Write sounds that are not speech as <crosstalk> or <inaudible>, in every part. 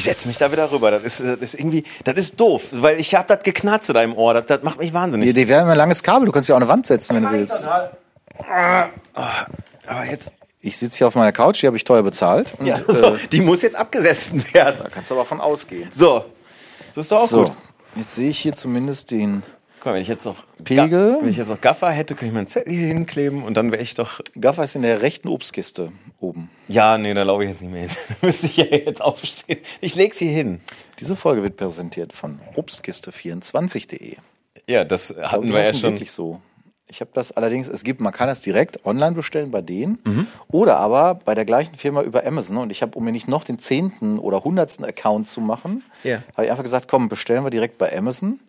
Ich setze mich da wieder rüber. Das ist, das ist irgendwie, das ist doof, weil ich habe das geknarzt in deinem Ohr. Das, das macht mich wahnsinnig. Die, die wäre ein langes Kabel. Du kannst ja auch eine Wand setzen, wenn du willst. Aber jetzt, Ich sitze hier auf meiner Couch, die habe ich teuer bezahlt. Und, ja, so, äh, die muss jetzt abgesessen werden. da kannst du aber von ausgehen. So, so ist doch auch So, gut. jetzt sehe ich hier zumindest den Guck mal, wenn ich jetzt noch Pegel. Ga- wenn ich jetzt noch Gaffer hätte, könnte ich meinen Zettel hier hinkleben und dann wäre ich doch. Gaffer ist in der rechten Obstkiste oben. Ja, nee, da laufe ich jetzt nicht mehr hin. <laughs> Da müsste ich ja jetzt aufstehen. Ich leg's hier hin. Diese Folge wird präsentiert von obstkiste24.de. Ja, das hatten wir ja schon. wirklich so. Ich habe das allerdings, es gibt, man kann das direkt online bestellen bei denen Mhm. oder aber bei der gleichen Firma über Amazon. Und ich habe, um mir nicht noch den zehnten oder hundertsten Account zu machen, Ja. habe ich einfach gesagt, komm, bestellen wir direkt bei Amazon.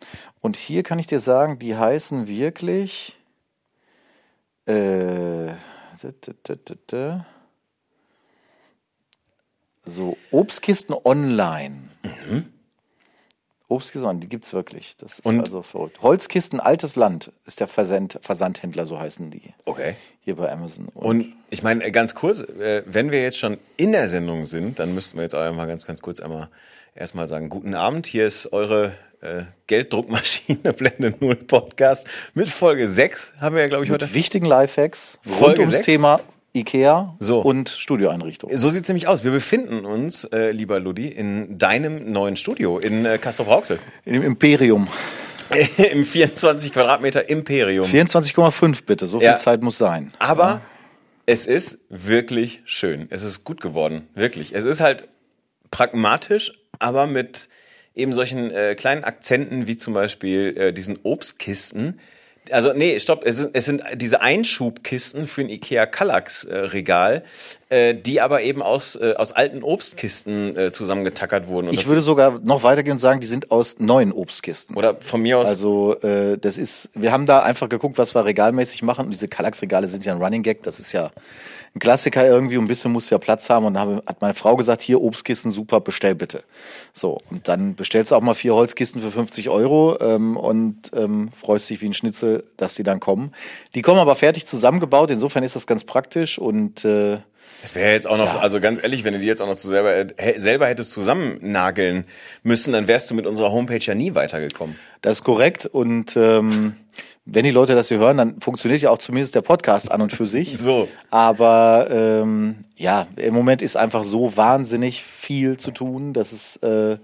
Und hier kann ich dir sagen, die heißen wirklich äh, so Obstkisten online. Obstkisten die gibt es wirklich. Das ist Und- also verrückt. Holzkisten Altes Land ist der Versand, Versandhändler, so heißen die Okay. hier bei Amazon. Und ich meine, ganz kurz, äh, wenn wir jetzt schon in der Sendung sind, dann müssten wir jetzt auch einmal ganz, ganz kurz einmal erstmal sagen, guten Abend, hier ist eure äh, Gelddruckmaschine <laughs> Blende Null Podcast mit Folge 6 haben wir ja, glaube ich, mit heute. wichtigen Lifehacks rund Folge ums sechs? Thema Ikea So. und Studioeinrichtung. So sieht's nämlich aus. Wir befinden uns, äh, lieber Ludi, in deinem neuen Studio in äh, Castrop-Rauxel. In dem Imperium. <laughs> Im 24 Quadratmeter Imperium. 24,5 bitte, so viel Ja. Zeit muss sein. Aber es ist wirklich schön. Es ist gut geworden. Wirklich. Es ist halt pragmatisch, aber mit eben solchen äh, kleinen Akzenten wie zum Beispiel äh, diesen Obstkisten. Also, nee, stopp, es, ist, es sind diese Einschubkisten für ein IKEA Kallax-Regal, äh, die aber eben aus, äh, aus alten Obstkisten äh, zusammengetackert wurden. Und Ich würde sogar noch weitergehen und sagen, die sind aus neuen Obstkisten. oder von mir aus. Also äh, das ist, wir haben da einfach geguckt, was wir regalmäßig machen. Und diese Kallax-Regale sind ja ein Running Gag. Das ist ja ein Klassiker irgendwie. Und ein bisschen muss ja Platz haben. Und dann hat meine Frau gesagt, hier Obstkisten, super, bestell bitte. So, und dann bestellst du auch mal vier Holzkisten für 50 Euro ähm, und ähm, freust dich wie ein Schnitzel, dass die dann kommen. Die kommen aber fertig zusammengebaut. Insofern ist das ganz praktisch und äh, Wäre jetzt auch noch, also ganz ehrlich, wenn du die jetzt auch noch zu selber, äh, selber hättest zusammennageln müssen, dann wärst du mit unserer Homepage ja nie weitergekommen. Das ist korrekt. Und ähm, wenn die Leute das hier hören, dann funktioniert ja auch zumindest der Podcast an und für sich. <laughs> So. Aber ähm, ja, im Moment ist einfach so wahnsinnig viel zu tun, dass es äh,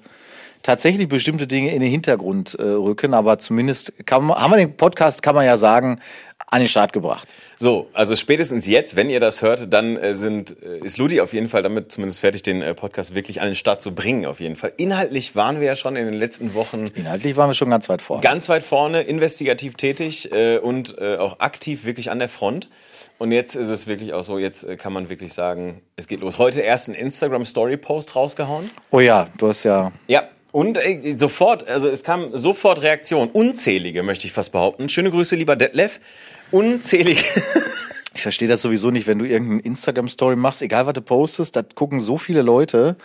tatsächlich bestimmte Dinge in den Hintergrund äh, rücken. Aber zumindest kann man, haben wir den Podcast, kann man ja sagen, an den Start gebracht. So, also spätestens jetzt, wenn ihr das hört, dann äh, sind, äh, ist Ludi auf jeden Fall damit zumindest fertig, den äh, Podcast wirklich an den Start zu bringen, auf jeden Fall. Inhaltlich waren wir ja schon in den letzten Wochen Inhaltlich waren wir schon ganz weit vorne. ganz weit vorne, investigativ tätig äh, und äh, auch aktiv wirklich an der Front. Und jetzt ist es wirklich auch so, jetzt kann man wirklich sagen, es geht los. Heute erst ein Instagram-Story-Post rausgehauen. Oh ja, du hast ja Ja, und äh, sofort, also es kam sofort Reaktion, unzählige, möchte ich fast behaupten. Schöne Grüße, lieber Detlef. Unzählige. <laughs> Ich verstehe das sowieso nicht, wenn du irgendeine Instagram-Story machst, egal was du postest, da gucken so viele Leute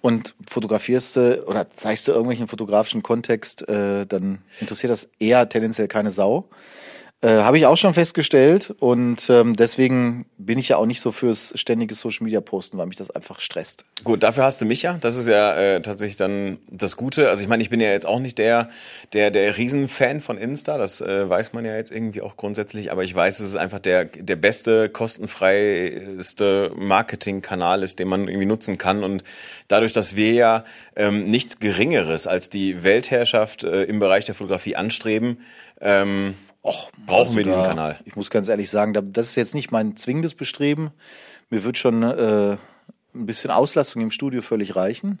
und fotografierst du oder zeigst du irgendwelchen fotografischen Kontext, äh, dann interessiert das eher tendenziell keine Sau. Äh, Habe ich auch schon festgestellt und ähm, deswegen bin ich ja auch nicht so fürs ständige Social-Media-Posten, weil mich das einfach stresst. Gut, dafür hast du mich ja. Das ist ja äh, tatsächlich dann das Gute. Also ich meine, ich bin ja jetzt auch nicht der, der, der Riesenfan von Insta. Das äh, weiß man ja jetzt irgendwie auch grundsätzlich. Aber ich weiß, dass es einfach der, der beste, kostenfreiste Marketingkanal ist, den man irgendwie nutzen kann. Und dadurch, dass wir ja ähm, nichts Geringeres als die Weltherrschaft äh, im Bereich der Fotografie anstreben, ähm, och, brauchen wir diesen Da- Kanal. Ich muss ganz ehrlich sagen, da- das ist jetzt nicht mein zwingendes Bestreben. Mir wird schon äh, ein bisschen Auslastung im Studio völlig reichen.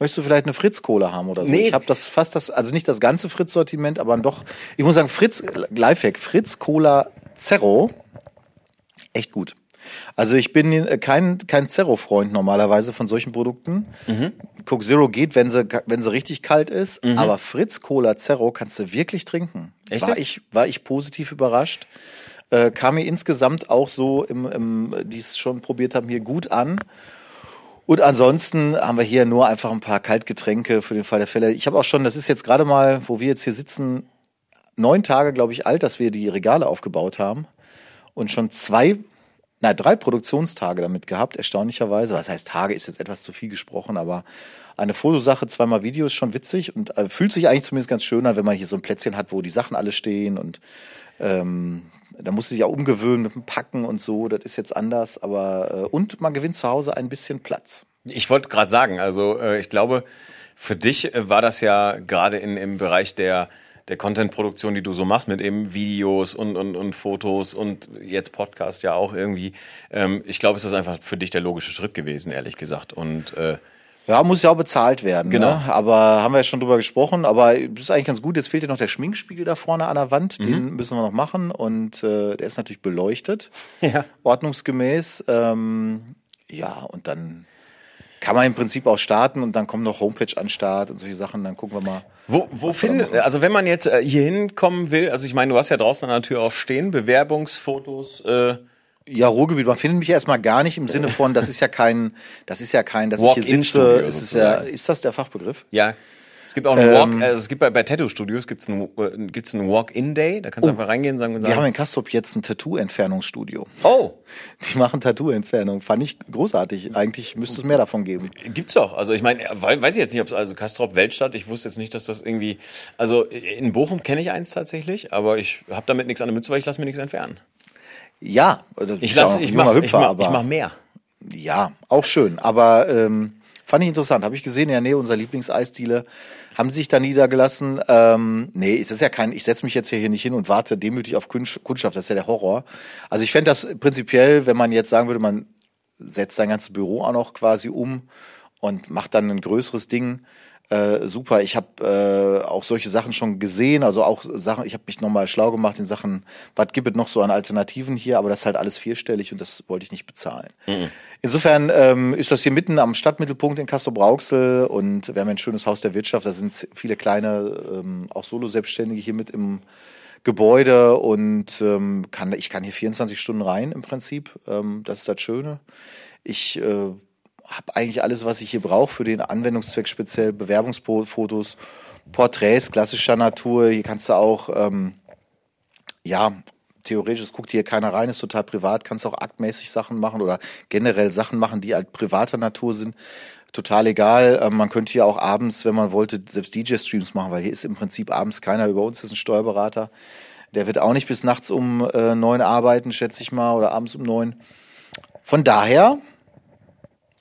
Möchtest du vielleicht eine Fritz-Cola haben oder so? Nee. Ich habe das fast das, also nicht das ganze Fritz-Sortiment, aber doch, ich muss sagen, Fritz, Lifehack, Fritz-Cola Zero, echt gut. Also ich bin äh, kein, kein Zero-Freund normalerweise von solchen Produkten. Mhm. Coke Zero geht, wenn sie, wenn sie richtig kalt ist, aber Fritz Cola Zero kannst du wirklich trinken. Echt war ich, war ich positiv überrascht. Äh, kam mir insgesamt auch so, im, im, die es schon probiert haben, hier gut an. Und ansonsten haben wir hier nur einfach ein paar Kaltgetränke für den Fall der Fälle. Ich habe auch schon, das ist jetzt gerade mal, wo wir jetzt hier sitzen, neun Tage, glaube ich, alt, dass wir die Regale aufgebaut haben. Und schon zwei na, drei Produktionstage damit gehabt, erstaunlicherweise. Was heißt Tage, ist jetzt etwas zu viel gesprochen, aber eine Fotosache, zweimal Video ist schon witzig und äh, fühlt sich eigentlich zumindest ganz schön an, wenn man hier so ein Plätzchen hat, wo die Sachen alle stehen und ähm, da musst du dich auch umgewöhnen mit dem Packen und so, das ist jetzt anders, aber äh, und man gewinnt zu Hause ein bisschen Platz. Ich wollte gerade sagen, also äh, ich glaube, für dich äh, war das ja gerade im Bereich der der Content-Produktion, die du so machst, mit eben Videos und, und, und Fotos und jetzt Podcast ja auch irgendwie. Ähm, ich glaube, es ist einfach für dich der logische Schritt gewesen, ehrlich gesagt. Und äh, ja, muss ja auch bezahlt werden. Genau. Ne? Aber haben wir ja schon drüber gesprochen. Aber das ist eigentlich ganz gut. Jetzt fehlt ja noch der Schminkspiegel da vorne an der Wand. Den müssen wir noch machen. Und äh, der ist natürlich beleuchtet. <laughs> Ja. Ordnungsgemäß. Ähm, ja, und dann kann man im Prinzip auch starten und dann kommt noch Homepage an Start und solche Sachen. Dann gucken wir mal. Wo, wo findet, also wenn man jetzt äh, hier hinkommen will, also ich meine, du hast ja draußen an der Tür auch stehen, Bewerbungsfotos, äh, Ja, Ruhrgebiet. Man findet mich erstmal gar nicht im Sinne von, das ist ja kein, das ist ja kein, dass ich hier sitze. Es ist ja, sozusagen. ist das der Fachbegriff? ja. Es gibt auch einen Walk, Ähm. also es gibt bei, bei Tattoo-Studios gibt's einen, äh, gibt's einen Walk-in-Day, da kannst du einfach reingehen und sagen, Wir haben in Kastrop jetzt ein Tattoo-Entfernungsstudio. oh, Die machen Tattoo-Entfernung. Fand ich großartig. Eigentlich müsste es mehr davon geben. Gibt's doch. Also ich meine, wei- weiß ich jetzt nicht, ob also Kastrop Weltstadt. Ich wusste jetzt nicht, dass das irgendwie. Also in Bochum kenne ich eins tatsächlich, aber ich habe damit nichts an der Mütze, weil ich lasse mir nichts entfernen. Ja, also Ich lasse, ich mache, ich Hüpfer, mach, aber ich mach mehr. ja, auch schön. Aber ähm, fand ich interessant. Habe ich gesehen in der Nähe unserer Lieblingseisdiele. Haben sich da niedergelassen. Ähm, nee, es ist ja kein, ich setze mich jetzt hier nicht hin und warte demütig auf Kundschaft. Das ist ja der Horror. Also ich fände das prinzipiell, wenn man jetzt sagen würde, man setzt sein ganzes Büro auch noch quasi um und macht dann ein größeres Ding. Äh, super, ich habe äh, auch solche Sachen schon gesehen, also auch Sachen, ich habe mich nochmal schlau gemacht in Sachen, was gibt es noch so an Alternativen hier, aber das ist halt alles vierstellig und das wollte ich nicht bezahlen. Insofern ähm, ist das hier mitten am Stadtmittelpunkt in Castrop-Rauxel und wir haben ein schönes Haus der Wirtschaft, da sind viele kleine, ähm, auch Solo-Selbstständige hier mit im Gebäude und ähm, kann, ich kann hier 24 Stunden rein im Prinzip. Ähm, das ist das Schöne. Ich äh, habe eigentlich alles, was ich hier brauche für den Anwendungszweck, speziell Bewerbungsfotos, Porträts klassischer Natur. Hier kannst du auch, ähm, ja, theoretisch, es guckt hier keiner rein, ist total privat, kannst auch aktmäßig Sachen machen oder generell Sachen machen, die halt privater Natur sind. Total egal. Ähm, man könnte hier auch abends, wenn man wollte, selbst DJ-Streams machen, weil hier ist im Prinzip abends keiner. Über uns ist ein Steuerberater. Der wird auch nicht bis nachts um äh, neun arbeiten, schätze ich mal, oder abends um neun. Von daher,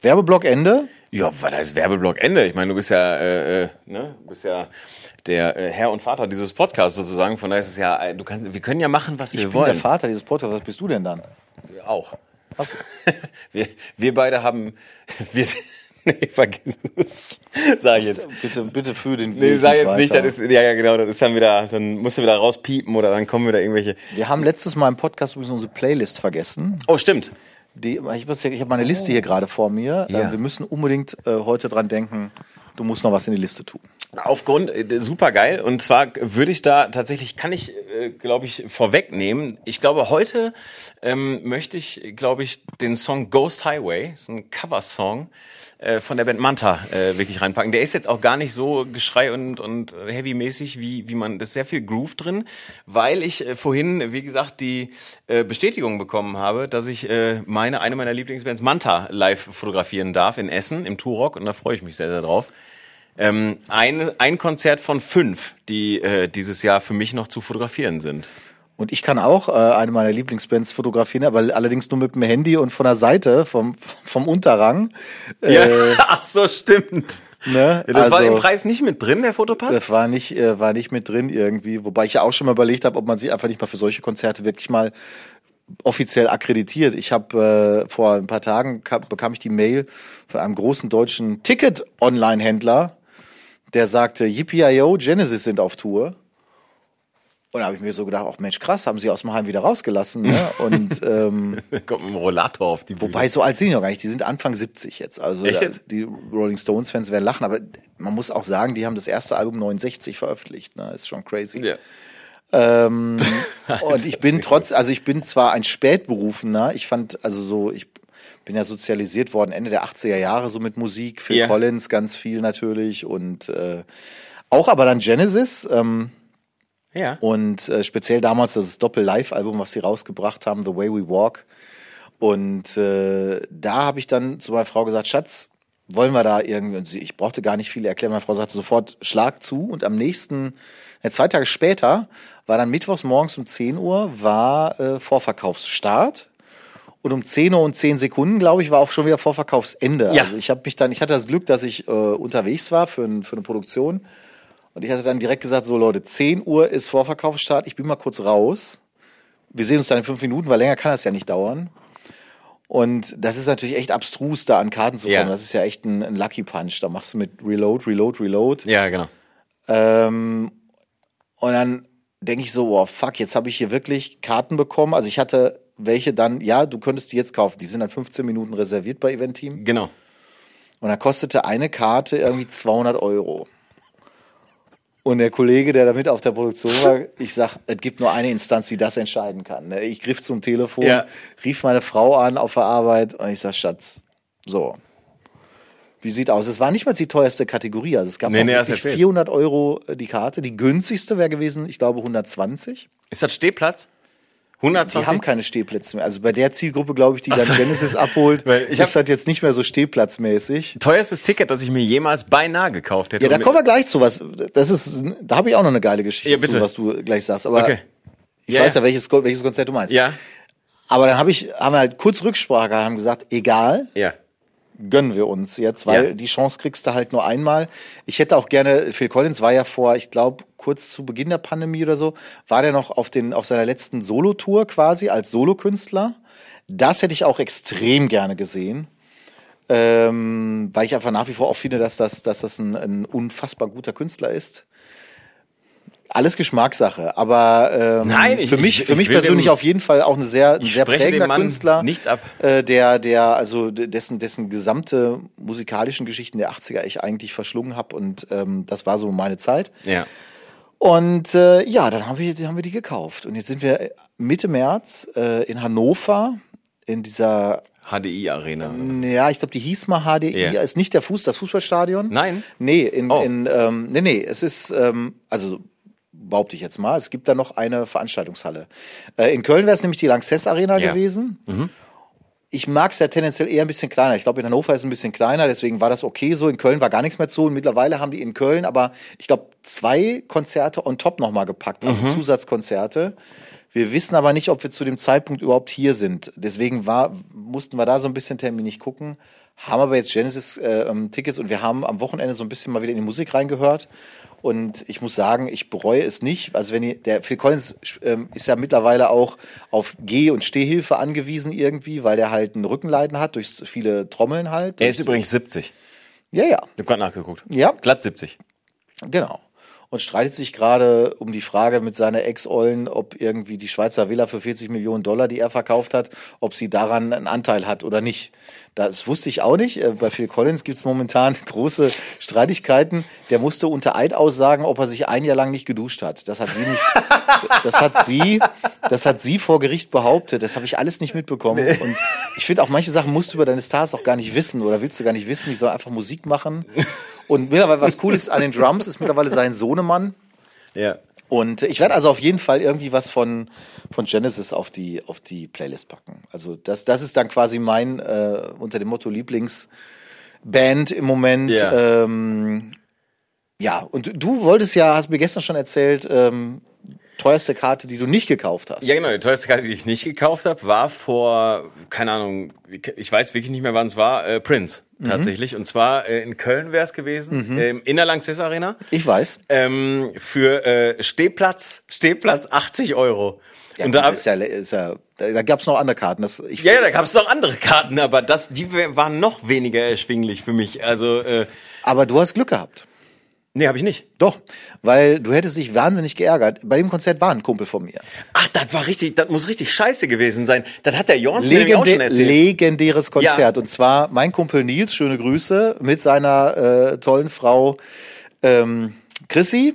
Werbeblock Ende. Ja, weil das ist Werbeblock Ende. Ich meine, du bist ja, äh, äh, ne, du bist ja der äh, Herr und Vater dieses Podcasts sozusagen. Von daher ist es ja, äh, du kannst, wir können ja machen, was Ich wir bin der wollen. Vater dieses Podcasts. Was bist du denn dann? Auch. <laughs> wir, wir beide haben, <laughs> wir sind, <laughs> nee, vergiss es. Sag ich jetzt. Bitte, bitte für den Nee, Weg sag jetzt nicht, weiter. das ist, ja, ja, genau, das ist dann wieder, dann musst du wieder rauspiepen oder dann kommen wieder irgendwelche. Wir haben letztes Mal im Podcast übrigens unsere Playlist vergessen. Oh, stimmt. Die, ich muss ja- ich habe meine Liste hier gerade vor mir. Ja. Äh, Wir müssen unbedingt äh, heute dran denken, du musst noch was in die Liste tun. Aufgrund, äh, super geil. Und zwar würde ich da tatsächlich, kann ich, äh, glaube ich, vorwegnehmen. Ich glaube, heute ähm, möchte ich, glaube ich, den Song Ghost Highway, das ist ein Coversong äh, von der Band Manta, äh, wirklich reinpacken. Der ist jetzt auch gar nicht so geschrei und, und heavy-mäßig, wie, wie man, das ist sehr viel Groove drin, weil ich äh, vorhin, wie gesagt, die äh, Bestätigung bekommen habe, dass ich äh, meine, eine meiner Lieblingsbands Manta live fotografieren darf in Essen, im Turok. Und da freue ich mich sehr, sehr drauf. Ähm, ein, ein Konzert von fünf, die äh, dieses Jahr für mich noch zu fotografieren sind. Und ich kann auch äh, eine meiner Lieblingsbands fotografieren, aber allerdings nur mit dem Handy und von der Seite, vom, vom Unterrang. Äh, <laughs> Ach so, stimmt. ne? Ja, das war Also- im Preis nicht mit drin, der Fotopass? Das war nicht, äh, war nicht mit drin irgendwie. Wobei ich ja auch schon mal überlegt habe, ob man sich einfach nicht mal für solche Konzerte wirklich mal offiziell akkreditiert. Ich habe äh, vor ein paar Tagen kam, bekam ich die Mail von einem großen deutschen Ticket-Online-Händler, der sagte, Yippee.io, Genesis sind auf Tour. Und da habe ich mir so gedacht, ach Mensch, krass, haben sie aus dem Heim wieder rausgelassen. Ne? <laughs> Und ähm, Kommt mit dem Rollator auf die Bühne. Wobei, so alt sind die noch gar nicht. Die sind Anfang 70 jetzt. Also Echt jetzt? die Rolling Stones-Fans werden lachen, aber man muss auch sagen, die haben das erste Album 69 veröffentlicht. Ne? Ist schon crazy. Ja. Ähm, <laughs> und ich bin trotz, also ich bin zwar ein Spätberufener, ich fand, also so, ich bin ja sozialisiert worden Ende der 80er Jahre so mit Musik, Phil Ja. Collins ganz viel natürlich und äh, auch aber dann Genesis. Ähm, ja. und äh, speziell damals das Doppel-Live-Album, was sie rausgebracht haben, The Way We Walk. Und äh, da habe ich dann zu meiner Frau gesagt, Schatz, wollen wir da irgendwie, und sie, ich brauchte gar nicht viel erklären, meine Frau sagte sofort, Schlag zu. Und am nächsten, ja, zwei Tage später, war dann mittwochs morgens um 10 Uhr, war äh, Vorverkaufsstart. Und um 10 Uhr und 10 Sekunden, glaube ich, war auch schon wieder Vorverkaufsende. Ja. Also ich habe mich dann, ich hatte das Glück, dass ich äh, unterwegs war für, ein, für eine Produktion. Und ich hatte dann direkt gesagt, so Leute, 10 Uhr ist Vorverkaufsstart, ich bin mal kurz raus. Wir sehen uns dann in fünf Minuten, weil länger kann das ja nicht dauern. Und das ist natürlich echt abstrus, da an Karten zu kommen. Ja. Das ist ja echt ein, ein Lucky Punch. Da machst du mit Reload, Reload, Reload. Ja, genau. Ähm, und dann denke ich so, oh fuck, jetzt habe ich hier wirklich Karten bekommen. Also ich hatte welche dann, ja, du könntest die jetzt kaufen. Die sind dann 15 Minuten reserviert bei Event Team. Genau. Und da kostete eine Karte irgendwie 200 Euro. Und der Kollege, der damit auf der Produktion war, ich sag, es gibt nur eine Instanz, die das entscheiden kann. ne? Ich griff zum Telefon, Ja. rief meine Frau an auf der Arbeit und ich sag, Schatz, so. Wie sieht aus? Es war nicht mal die teuerste Kategorie. Also es gab Nee, auch nee, hast wirklich erzählt. 400 Euro die Karte. Die günstigste wäre gewesen, ich glaube, 120. Ist das Stehplatz? Die 120? haben keine Stehplätze mehr. Also bei der Zielgruppe, glaube ich, die dann Genesis abholt, <laughs> ich ist hab- das jetzt nicht mehr so stehplatzmäßig. Teuerstes Ticket, das ich mir jemals beinahe gekauft hätte. Ja, da kommen wir gleich zu was. Das ist, da habe ich auch noch eine geile Geschichte Ja, zu, was du gleich sagst. Aber Okay. ich Ja, weiß ja. welches, welches Konzert du meinst. Ja, Aber dann habe ich, haben wir halt kurz Rücksprache haben gesagt, egal, ja. Gönnen wir uns jetzt, weil Ja. die Chance kriegst du halt nur einmal. Ich hätte auch gerne, Phil Collins war ja vor, ich glaube, kurz zu Beginn der Pandemie oder so, war der noch auf, den, auf seiner letzten Solotour quasi als Solokünstler. Das hätte ich auch extrem gerne gesehen. Ähm, weil ich einfach nach wie vor auch finde, dass das, dass das ein, ein unfassbar guter Künstler ist. Alles Geschmackssache, aber ähm, Nein, ich- für mich, ich- für ich mich persönlich dem- auf jeden Fall auch eine sehr, ein sehr prägender Künstler nichts ab. äh, der, der, also de- dessen, dessen gesamte musikalischen Geschichten der 80er ich eigentlich verschlungen habe und ähm, das war so meine Zeit. Ja. Und äh, ja, dann haben wir, haben wir die gekauft. Und jetzt sind wir Mitte März äh, in Hannover in dieser, HDI-Arena. ja, ich glaube, die hieß mal HDI, Ja. ist nicht der Fuß, das Fußballstadion. Nein? Nee, in, Oh. in ähm, nee, nee, es ist, ähm, also behaupte ich jetzt mal, es gibt da noch eine Veranstaltungshalle. Äh, in Köln wäre es nämlich die Lanxess Arena Ja. gewesen. Ich mag es ja tendenziell eher ein bisschen kleiner. Ich glaube, in Hannover ist es ein bisschen kleiner, deswegen war das okay so. In Köln war gar nichts mehr zu. Und mittlerweile haben die in Köln aber, ich glaube, zwei Konzerte on top nochmal gepackt, also Zusatzkonzerte. Wir wissen aber nicht, ob wir zu dem Zeitpunkt überhaupt hier sind. Deswegen war, mussten wir da so ein bisschen terminlich gucken. Haben aber jetzt Genesis-Tickets und wir haben am Wochenende so ein bisschen mal wieder in die Musik reingehört. Und ich muss sagen, ich bereue es nicht. Also wenn ihr, der Phil Collins ähm, ist ja mittlerweile auch auf Geh- und Stehhilfe angewiesen irgendwie, weil der halt ein Rückenleiden hat durch viele Trommeln halt. Er ist übrigens 70. ja, ja, Ich habe gerade nachgeguckt. ja, Glatt 70. genau. Und streitet sich gerade um die Frage mit seiner Ex-Ollen, ob irgendwie die Schweizer Villa für 40 Millionen Dollar, die er verkauft hat, ob sie daran einen Anteil hat oder nicht. Das wusste ich auch nicht. Äh, Bei Phil Collins gibt es momentan <laughs> große Streitigkeiten. Der musste unter Eid aussagen, ob er sich ein Jahr lang nicht geduscht hat. Das hat sie nicht, <laughs> das hat sie, das hat sie vor Gericht behauptet. Das habe ich alles nicht mitbekommen. Und ich finde auch manche Sachen musst du über deine Stars auch gar nicht wissen oder willst du gar nicht wissen. Die sollen einfach Musik machen. Und mittlerweile, was cool ist an den Drums, ist mittlerweile sein Sohnemann. Ja. Und ich werde also auf jeden Fall irgendwie was von, von Genesis auf die, auf die Playlist packen. Also das, das ist dann quasi mein, äh, unter dem Motto Lieblingsband im Moment. Ja. Ähm, ja, und du wolltest ja, hast mir gestern schon erzählt, ähm, teuerste Karte, die du nicht gekauft hast. Ja, genau. Die teuerste Karte, die ich nicht gekauft habe, war vor, keine Ahnung, ich weiß wirklich nicht mehr, wann es war, äh, Prince tatsächlich. Und zwar äh, in Köln wäre es gewesen, ähm, in der Lanxess Arena. Ich weiß. Ähm, für äh, Stehplatz, Stehplatz 80 Euro. Ja, und da, ist ja, ist ja, da gab es noch andere Karten. Das, ich, ja, ja, da gab es noch andere Karten, aber das, die waren noch weniger erschwinglich für mich. Also, äh, Aber du hast Glück gehabt. Nee, habe ich nicht. Doch, weil du hättest dich wahnsinnig geärgert. Bei dem Konzert war ein Kumpel von mir. Ach, das war richtig, das muss richtig scheiße gewesen sein. Das hat der Jorns mir nämlich auch schon Legende erzählt. legendäres Konzert. Ja. Und zwar mein Kumpel Nils, schöne Grüße, mit seiner äh, tollen Frau ähm, Chrissy.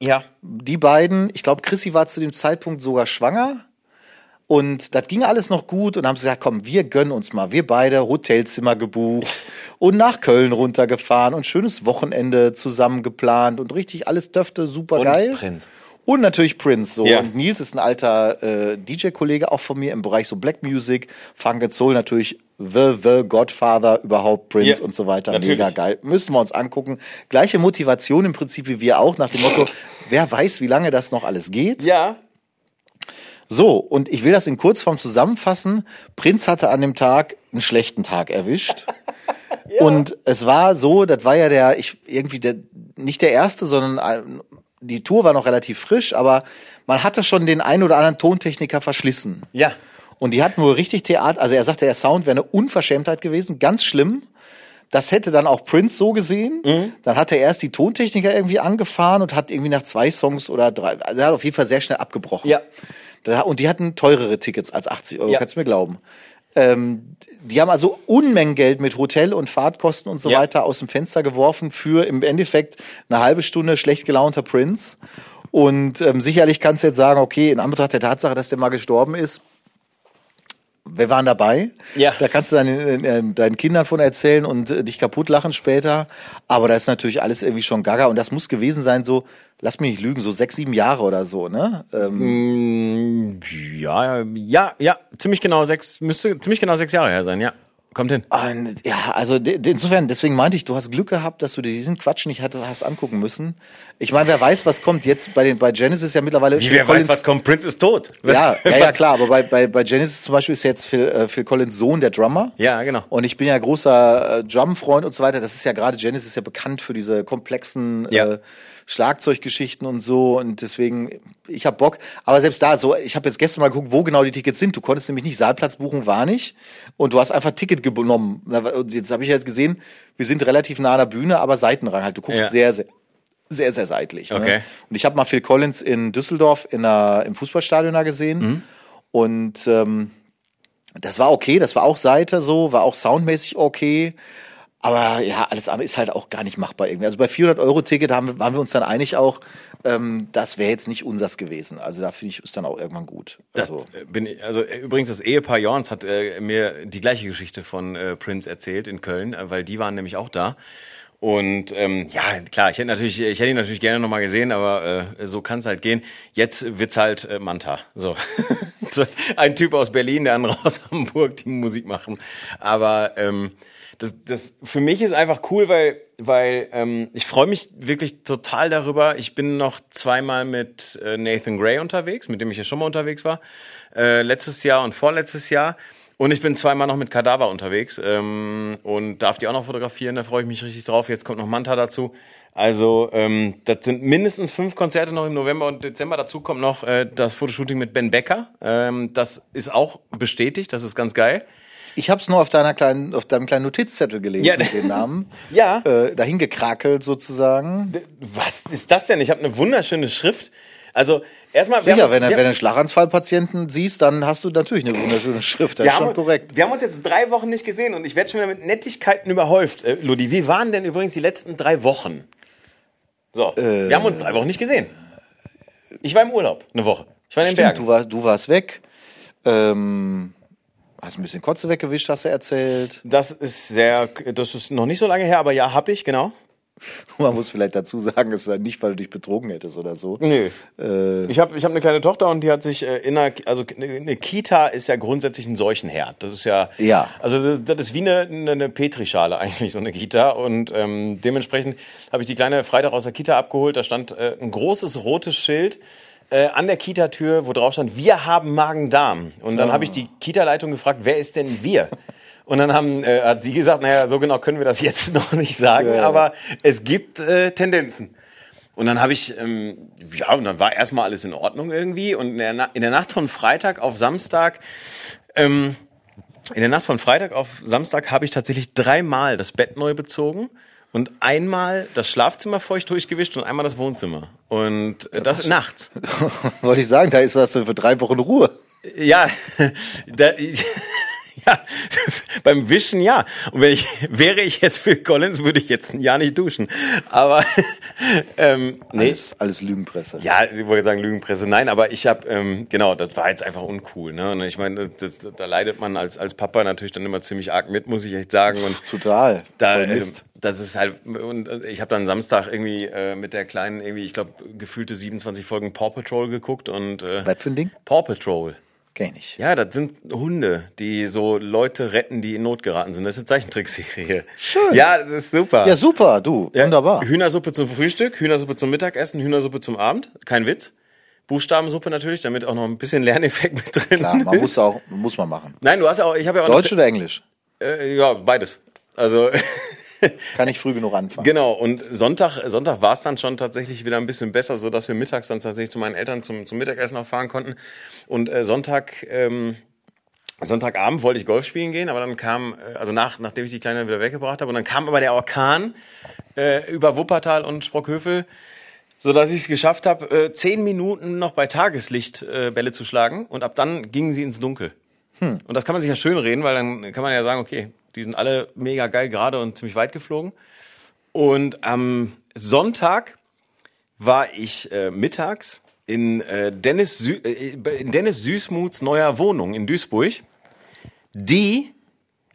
ja. Die beiden, ich glaube, Chrissy war zu dem Zeitpunkt sogar schwanger. Und das ging alles noch gut und haben sie gesagt, komm, wir gönnen uns mal. Wir beide Hotelzimmer gebucht <laughs> und nach Köln runtergefahren und schönes Wochenende zusammen geplant und richtig alles dürfte super Und geil. Prinz. Und natürlich Prince. So. Ja. Und Nils ist ein alter äh, DJ-Kollege auch von mir im Bereich so Black Music. Funk and Soul natürlich The, The Godfather überhaupt, Prince Ja, und so weiter. natürlich. Mega geil. Müssen wir uns angucken. Gleiche Motivation im Prinzip wie wir auch, nach dem Motto, wer weiß, wie lange das noch alles geht. Ja. So, und ich will das in Kurzform zusammenfassen. Prinz hatte an dem Tag einen schlechten Tag erwischt. <laughs> Und es war so, das war ja der, ich irgendwie der, nicht der erste, sondern die Tour war noch relativ frisch, aber man hatte schon den einen oder anderen Tontechniker verschlissen. Ja. Und die hatten wohl richtig Theater, also er sagte, der Sound wäre eine Unverschämtheit gewesen, ganz schlimm. Das hätte dann auch Prince so gesehen. Mhm. Dann hat er erst die Tontechniker irgendwie angefahren und hat irgendwie nach zwei Songs oder drei, also er hat auf jeden Fall sehr schnell abgebrochen. Ja. Und die hatten teurere Tickets als 80 Euro, Ja. kannst du mir glauben. Ähm, die haben also Unmengen Geld mit Hotel und Fahrtkosten und so Ja. weiter aus dem Fenster geworfen für im Endeffekt eine halbe Stunde schlecht gelaunter Prince. Und ähm, sicherlich kannst du jetzt sagen, okay, in Anbetracht der Tatsache, dass der mal gestorben ist, wir waren dabei. Ja. Da kannst du deinen, äh, deinen Kindern von erzählen und äh, dich kaputt lachen später. Aber da ist natürlich alles irgendwie schon gaga. Und das muss gewesen sein, so, lass mich nicht lügen, so sechs, sieben Jahre oder so, ne? Ähm, Ja, ja, ja, ziemlich genau sechs, müsste ziemlich genau sechs Jahre her sein, ja. Kommt hin. Und, ja, also insofern, deswegen meinte ich, du hast Glück gehabt, dass du dir diesen Quatsch nicht hat, hast angucken müssen. Ich meine, wer weiß, was kommt jetzt bei den bei Genesis ja mittlerweile. Wie, Phil wer weiß, Collins- was kommt? Prince ist tot. Ja, ja, <laughs> ja, klar, aber bei, bei, bei Genesis zum Beispiel ist jetzt Phil, äh, Phil Collins Sohn der Drummer. Ja, genau. Und ich bin ja großer äh, Drum-Freund und so weiter. Das ist ja gerade Genesis ist ja bekannt für diese komplexen Ja. äh, Schlagzeuggeschichten und so. Und deswegen, ich hab Bock. Aber selbst da, so, ich habe jetzt gestern mal geguckt, wo genau die Tickets sind. Du konntest nämlich nicht Saalplatz buchen, war nicht. Und du hast einfach Ticket genommen. Und jetzt habe ich halt gesehen, wir sind relativ nah an der Bühne, aber Seitenrang halt. Du guckst Ja. sehr, sehr, sehr, sehr seitlich. Ne? Okay. Und ich habe mal Phil Collins in Düsseldorf in der, im Fußballstadion da gesehen. Mhm. Und ähm, das war okay, das war auch Seite so, war auch soundmäßig okay. Aber ja, alles andere ist halt auch gar nicht machbar irgendwie. Also bei 400 Euro Ticket haben, wir- waren wir uns dann einig auch, ähm, das wäre jetzt nicht unsers gewesen. Also da finde ich, ist dann auch irgendwann gut. Also, äh, bin ich, also äh, übrigens das Ehepaar Jorns hat äh, mir die gleiche Geschichte von äh, Prince erzählt in Köln, äh, weil die waren nämlich auch da. Und ähm, ja, klar, ich hätte natürlich, ich hätte ihn natürlich gerne nochmal gesehen, aber äh, so kann es halt gehen. Jetzt wird's halt äh, Manta. So. <laughs> so. Ein Typ aus Berlin, der andere aus Hamburg, die Musik machen. Aber ähm, das, das für mich ist einfach cool, weil, weil ähm, ich freue mich wirklich total darüber. Ich bin noch zweimal mit äh, Nathan Gray unterwegs, mit dem ich ja schon mal unterwegs war, äh, letztes Jahr und vorletztes Jahr. Und ich bin zweimal noch mit Kadaver unterwegs ähm, und darf die auch noch fotografieren. Da freue ich mich richtig drauf. Jetzt kommt noch Manta dazu. Also ähm, das sind mindestens fünf Konzerte noch im November und Dezember. Dazu kommt noch äh, das Fotoshooting mit Ben Becker. Ähm, das ist auch bestätigt. Das ist ganz geil. Ich habe es nur auf deiner kleinen, auf deinem kleinen Notizzettel gelesen Ja. mit den Namen. <laughs> Ja. Äh, dahin gekrakelt sozusagen. Was ist das denn? Ich habe eine wunderschöne Schrift. Also erstmal, wenn, uns- wenn du einen Schlaganfallpatienten siehst, dann hast du natürlich eine wunderschöne Schrift. Das wir ist schon haben, korrekt. Wir haben uns jetzt drei Wochen nicht gesehen und ich werde schon wieder mit Nettigkeiten überhäuft. Äh, Ludi, wie waren denn übrigens die letzten drei Wochen? So, Äh. wir haben uns drei Wochen nicht gesehen. Ich war im Urlaub, eine Woche. Ich war in den Stimmt, Bergen. du, war, du warst weg. Ähm, hast ein bisschen Kotze weggewischt, hast du erzählt. Das ist sehr, das ist noch nicht so lange her, aber ja, hab ich, genau. <laughs> Man muss vielleicht dazu sagen, es war nicht, weil du dich betrogen hättest oder so. Nö. Äh, Ich habe ich hab eine kleine Tochter und die hat sich äh, in einer, also eine Kita ist ja grundsätzlich ein Seuchenherd. Das ist ja, Ja. also das, das ist wie eine, eine, eine Petrischale eigentlich, so eine Kita. Und ähm, dementsprechend habe ich die kleine Freitag aus der Kita abgeholt. Da stand äh, ein großes rotes Schild äh, an der Kita-Tür, wo drauf stand, wir haben Magen-Darm. Und dann habe ich die Kita-Leitung gefragt, wer ist denn wir? Und dann haben, äh, hat sie gesagt, naja, so genau können wir das jetzt <laughs> noch nicht sagen, Ja. aber es gibt äh, Tendenzen. Und dann habe ich, ähm, ja, und dann war erstmal alles in Ordnung irgendwie. Und in der, Na in der Nacht von Freitag auf Samstag, ähm, in der Nacht von Freitag auf Samstag habe ich tatsächlich dreimal das Bett neu bezogen und einmal das Schlafzimmer feucht durchgewischt und einmal das Wohnzimmer. Und äh, das nachts. <laughs> wollte ich sagen, da ist das für drei Wochen Ruhe. Ja, <laughs> da, <laughs> Ja, beim Wischen ja. Und wenn ich <laughs> wäre ich jetzt Phil Collins, würde ich jetzt ein Jahr nicht duschen. Aber <laughs> ähm, nee. Alles, alles Lügenpresse. Ja, ich wollte sagen Lügenpresse. Nein, aber ich habe ähm, genau, das war jetzt einfach uncool. Ne? Und ich meine, das, das, da leidet man als als Papa natürlich dann immer ziemlich arg mit, muss ich echt sagen. Und Total. da, Voll äh, Mist. das ist halt und äh, ich habe dann Samstag irgendwie äh, mit der kleinen irgendwie, ich glaube, gefühlte 27 Folgen Paw Patrol geguckt und äh, Was für ein Ding? Paw Patrol. Kenn ich. Ja, das sind Hunde, die so Leute retten, die in Not geraten sind. Das ist eine Zeichentrickserie. Schön. Ja, das ist super. Ja, super, du. Ja, Wunderbar. Hühnersuppe zum Frühstück, Hühnersuppe zum Mittagessen, Hühnersuppe zum Abend. Kein Witz. Buchstabensuppe natürlich, damit auch noch ein bisschen Lerneffekt mit drin Klar, man ist. muss auch, muss man machen. Nein, du hast ja auch, ich habe ja auch Deutsch oder Englisch? noch, äh, ja, beides. Also <laughs> <laughs> Kann ich früh genug anfangen. Genau, und Sonntag, Sonntag war es dann schon tatsächlich wieder ein bisschen besser, so dass wir mittags dann tatsächlich zu meinen Eltern zum, zum Mittagessen auch fahren konnten. Und äh, Sonntag, ähm, Sonntagabend wollte ich Golf spielen gehen, aber dann kam, äh, also nach, nachdem ich die Kleine wieder weggebracht habe, und dann kam aber der Orkan äh, über Wuppertal und Sprockhövel, so dass ich es geschafft habe, äh, zehn Minuten noch bei Tageslicht äh, Bälle zu schlagen und ab dann gingen sie ins Dunkel. Und das kann man sich ja schön reden, weil dann kann man ja sagen, okay, die sind alle mega geil gerade und ziemlich weit geflogen. Und am Sonntag war ich äh, mittags in, äh, Dennis äh, in Dennis Süßmuths neuer Wohnung in Duisburg, die,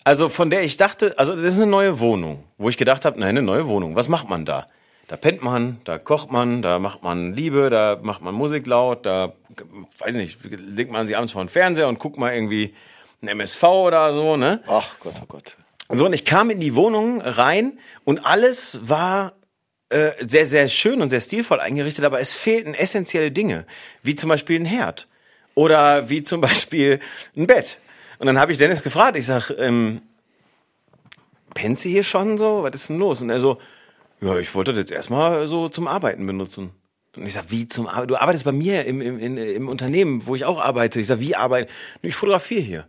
also von der ich dachte, also das ist eine neue Wohnung, wo ich gedacht habe, nein, eine neue Wohnung, was macht man da? Da pennt man, da kocht man, da macht man Liebe, da macht man Musik laut, da, weiß nicht, legt man sich abends vor den Fernseher und guckt mal irgendwie ein MSV oder so, ne? Ach Gott, oh Gott. So, und ich kam in die Wohnung rein und alles war äh, sehr, sehr schön und sehr stilvoll eingerichtet, aber es fehlten essentielle Dinge, wie zum Beispiel ein Herd oder wie zum <laughs> Beispiel ein Bett. Und dann habe ich Dennis gefragt, ich sag, ähm, pennt sie hier schon so? Was ist denn los? Und er so, ja, ich wollte das jetzt erstmal so zum Arbeiten benutzen. Und ich sag, wie zum Arbeiten? Du arbeitest bei mir im, im, im Unternehmen, wo ich auch arbeite. Ich sag, wie arbeiten? Ich fotografiere hier.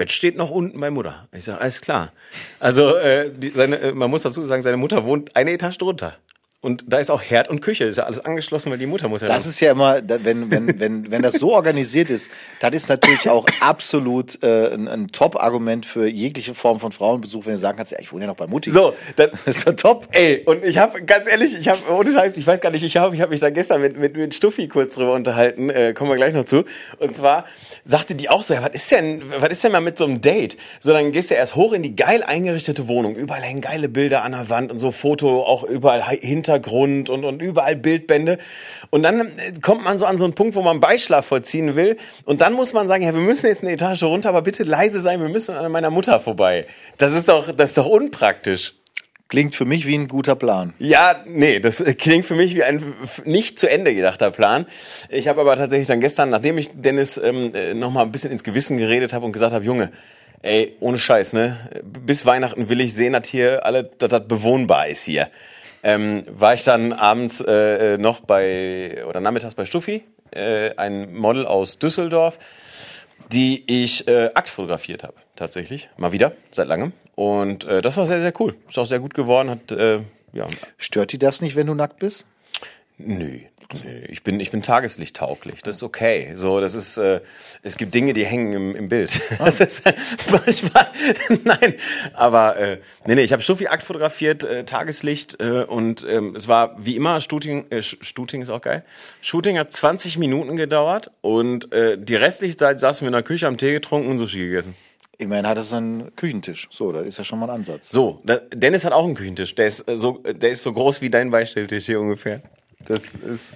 Bett steht noch unten bei Mutter. Ich sag, alles klar. Also äh, die, seine, äh, man muss dazu sagen, seine Mutter wohnt eine Etage drunter. Und da ist auch Herd und Küche, ist ja alles angeschlossen, weil die Mutter muss ja Das noch- ist ja immer, wenn, wenn, wenn, wenn das so organisiert ist, das ist natürlich auch absolut äh, ein, ein Top-Argument für jegliche Form von Frauenbesuch, wenn du sagen kannst, ja, ich wohne ja noch bei Mutti. So, dann, <laughs> Das ist doch top. Ey, und ich habe ganz ehrlich, ich habe ohne Scheiß, ich weiß gar nicht, ich habe ich hab mich da gestern mit mit mit Stuffi kurz drüber unterhalten, äh, kommen wir gleich noch zu. Und zwar sagte die auch so, ja, was ist denn was ist denn mal mit so einem Date? So dann gehst du erst hoch in die geil eingerichtete Wohnung, überall hängen geile Bilder an der Wand und so Foto auch überall Hi- Hintergrund und und überall Bildbände und dann äh, kommt man so an so einen Punkt, wo man Beischlaf vollziehen will und dann muss man sagen, ja, wir müssen jetzt eine Etage runter, aber bitte leise sein, wir müssen an meiner Mutter vorbei. Das ist doch das ist doch unpraktisch. Klingt für mich wie ein guter Plan. Ja, nee, das klingt für mich wie ein nicht zu Ende gedachter Plan. Ich habe aber tatsächlich dann gestern, nachdem ich Dennis ähm, äh, noch mal ein bisschen ins Gewissen geredet habe und gesagt habe, Junge, ey, ohne Scheiß, ne? Bis Weihnachten will ich sehen, dass hier alle, dass das bewohnbar ist hier. Ähm, war ich dann abends äh, äh, noch bei oder nachmittags bei Stuffi, äh, ein Model aus Düsseldorf, die ich äh, Akt fotografiert habe, tatsächlich. Mal wieder, seit langem. Und äh, das war sehr, sehr cool. Ist auch sehr gut geworden, hat äh, ja, Stört die das nicht, wenn du nackt bist? Nö. Nö, Ich bin, ich bin tageslichttauglich. Das ist okay. So, das ist, äh, es gibt Dinge, die hängen im, im Bild. <laughs> Das ist <laughs> manchmal, nein, aber äh, nee, nee, ich habe Stuffi Akt fotografiert, äh, Tageslicht äh, und ähm, es war wie immer Shooting, äh, Sh- Shooting ist auch geil. Shooting hat 20 Minuten gedauert und äh, die restliche Zeit saßen wir in der Küche, haben Tee getrunken und Sushi gegessen. Immerhin hat es einen Küchentisch. So, das ist ja schon mal ein Ansatz. So, da, Dennis hat auch einen Küchentisch. Der ist äh, so, der ist so groß wie dein Beistelltisch hier ungefähr. Das ist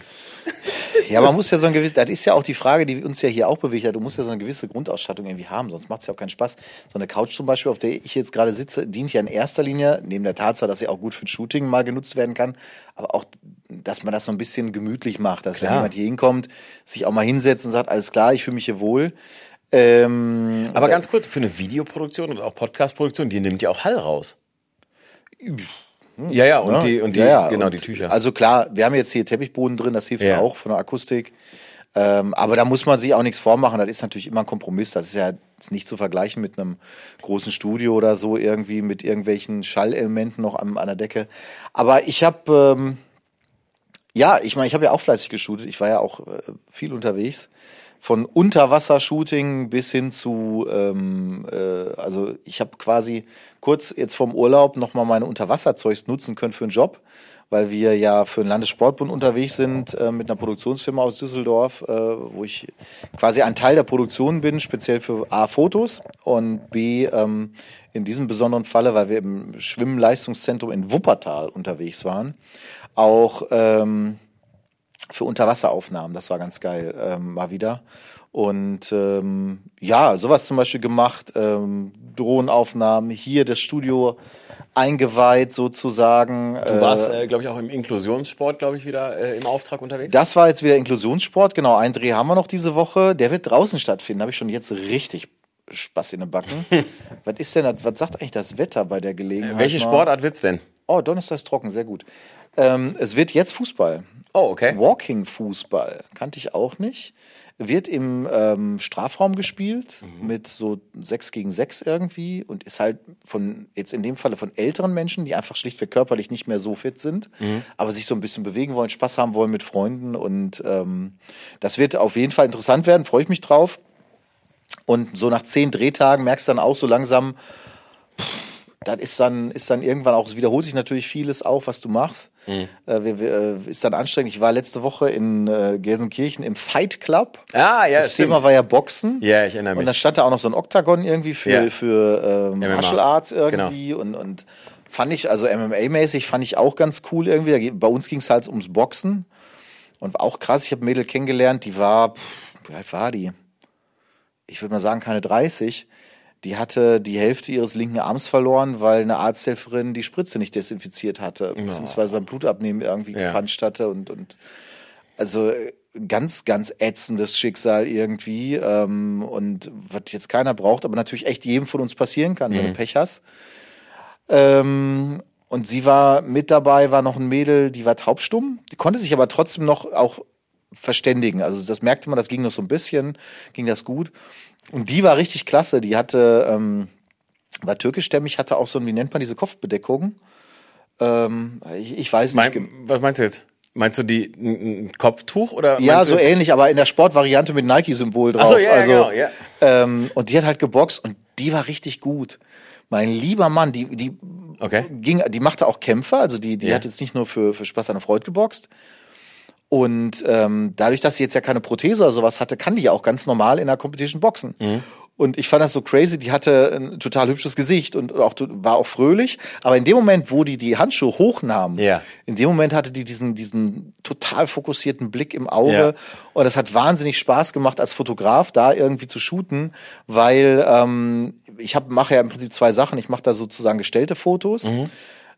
Ja, man muss ja so ein gewisses, das ist ja auch die Frage, die uns ja hier auch bewegt hat. Du musst ja so eine gewisse Grundausstattung irgendwie haben, sonst macht es ja auch keinen Spaß. So eine Couch zum Beispiel, auf der ich jetzt gerade sitze, dient ja in erster Linie, neben der Tatsache, dass sie auch gut für Shooting mal genutzt werden kann, aber auch, dass man das so ein bisschen gemütlich macht, dass wenn Klar. jemand hier hinkommt, sich auch mal hinsetzt und sagt, alles klar, ich fühle mich hier wohl. Ähm, Aber ganz kurz, für eine Videoproduktion und auch Podcastproduktion, die nimmt ja auch Hall raus. Ja, ja, und Ja, die, und die, ja, ja, genau, und die Tücher. Also klar, wir haben jetzt hier Teppichboden drin, das hilft Ja. auch von der Akustik. Ähm, aber da muss man sich auch nichts vormachen. Das ist natürlich immer ein Kompromiss. Das ist ja nicht zu vergleichen mit einem großen Studio oder so, irgendwie mit irgendwelchen Schallelementen noch an, an der Decke. Aber ich habe, ähm, ja, ich meine, ich habe ja auch fleißig geshootet. Ich war ja auch äh, viel unterwegs. Von Unterwassershooting bis hin zu, ähm, äh, also ich habe quasi kurz jetzt vom Urlaub nochmal meine Unterwasserzeugs nutzen können für einen Job, weil wir ja für den Landessportbund unterwegs sind äh, mit einer Produktionsfirma aus Düsseldorf, äh, wo ich quasi ein Teil der Produktion bin, speziell für A, Fotos und B, ähm, in diesem besonderen Falle, weil wir im Schwimmleistungszentrum in Wuppertal unterwegs waren, auch ähm, für Unterwasseraufnahmen. Das war ganz geil, ähm, mal wieder. Und ähm, ja, sowas zum Beispiel gemacht, ähm, Drohnenaufnahmen, hier das Studio eingeweiht sozusagen. Du warst, äh, glaube ich, auch im Inklusionssport, glaube ich, wieder äh, im Auftrag unterwegs. Das war jetzt wieder Inklusionssport, genau. Ein Dreh haben wir noch diese Woche. Der wird draußen stattfinden. Habe ich schon jetzt richtig Spaß in den Backen. <laughs> was ist denn, was sagt eigentlich das Wetter bei der Gelegenheit? Äh, welche? Sportart wird's denn? Oh, Donnerstag ist trocken, sehr gut. Ähm, es wird jetzt Fußball. Oh, okay. Walking-Fußball, kannte ich auch nicht. Wird im ähm, Strafraum gespielt mit so sechs gegen sechs irgendwie und ist halt von, jetzt in dem Falle von älteren Menschen, die einfach schlichtweg körperlich nicht mehr so fit sind, aber sich so ein bisschen bewegen wollen, Spaß haben wollen mit Freunden und ähm, das wird auf jeden Fall interessant werden, freue ich mich drauf. Und so nach zehn Drehtagen merkst du dann auch so langsam, das ist dann, ist dann irgendwann auch, es wiederholt sich natürlich vieles auch, was du machst. Mhm. Äh, wir, wir, ist dann anstrengend. Ich war letzte Woche in äh, Gelsenkirchen im Fight Club. Ah, ja, das stimmt. Thema war ja Boxen. Ja, ich erinnere Und mich. da stand da auch noch so ein Oktagon irgendwie für, Ja. für ähm, MMA. Martial Arts irgendwie und, und fand ich, also MMA-mäßig fand ich auch ganz cool irgendwie. Bei uns ging es halt ums Boxen und auch krass. Ich habe ein Mädel kennengelernt, die war, pff, wie alt war die? Ich würde mal sagen, keine 30. Die hatte die Hälfte ihres linken Arms verloren, weil eine Arzthelferin die Spritze nicht desinfiziert hatte, beziehungsweise beim Blutabnehmen irgendwie Ja. gepanscht hatte und, und also ganz, ganz ätzendes Schicksal irgendwie ähm, und was jetzt keiner braucht, aber natürlich echt jedem von uns passieren kann, wenn du Pech hast. Ähm, und sie war mit dabei, war noch ein Mädel, die war taubstumm, die konnte sich aber trotzdem noch auch verständigen. Also das merkte man, das ging noch so ein bisschen, ging das gut. Und die war richtig klasse. Die hatte, ähm, war türkischstämmig, hatte auch so ein, wie nennt man diese Kopfbedeckung? Ähm, ich, ich weiß nicht. Mein, was meinst du jetzt? Meinst du die ein Kopftuch oder? Ja, so ähnlich, aber in der Sportvariante mit Nike-Symbol drauf. Ach so, ja, also, genau, ja. Ähm, und die hat halt geboxt und die war richtig gut. Mein lieber Mann, die, die Okay. ging, die machte auch Kämpfe, also die, die Ja. hat jetzt nicht nur für, für Spaß an der Freude geboxt. Und ähm, dadurch, dass sie jetzt ja keine Prothese oder sowas hatte, kann die ja auch ganz normal in der Competition boxen. Mhm. Und ich fand das so crazy, die hatte ein total hübsches Gesicht und auch, war auch fröhlich. Aber in dem Moment, wo die die Handschuhe hochnahm, Ja. in dem Moment hatte die diesen, diesen total fokussierten Blick im Auge. Ja. Und es hat wahnsinnig Spaß gemacht, als Fotograf da irgendwie zu shooten, weil ähm, ich mache ja im Prinzip zwei Sachen. Ich mache da sozusagen gestellte Fotos.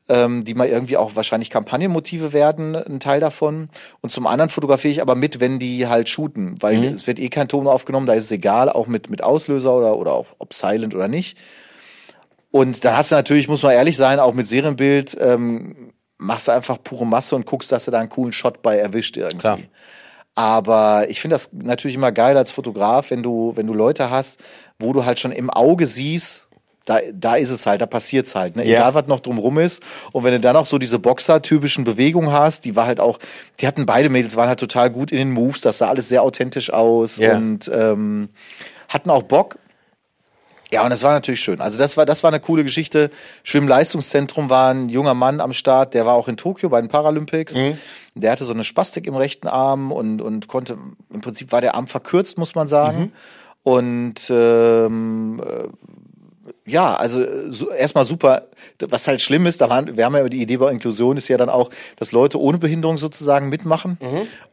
Ähm, die mal irgendwie auch wahrscheinlich Kampagnenmotive werden, ein Teil davon. Und zum anderen fotografiere ich aber mit, wenn die halt shooten, weil es wird eh kein Ton aufgenommen, da ist es egal, auch mit, mit Auslöser oder, oder auch ob silent oder nicht. Und dann hast du natürlich, muss man ehrlich sein, auch mit Serienbild, ähm, machst du einfach pure Masse und guckst, dass du da einen coolen Shot bei erwischt irgendwie. Klar. Aber ich finde das natürlich immer geil als Fotograf, wenn du, wenn du Leute hast, wo du halt schon im Auge siehst, da, da ist es halt, da passiert's halt, ne? Ja. egal was noch drumrum ist. Und wenn du dann auch so diese Boxer-typischen Bewegungen hast, die war halt auch, die hatten beide Mädels, waren halt total gut in den Moves, das sah alles sehr authentisch aus Ja. und ähm, hatten auch Bock. Ja, und das war natürlich schön. Also das war, das war eine coole Geschichte. Schwimmleistungszentrum war ein junger Mann am Start, der war auch in Tokio bei den Paralympics. Der hatte so eine Spastik im rechten Arm und, und konnte, im Prinzip war der Arm verkürzt, muss man sagen. Und ähm, äh, ja, also äh, so, erstmal super. Was halt schlimm ist, da waren, wir haben ja die Idee bei Inklusion ist ja dann auch, dass Leute ohne Behinderung sozusagen mitmachen.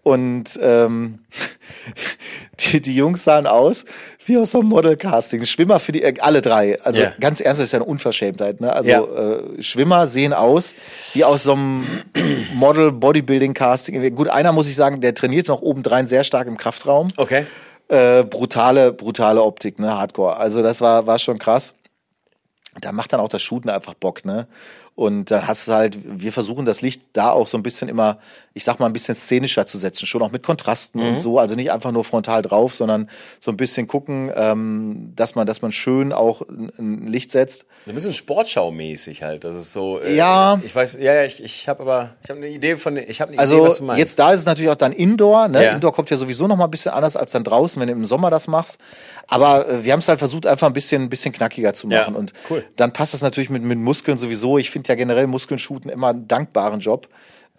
Und ähm, <laughs> die, die Jungs sahen aus wie aus so einem Model-Casting. Schwimmer für die, äh, alle drei. Also Ja. ganz ernst, das ist ja eine Unverschämtheit. Ne? Also Ja. äh, Schwimmer sehen aus wie aus so einem <clears throat> Model-Bodybuilding-Casting. Gut, einer muss ich sagen, der trainiert noch obendrein sehr stark im Kraftraum Okay. äh, brutale, brutale Optik, ne, Hardcore. Also das war, war schon krass. Da macht dann auch das Shooten einfach Bock, ne? Und dann hast du halt, wir versuchen das Licht da auch so ein bisschen immer, ich sag mal, ein bisschen szenischer zu setzen, schon auch mit Kontrasten mhm. und so. Also nicht einfach nur frontal drauf, sondern so ein bisschen gucken, ähm, dass man, dass man schön auch ein, Licht setzt. Ein bisschen Sportschau-mäßig halt. Das ist so. Äh, ja. Ich weiß, ja, ja, ich, ich habe aber, ich habe eine Idee von, ich habe eine also Idee, was du meinst. Jetzt da ist es natürlich auch dann Indoor. Ne? Ja. Indoor kommt ja sowieso noch mal ein bisschen anders als dann draußen, wenn du im Sommer das machst. Aber äh, wir haben es halt versucht, einfach ein bisschen, ein bisschen knackiger zu machen. Ja, und cool. dann passt das natürlich mit, mit Muskeln sowieso. Ich finde ja generell Muskeln shooten immer einen dankbaren Job.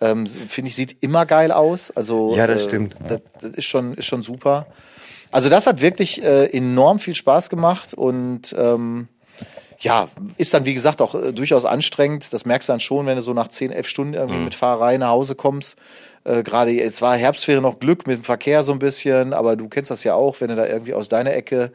Ähm, finde ich, sieht immer geil aus. Also, ja, das äh, stimmt. Das, das, ist, schon, ist schon super. Also, das hat wirklich äh, enorm viel Spaß gemacht und ähm, ja, ist dann, wie gesagt, auch äh, durchaus anstrengend. Das merkst du dann schon, wenn du so nach 10, 11 Stunden irgendwie mhm. mit Fahrerei nach Hause kommst. Äh, Gerade jetzt war Herbstferien noch Glück mit dem Verkehr so ein bisschen, aber du kennst das ja auch, wenn du da irgendwie aus deiner Ecke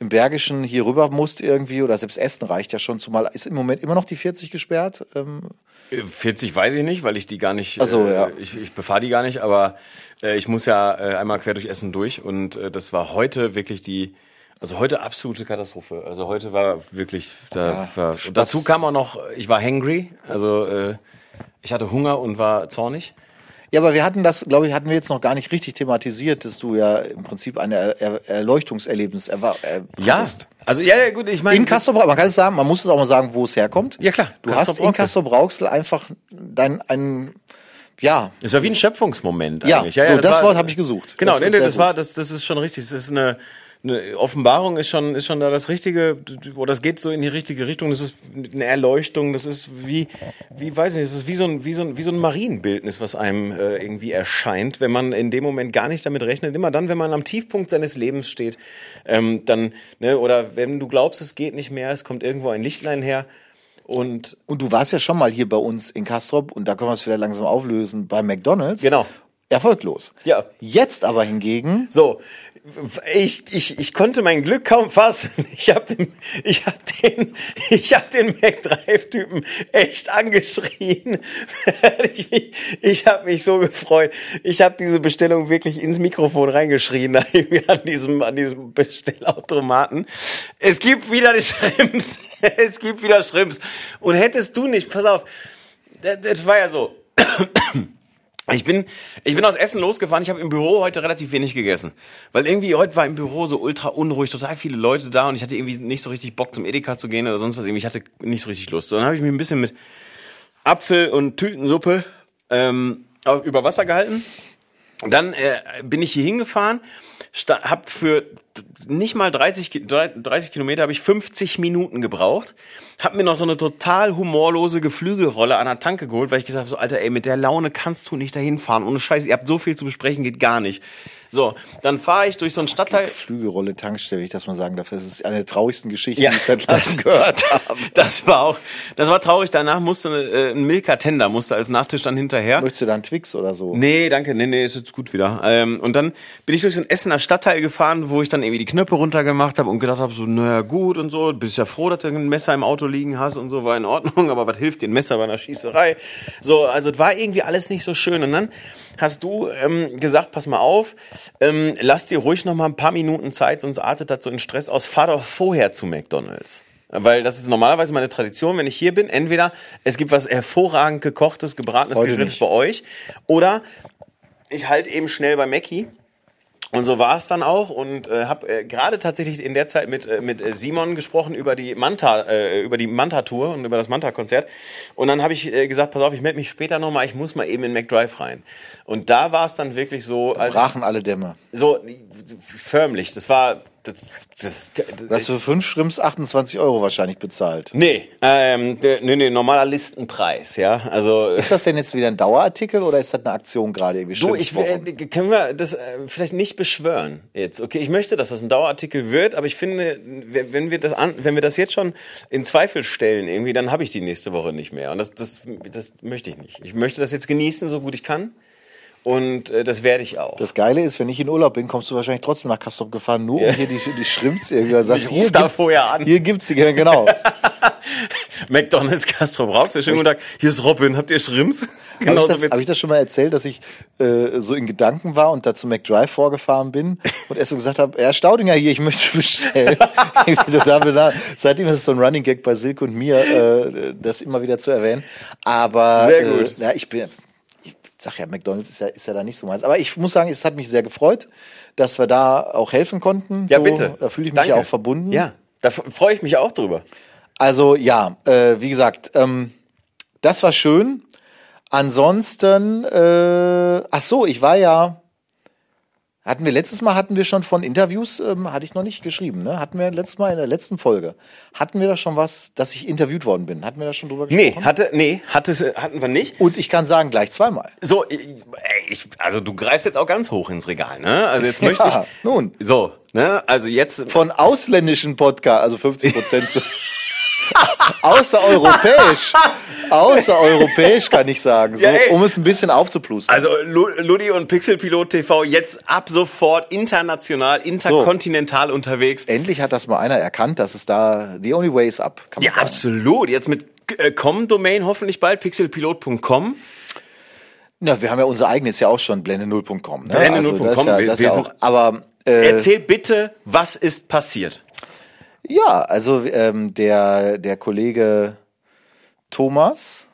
im Bergischen hier rüber musst irgendwie oder selbst Essen reicht ja schon zumal. Ist im Moment immer noch die 40 gesperrt? Ähm 40 äh, weiß ich nicht, weil ich die gar nicht, so, äh, ja. ich, ich befahre die gar nicht, aber äh, ich muss ja äh, einmal quer durch Essen durch und äh, das war heute wirklich die, also heute absolute Katastrophe. Also heute war wirklich, da ja, war, dazu kam auch noch, ich war hangry, also äh, ich hatte Hunger und war zornig. Ja, aber wir hatten das, glaube ich, hatten wir jetzt noch gar nicht richtig thematisiert, dass du ja im Prinzip ein er er Erleuchtungserlebnis erwar er ja, also ja, ja, gut, ich meine. In Castro man kann es sagen, man muss es auch mal sagen, wo es herkommt. Ja, klar. Du hast in Castro Brauxel einfach dein, ein, ja. Es war wie ein Schöpfungsmoment ja, eigentlich. Ja, ja, so, das, das Wort habe ich gesucht. Genau, das nee, nee, das war, das, das ist schon richtig. Das ist eine, eine Offenbarung ist schon, ist schon da das Richtige, oder das geht so in die richtige Richtung. Das ist eine Erleuchtung. Das ist wie, wie weiß ich nicht, das ist wie so ein, wie so ein, wie so ein Marienbildnis, was einem äh, irgendwie erscheint, wenn man in dem Moment gar nicht damit rechnet. Immer dann, wenn man am Tiefpunkt seines Lebens steht, ähm, dann, ne, oder wenn du glaubst, es geht nicht mehr, es kommt irgendwo ein Lichtlein her. Und, und du warst ja schon mal hier bei uns in Kastrop und da können wir es vielleicht langsam auflösen bei McDonalds. Genau erfolglos. Ja. Jetzt aber hingegen. So, ich, ich, ich konnte mein Glück kaum fassen. Ich habe den, ich hab den, ich hab den McDrive-Typen echt angeschrien. <laughs> ich ich habe mich so gefreut. Ich habe diese Bestellung wirklich ins Mikrofon reingeschrien <laughs> an diesem, an diesem Bestellautomaten. Es gibt wieder die Schrimps. <laughs> Es gibt wieder Schrimps. Und hättest du nicht, pass auf, das, das war ja so. Ich bin, ich bin aus Essen losgefahren. Ich habe im Büro heute relativ wenig gegessen. Weil irgendwie heute war im Büro so ultra unruhig, total viele Leute da und ich hatte irgendwie nicht so richtig Bock zum Edeka zu gehen oder sonst was. Irgendwie, ich hatte nicht so richtig Lust. So, dann habe ich mich ein bisschen mit Apfel und Tütensuppe ähm, über Wasser gehalten. Dann äh, bin ich hier hingefahren, hab für nicht mal 30, 30 Kilometer habe ich 50 Minuten gebraucht. Hab mir noch so eine total humorlose Geflügelrolle an der Tanke geholt, weil ich gesagt habe, so Alter, ey, mit der Laune kannst du nicht dahin fahren. Ohne Scheiß, ihr habt so viel zu besprechen, geht gar nicht. So, dann fahre ich durch so einen Stadtteil. Flügelrolle Tankstelle, ich das mal sagen darf. Das ist eine der traurigsten Geschichten, ja, die ich seit langem gehört <laughs> habe. Das war auch, das war traurig. Danach musste äh, ein Milka Tender musste als Nachtisch dann hinterher. Möchtest du dann Twix oder so? Nee, danke. Nee, nee, ist jetzt gut wieder. Ähm, und dann bin ich durch so einen Essener Stadtteil gefahren, wo ich dann irgendwie die Knöpfe runtergemacht habe und gedacht habe, so, naja, gut und so. Bist ja froh, dass du ein Messer im Auto liegen hast und so, war in Ordnung. <laughs> Aber was hilft dir ein Messer bei einer Schießerei? So, also es war irgendwie alles nicht so schön. Und dann hast du ähm, gesagt, pass mal auf, ähm, lass dir ruhig noch mal ein paar Minuten Zeit, sonst artet das so in Stress aus. Fahr doch vorher zu McDonald's. Weil das ist normalerweise meine Tradition, wenn ich hier bin. Entweder es gibt was hervorragend gekochtes, gebratenes, gegrilltes bei euch. Oder ich halte eben schnell bei Mackie und so war es dann auch und äh, habe äh, gerade tatsächlich in der Zeit mit äh, mit äh, Simon gesprochen über die Manta äh, über die Manta Tour und über das Manta Konzert und dann habe ich äh, gesagt, pass auf, ich melde mich später noch mal, ich muss mal eben in McDrive rein. Und da war es dann wirklich so, da brachen alle Dämme. So förmlich, das war das, das, das, hast du für fünf Schrimps 28 Euro wahrscheinlich bezahlt. Nee, ähm, nee, nee, normaler Listenpreis, ja. Also ist das denn jetzt wieder ein Dauerartikel oder ist das eine Aktion gerade irgendwie? Du, ich äh, können wir das äh, vielleicht nicht beschwören jetzt. Okay, ich möchte, dass das ein Dauerartikel wird, aber ich finde, wenn wir das an, wenn wir das jetzt schon in Zweifel stellen irgendwie, dann habe ich die nächste Woche nicht mehr und das, das, das möchte ich nicht. Ich möchte das jetzt genießen, so gut ich kann. Und äh, das werde ich auch. Das Geile ist, wenn ich in Urlaub bin, kommst du wahrscheinlich trotzdem nach Kastrop gefahren, nur um hier die, die Schrimps irgendwie. Sagst, ich ruf da vorher an. Hier gibt's die, genau. <laughs> McDonalds Castro Brauxel. Schönen guten Tag. Hier ist Robin. Habt ihr Schrimps? Habe ich, das- hab ich das schon mal erzählt, dass ich äh, so in Gedanken war und da zu McDrive vorgefahren bin und erst so gesagt habe, ja, Staudinger hier, ich möchte bestellen. <laughs> Seitdem ist es so ein Running Gag bei Silke und mir, äh, das immer wieder zu erwähnen. Aber Sehr gut. Äh, ja, ich bin, sag ja, McDonalds ist ja, ist ja da nicht so meins. Aber ich muss sagen, es hat mich sehr gefreut, dass wir da auch helfen konnten. Ja, so, bitte. Da fühle ich mich Danke. ja auch verbunden. Ja, da freue ich mich auch drüber. Also ja, äh, wie gesagt, ähm, das war schön. Ansonsten, äh, ach so, ich war ja, hatten wir letztes Mal hatten wir schon von Interviews, ähm, hatte ich noch nicht geschrieben, ne? Hatten wir letztes Mal in der letzten Folge, hatten wir da schon was, dass ich interviewt worden bin? Hatten wir da schon drüber Nee, gesprochen? hatte, nee, hatte, hatten wir nicht. Und ich kann sagen, gleich zweimal. So, ich, ey, ich, also du greifst jetzt auch ganz hoch ins Regal, ne? Also jetzt möchte Ja, ich. nun. So, ne? Also jetzt. Von ausländischen Podcasts, also 50 Prozent <laughs> zu. Außereuropäisch. Außereuropäisch kann ich sagen, so, Ja, um es ein bisschen aufzuplustern. Also Lu- Ludi und Pixelpilot TV jetzt ab sofort international, interkontinental unterwegs. endlich hat das mal einer erkannt, dass es da the only way is up. Kann Ja, sagen. absolut. Jetzt mit äh, com-Domain hoffentlich bald, pixelpilot.com. Ja, wir haben ja unser eigenes ja auch schon blende0.com. Ne? Blende0.com, das ist ja, ja auch, aber äh, Erzähl bitte, was ist passiert? Ja, also ähm, der der Kollege Thomas,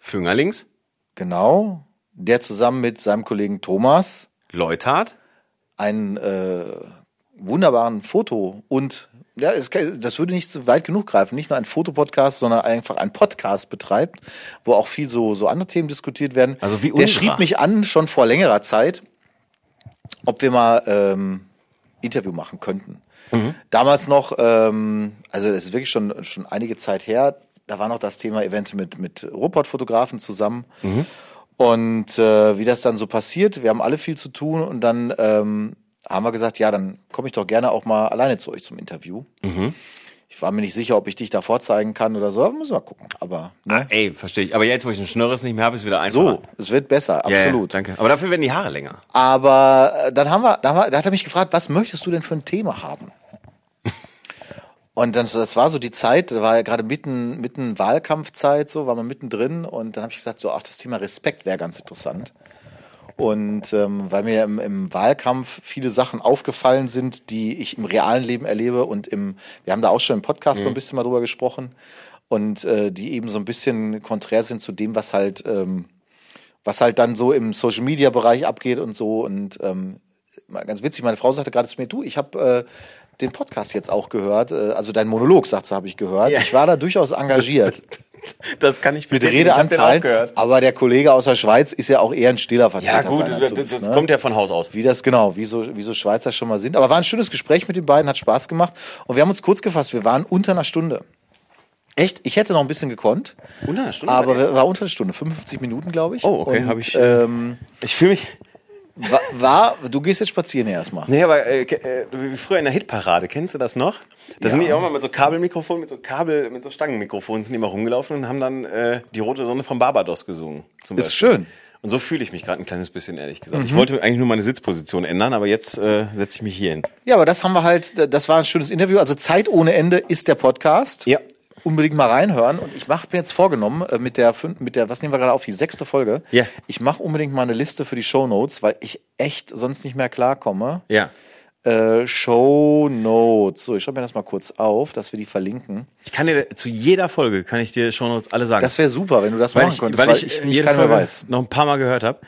Füngerlings, genau, der zusammen mit seinem Kollegen Thomas Leuthard, einen äh, wunderbaren Foto und ja, es, das würde nicht so weit genug greifen. Nicht nur ein Fotopodcast, sondern einfach ein Podcast betreibt, wo auch viel so, so andere Themen diskutiert werden. Also wie Der unserer. schrieb mich an, schon vor längerer Zeit, ob wir mal ähm, Interview machen könnten. Mhm. Damals noch, ähm, also das ist wirklich schon, schon einige Zeit her, da war noch das Thema Event mit, mit Robotfotografen zusammen. Mhm. Und äh, wie das dann so passiert, wir haben alle viel zu tun und dann ähm, haben wir gesagt, ja, dann komme ich doch gerne auch mal alleine zu euch zum Interview. Mhm. Ich war mir nicht sicher, ob ich dich da vorzeigen kann oder so, aber müssen wir gucken. Aber ne? Ah, ey, verstehe ich. Aber jetzt, wo ich den Schnörres nicht mehr habe, ist wieder einfacher. so, es wird besser, Ja, absolut. Danke. Aber dafür werden die Haare länger. Aber äh, dann haben wir, da, haben wir, da hat er mich gefragt, was möchtest du denn für ein Thema haben? <laughs> Und dann, das war so die Zeit, da war ja gerade mitten, mitten Wahlkampfzeit, so war man mittendrin und dann habe ich gesagt, so, ach, das Thema Respekt wäre ganz interessant. Und ähm, weil mir im, im Wahlkampf viele Sachen aufgefallen sind, die ich im realen Leben erlebe und im, wir haben da auch schon im Podcast so ein bisschen mal drüber gesprochen und äh, die eben so ein bisschen konträr sind zu dem, was halt ähm, was halt dann so im Social Media Bereich abgeht und so. Und ähm, ganz witzig, meine Frau sagte gerade zu mir, du, ich habe äh, den Podcast jetzt auch gehört, äh, also dein Monolog, sagt sie, habe ich gehört. Ja. Ich war da durchaus engagiert <laughs> Das kann ich mit Redeanteil. gehört. Aber der Kollege aus der Schweiz ist ja auch eher ein stiller Vertreter. Ja, gut, das, das ne? kommt ja von Haus aus. Wie das genau, wie so, wie so Schweizer schon mal sind. Aber war ein schönes Gespräch mit den beiden, hat Spaß gemacht. Und wir haben uns kurz gefasst, wir waren unter einer Stunde. Echt? Ich hätte noch ein bisschen gekonnt, Unter einer Stunde? aber wir- war unter einer Stunde, 55 Minuten, glaube ich. Oh, okay, Und, hab ich- Ähm, ich fühle mich. War, war, du gehst jetzt spazieren erstmal. Nee, aber äh, ke- äh, wie früher in der Hitparade, kennst du das noch? Da sind die auch mal mit so Kabelmikrofon, mit so Kabel, mit so Stangenmikrofonen sind die mal rumgelaufen und haben dann äh, die rote Sonne von Barbados gesungen. Zum Ist schön. Und so fühle ich mich gerade ein kleines bisschen, ehrlich gesagt. Mhm. Ich wollte eigentlich nur meine Sitzposition ändern, aber jetzt äh, setze ich mich hier hin. Ja, aber das haben wir halt, das war ein schönes Interview. Also Zeit ohne Ende ist der Podcast. Ja. Unbedingt mal reinhören. Und ich mache mir jetzt vorgenommen, äh, mit der, mit der, was nehmen wir gerade auf, die sechste Folge. Ja. Ich mache unbedingt mal eine Liste für die Show Notes, weil ich echt sonst nicht mehr klarkomme. Ja. Äh, Show Notes. So, ich schreibe mir das mal kurz auf, dass wir die verlinken. Ich kann dir zu jeder Folge, kann ich dir schon uns alle sagen. Das wäre super, wenn du das weil machen ich, könntest, weil ich, äh, nicht jede keiner mehr weiß. noch ein paar Mal gehört habe.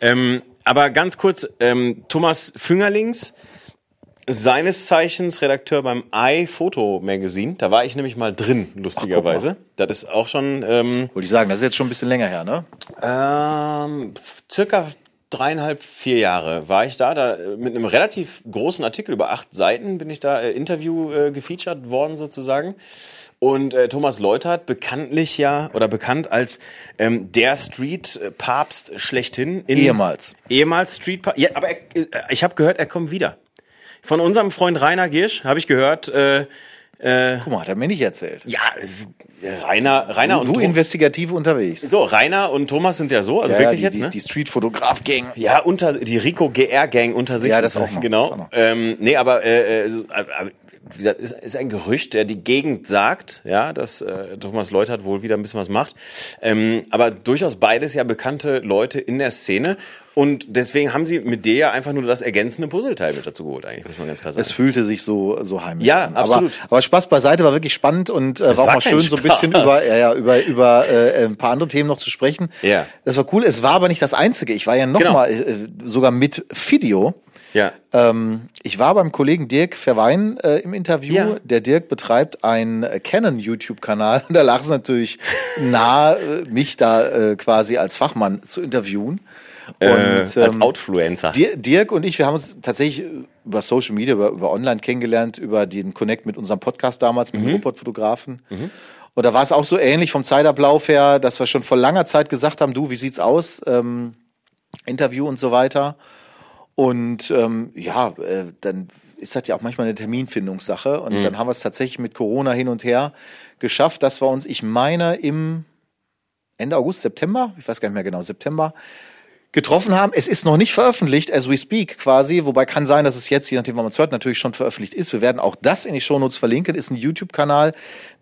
Ähm, aber ganz kurz, ähm, Thomas Füngerlings, seines Zeichens Redakteur beim iPhoto Magazine. Da war ich nämlich mal drin, lustigerweise. Das ist auch schon ähm, Wollte ich sagen, das ist jetzt schon ein bisschen länger her, ne? ähm, circa dreieinhalb, vier Jahre war ich da, da äh, mit einem relativ großen Artikel über acht Seiten bin ich da äh, Interview äh, gefeatured worden sozusagen. Und äh, Thomas Leutert, bekanntlich ja oder bekannt als ähm, der Street-Papst schlechthin. In, Ehemals. Ehemals Street-Papst. Ja, aber er, äh, ich habe gehört, er kommt wieder. Von unserem Freund Rainer Giersch habe ich gehört, äh, Guck mal, hat er mir nicht erzählt. ja, äh, Rainer, Rainer du und Thomas. investigativ unterwegs. So, Rainer und Thomas sind ja so, also Ja, wirklich die, jetzt, die, ne? die Street-Fotograf-Gang. Ja, unter die Rico GR Gang unter sich. Ja, das auch noch, Genau. das auch noch. Ähm, nee, aber äh, äh, äh, äh, wie gesagt, ist, ist ein Gerücht, der die Gegend sagt, ja, dass äh, Thomas Leutert wohl wieder ein bisschen was macht. Ähm, aber durchaus beides ja bekannte Leute in der Szene. Und deswegen haben sie mit dir ja einfach nur das ergänzende Puzzleteil mit dazu geholt, eigentlich, muss man ganz klar sagen. Es fühlte sich so, so heimlich Ja, an. absolut. Aber, aber Spaß beiseite war wirklich spannend und äh, war auch mal schön, so ein bisschen Spaß. über, ja, ja, über, über äh, ein paar andere Themen noch zu sprechen. Ja. Das war cool. Es war aber nicht das Einzige. Ich war ja noch Genau. mal äh, sogar mit Video. Ja. Ähm, ich war beim Kollegen Dirk Verwein äh, im Interview. Ja. Der Dirk betreibt einen äh, Canon-YouTube-Kanal. Da lag es natürlich nahe, äh, mich da äh, quasi als Fachmann zu interviewen. äh, als ähm, Outfluencer. Dir- Dirk und ich, wir haben uns tatsächlich äh, über Social Media, über, über Online kennengelernt, über den Connect mit unserem Podcast damals, mit dem Robot-Fotografen. Und da war es auch so ähnlich vom Zeitablauf her, dass wir schon vor langer Zeit gesagt haben, du, wie sieht's aus? Ähm, Interview und so weiter. Und ähm, ja, äh, dann ist das ja auch manchmal eine Terminfindungssache. Und dann haben wir es tatsächlich mit Corona hin und her geschafft, dass wir uns, ich meine, im Ende August, September, ich weiß gar nicht mehr genau, September, getroffen haben. Es ist noch nicht veröffentlicht, as we speak quasi, wobei kann sein, dass es jetzt, je nachdem, wann man es hört, natürlich schon veröffentlicht ist. Wir werden auch das in die Shownotes verlinken. Ist ein YouTube-Kanal,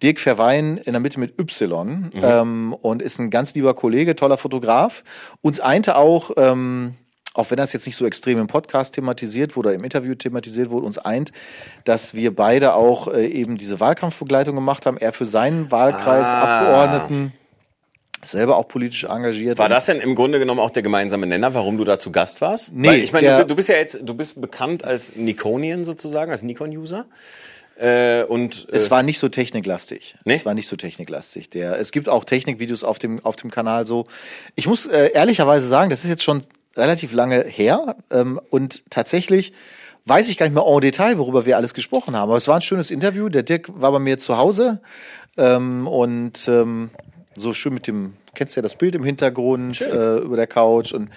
Dirk Verwein in der Mitte mit Y ähm, und ist ein ganz lieber Kollege, toller Fotograf. Uns einte auch, ähm, auch wenn das jetzt nicht so extrem im Podcast thematisiert wurde oder im Interview thematisiert wurde, uns eint, dass wir beide auch äh, eben diese Wahlkampfbegleitung gemacht haben. Er für seinen Wahlkreis Ah. Abgeordneten selber auch politisch engagiert. War das denn im Grunde genommen auch der gemeinsame Nenner, warum du da zu Gast warst? Nee, Weil ich meine, du, du bist ja jetzt, du bist bekannt als Nikonien sozusagen, als Nikon-User. Äh, und äh, Es war nicht so techniklastig. Nee? Es war nicht so techniklastig. Der, es gibt auch Technikvideos auf dem, auf dem Kanal so. Ich muss äh, ehrlicherweise sagen, das ist jetzt schon relativ lange her ähm, und tatsächlich weiß ich gar nicht mehr en Detail, worüber wir alles gesprochen haben. Aber es war ein schönes Interview. Der Dirk war bei mir zu Hause ähm, und ähm, so schön mit dem, kennst du ja das Bild im Hintergrund äh, über der Couch und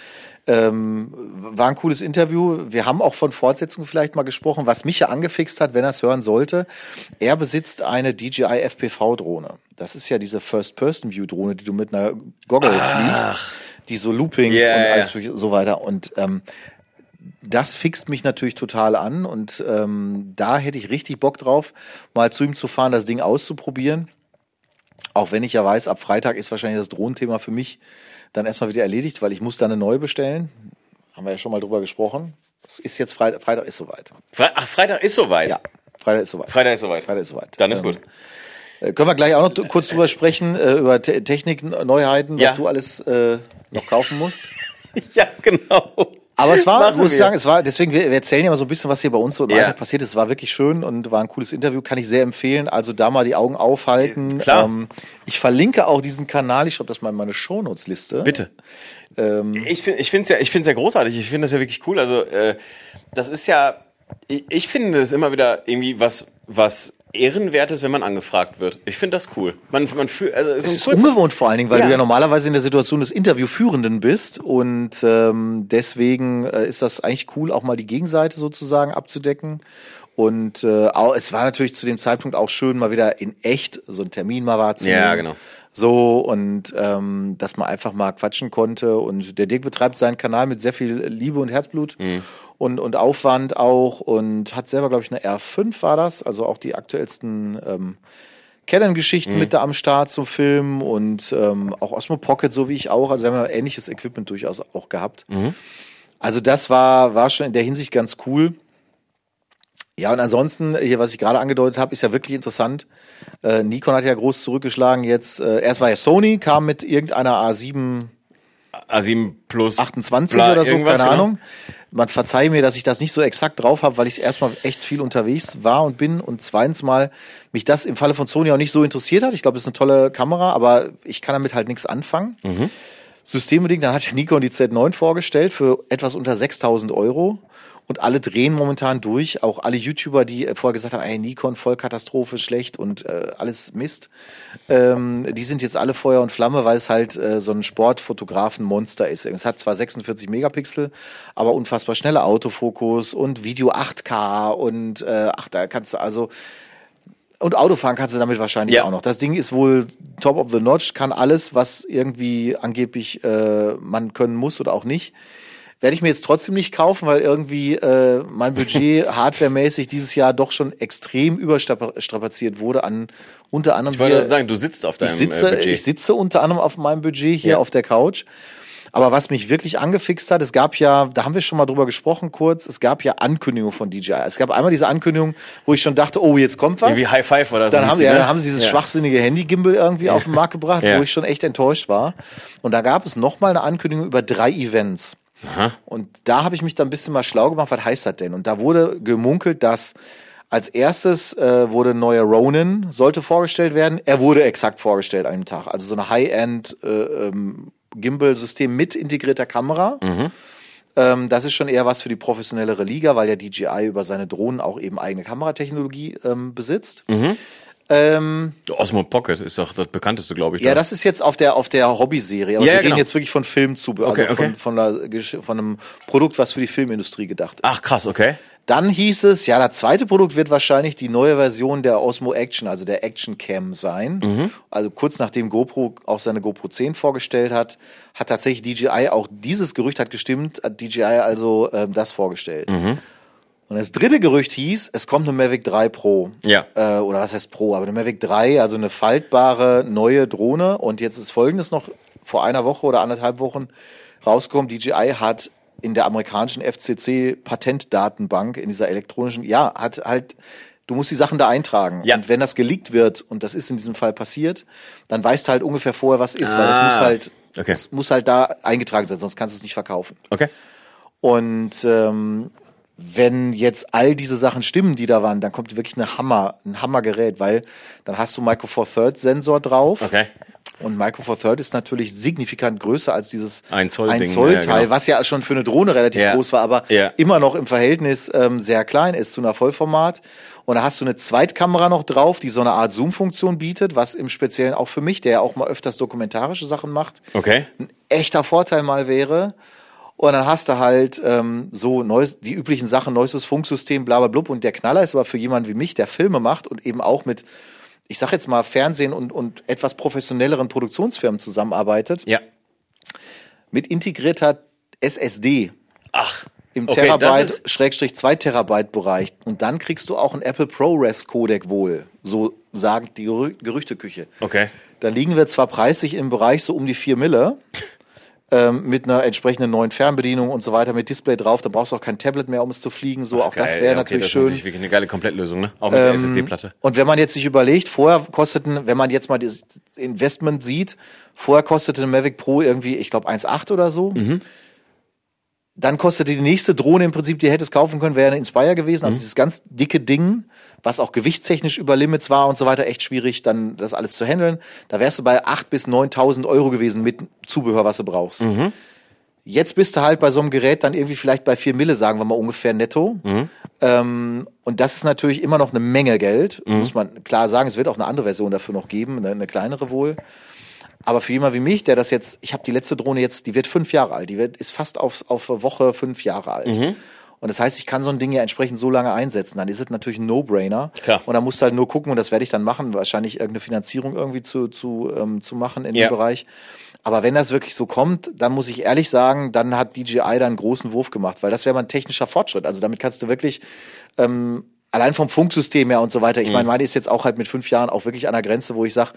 ähm, war ein cooles Interview. Wir haben auch von Fortsetzungen vielleicht mal gesprochen, was mich ja angefixt hat, wenn er es hören sollte. Er besitzt eine DJI FPV-Drohne. Das ist ja diese First-Person-View-Drohne, die du mit einer Goggle fliegst, die so Loopings Ja, und alles mögliche- so weiter. Und ähm, das fixt mich natürlich total an und ähm, da hätte ich richtig Bock drauf, mal zu ihm zu fahren, das Ding auszuprobieren. Auch wenn ich ja weiß, ab Freitag ist wahrscheinlich das Drohnenthema für mich dann erstmal wieder erledigt, weil ich muss dann eine neue bestellen. Haben wir ja schon mal drüber gesprochen. Es ist jetzt Freitag, Freitag ist soweit. Fre Ach, Freitag ist soweit. Ja, Freitag ist soweit. Freitag ist soweit. Freitag ist soweit. Dann ist Ähm, gut. Äh, Können wir gleich auch noch kurz drüber sprechen, äh, über Te Technik-Neuheiten, Ja. was du alles äh, noch kaufen musst. <laughs> Ja, genau. Aber es war, Machen muss ich sagen, es war, deswegen, wir, wir erzählen ja mal so ein bisschen, was hier bei uns so im Ja. Alltag passiert ist. Es war wirklich schön und war ein cooles Interview, kann ich sehr empfehlen. Also da mal die Augen aufhalten. Klar. Ähm, ich verlinke auch diesen Kanal, ich schreibe das mal in meine Shownotes-Liste. Bitte. Ähm, Ich finde ich finde es ja, ich find's ja großartig. Ich finde das ja wirklich cool. Also, äh, das ist ja, ich, ich finde es immer wieder irgendwie was, was Ehrenwertes, wenn man angefragt wird. Ich finde das cool. Man, man fühlt, also, so Es ist ungewohnt vor allen Dingen, weil Ja. du ja normalerweise in der Situation des Interviewführenden bist und ähm, deswegen äh, ist das eigentlich cool, auch mal die Gegenseite sozusagen abzudecken. Und äh, auch, es war natürlich zu dem Zeitpunkt auch schön, mal wieder in echt so einen Termin mal wahrzunehmen. Ja, genau. So und ähm, dass man einfach mal quatschen konnte. Und der Dirk betreibt seinen Kanal mit sehr viel Liebe und Herzblut Mhm. und, und Aufwand auch und hat selber, glaube ich, eine R5 war das, also auch die aktuellsten ähm, Canon-Geschichten mit da am Start zum Film und ähm, auch Osmo Pocket, so wie ich auch. Also wir haben ja ähnliches Equipment durchaus auch gehabt. Also das war, war schon in der Hinsicht ganz cool. Ja, und ansonsten, hier, was ich gerade angedeutet habe, ist ja wirklich interessant. Äh, Nikon hat ja groß zurückgeschlagen jetzt. Äh, erst war ja Sony, kam mit irgendeiner A7 A7 Plus 28 bla, oder so, keine genau. Ahnung. Man verzeihe mir, dass ich das nicht so exakt drauf habe, weil ich erstmal echt viel unterwegs war und bin und zweitens mal mich das im Falle von Sony auch nicht so interessiert hat. Ich glaube, es ist eine tolle Kamera, aber ich kann damit halt nichts anfangen. Mhm. Systembedingt, dann hat <laughs> Nikon die Z9 vorgestellt für etwas unter 6000 Euro. Und alle drehen momentan durch, auch alle YouTuber, die äh, vorher gesagt haben, ey, Nikon, Vollkatastrophe, schlecht und äh, alles Mist. Ähm, die sind jetzt alle Feuer und Flamme, weil es halt äh, so ein Sportfotografen-Monster ist. Es hat zwar 46 Megapixel, aber unfassbar schneller Autofokus und Video 8K und äh, ach, da kannst du also und Autofahren kannst du damit wahrscheinlich Ja. auch noch. Das Ding ist wohl top of the notch, kann alles, was irgendwie angeblich äh, man können muss oder auch nicht. Werde ich mir jetzt trotzdem nicht kaufen, weil irgendwie äh, mein Budget <laughs> hardwaremäßig dieses Jahr doch schon extrem überstrapaziert wurde an unter anderem. Ich wollte sagen, du sitzt auf deinem ich sitze, äh, Budget. ich sitze unter anderem auf meinem Budget hier Ja. auf der Couch. Aber was mich wirklich angefixt hat, es gab ja, da haben wir schon mal drüber gesprochen kurz, es gab ja Ankündigungen von DJI. Es gab einmal diese Ankündigung, wo ich schon dachte, oh, jetzt kommt was. Irgendwie High Five oder so. Dann haben, sie, ja, ne? dann haben sie dieses Ja. schwachsinnige Handy-Gimbal irgendwie auf den Markt gebracht, Ja. wo ich schon echt enttäuscht war. Und da gab es nochmal eine Ankündigung über drei Events. Und da habe ich mich dann ein bisschen mal schlau gemacht, was heißt das denn? Und da wurde gemunkelt, dass als erstes äh, wurde ein neuer Ronin, sollte vorgestellt werden. Er wurde exakt vorgestellt an dem Tag. Also so eine High-End äh, ähm, Gimbal-System mit integrierter Kamera. Ähm, das ist schon eher was für die professionellere Liga, weil ja DJI über seine Drohnen auch eben eigene Kameratechnologie ähm, besitzt. Ähm, Osmo Pocket ist doch das bekannteste, glaube ich. ja, da. das ist jetzt auf der auf der Hobbyserie. Aber Ja, wir ja, genau. jetzt wirklich von Filmzubehör, Okay, also von, okay. von, der, Gesch- von einem Produkt, was für die Filmindustrie gedacht ist. Ach krass, okay. Dann hieß es, ja, das zweite Produkt wird wahrscheinlich die neue Version der Osmo Action, also der Action Cam sein. Mhm. Also kurz nachdem GoPro auch seine GoPro 10 vorgestellt hat, hat tatsächlich DJI auch dieses Gerücht hat gestimmt, hat DJI also ähm, das vorgestellt. Mhm. Und das dritte Gerücht hieß, es kommt eine Mavic 3 Pro. Ja. Äh, oder was heißt Pro? Aber eine Mavic 3, also eine faltbare neue Drohne. Und jetzt ist folgendes noch vor einer Woche oder anderthalb Wochen rausgekommen. DJI hat in der amerikanischen FCC Patentdatenbank, in dieser elektronischen, ja, hat halt, du musst die Sachen da eintragen. Ja. Und wenn das geleakt wird, und das ist in diesem Fall passiert, dann weißt du halt ungefähr vorher, was ist, weil das Ah. muss halt, Okay. das muss halt da eingetragen sein, sonst kannst du es nicht verkaufen. Okay. Und ähm, wenn jetzt all diese Sachen stimmen, die da waren, dann kommt wirklich eine Hammer, ein Hammergerät, weil dann hast du Micro Four Third Sensor drauf. Okay. Und Micro Four Third ist natürlich signifikant größer als dieses Ein Zoll ein Zoll ja, Teil, genau. was ja schon für eine Drohne relativ Ja. groß war, aber Ja. immer noch im Verhältnis ähm, sehr klein ist zu einer Vollformat. Und da hast du eine Zweitkamera noch drauf, die so eine Art Zoom-Funktion bietet, was im Speziellen auch für mich, der ja auch mal öfters dokumentarische Sachen macht, Okay. ein echter Vorteil mal wäre. Und dann hast du halt ähm, so neues, die üblichen Sachen, neuestes Funksystem, bla bla blub. Und der Knaller ist aber für jemanden wie mich, der Filme macht und eben auch mit, ich sag jetzt mal, Fernsehen und, und etwas professionelleren Produktionsfirmen zusammenarbeitet, Ja. mit integrierter SSD Ach. im Okay, Terabyte, Schrägstrich 2 Terabyte Bereich. Und dann kriegst du auch ein Apple ProRes Codec wohl. So sagt die Gerü Gerüchteküche. Okay. Da liegen wir zwar preislich im Bereich so um die 4 Mille, <laughs> ähm, mit einer entsprechenden neuen Fernbedienung und so weiter, mit Display drauf, da brauchst du auch kein Tablet mehr, um es zu fliegen. So, auch das Geil, wäre ja, okay, natürlich das ist schön. natürlich wirklich eine geile Komplettlösung, ne? Auch mit der SSD-Platte. Und wenn man jetzt sich überlegt, vorher kosteten, wenn man jetzt mal das Investment sieht, vorher kostete eine Mavic Pro irgendwie, ich glaube, 1,8 oder so. Mhm. Dann kostete die nächste Drohne im Prinzip, die du hättest kaufen können, wäre eine Inspire gewesen. Mhm. Also dieses ganz dicke Ding, was auch gewichtstechnisch über Limits war und so weiter, echt schwierig, dann das alles zu handeln. Da wärst du bei 8.000 bis 9.000 Euro gewesen mit Zubehör, was du brauchst. Mhm. Jetzt bist du halt bei so einem Gerät dann irgendwie vielleicht bei 4 Mille, sagen wir mal ungefähr netto. Mhm. Ähm, und das ist natürlich immer noch eine Menge Geld, Mhm. muss man klar sagen. Es wird auch eine andere Version dafür noch geben, eine, eine kleinere wohl. Aber für jemand wie mich, der das jetzt, ich habe die letzte Drohne jetzt, die wird fünf Jahre alt, die wird, ist fast auf, auf Woche fünf Jahre alt. Mhm. Und das heißt, ich kann so ein Ding ja entsprechend so lange einsetzen. Dann ist es natürlich ein No-Brainer. Und da musst du halt nur gucken, und das werde ich dann machen, wahrscheinlich irgendeine Finanzierung irgendwie zu, zu, ähm, zu machen in Ja. dem Bereich. Aber wenn das wirklich so kommt, dann muss ich ehrlich sagen, dann hat DJI da einen großen Wurf gemacht, weil das wäre mal ein technischer Fortschritt. Also damit kannst du wirklich ähm, allein vom Funksystem her und so weiter. Ich Mhm. meine, meine ist jetzt auch halt mit fünf Jahren auch wirklich an der Grenze, wo ich sage,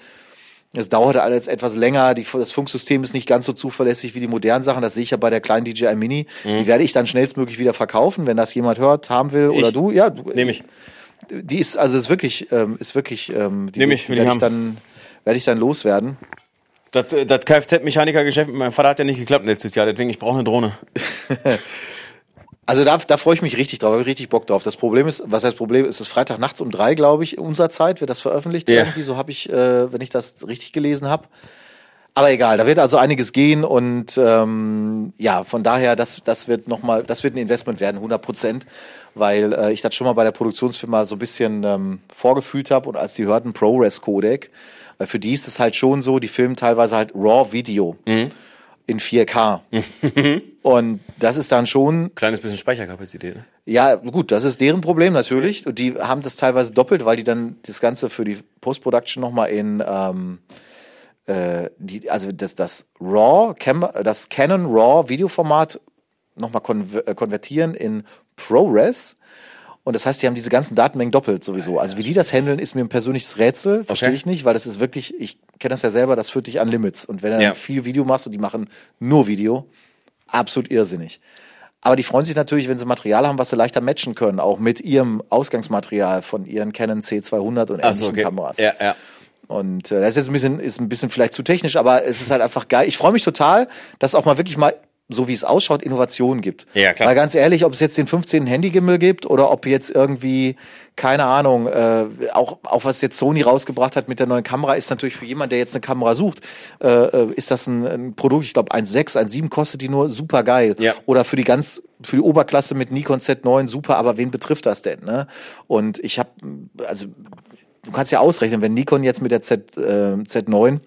es dauerte alles etwas länger, die, das Funksystem ist nicht ganz so zuverlässig wie die modernen Sachen. Das sehe ich ja bei der kleinen DJI Mini. Die werde ich dann schnellstmöglich wieder verkaufen, wenn das jemand hört, haben will oder Mhm. Ich. du. Ja, du, Nehme ich. Die ist also ist wirklich ähm, ist wirklich ähm, die, Nehm ich, die will ich werde ich haben. dann werde ich dann loswerden. Das, äh, das Kfz-Mechaniker-Geschäft mit meinem Vater hat ja nicht geklappt letztes Jahr, deswegen ich brauche eine Drohne. <laughs> Also da, da freue ich mich richtig drauf, habe ich richtig Bock drauf. Das Problem ist, was heißt Problem, ist es Freitag nachts um drei, glaube ich, unserer Zeit wird das veröffentlicht Ja. irgendwie. So habe ich, äh, wenn ich das richtig gelesen habe. Aber egal, da wird also einiges gehen und ähm, ja, von daher, das, das wird nochmal, das wird ein Investment werden, 100 Prozent, weil äh, ich das schon mal bei der Produktionsfirma so ein bisschen ähm, vorgefühlt habe und als die hörten ProRes Codec, weil für die ist es halt schon so, die filmen teilweise halt Raw Video in 4K. <laughs> und das ist dann schon Kleines bisschen Speicherkapazität. Ne? ja, gut, das ist deren Problem natürlich. Und die haben das teilweise doppelt, weil die dann das Ganze für die Post-Production nochmal in ähm, äh, die, also das, das RAW, Cam das Canon RAW Videoformat nochmal konver äh, konvertieren in ProRes. Und das heißt, die haben diese ganzen Datenmengen doppelt sowieso. Also wie die das handeln, ist mir ein persönliches Rätsel. Verstehe Okay. ich nicht, weil das ist wirklich, ich kenne das ja selber, das führt dich an Limits. Und wenn du Ja. viel Video machst und die machen nur Video, absolut irrsinnig. Aber die freuen sich natürlich, wenn sie Material haben, was sie leichter matchen können, auch mit ihrem Ausgangsmaterial von ihren Canon C200 und ähnlichen so, okay. Kameras. Ja, ja. Und äh, das ist jetzt ein bisschen, ist ein bisschen vielleicht zu technisch, aber es ist halt einfach geil. Ich freue mich total, dass auch mal wirklich mal, so wie es ausschaut, Innovationen gibt. Ja, klar. Weil ganz ehrlich, ob es jetzt den 15. Handygimmel gibt oder ob jetzt irgendwie, keine Ahnung, äh, auch, auch was jetzt Sony rausgebracht hat mit der neuen Kamera, ist natürlich für jemanden, der jetzt eine Kamera sucht, äh, äh, ist das ein, ein Produkt, ich glaube 1,6, 1,7 kostet die nur super geil. Ja. Oder für die ganz, für die Oberklasse mit Nikon Z9 super, aber wen betrifft das denn? Ne? Und ich habe, also du kannst ja ausrechnen, wenn Nikon jetzt mit der Z, äh, Z9 ein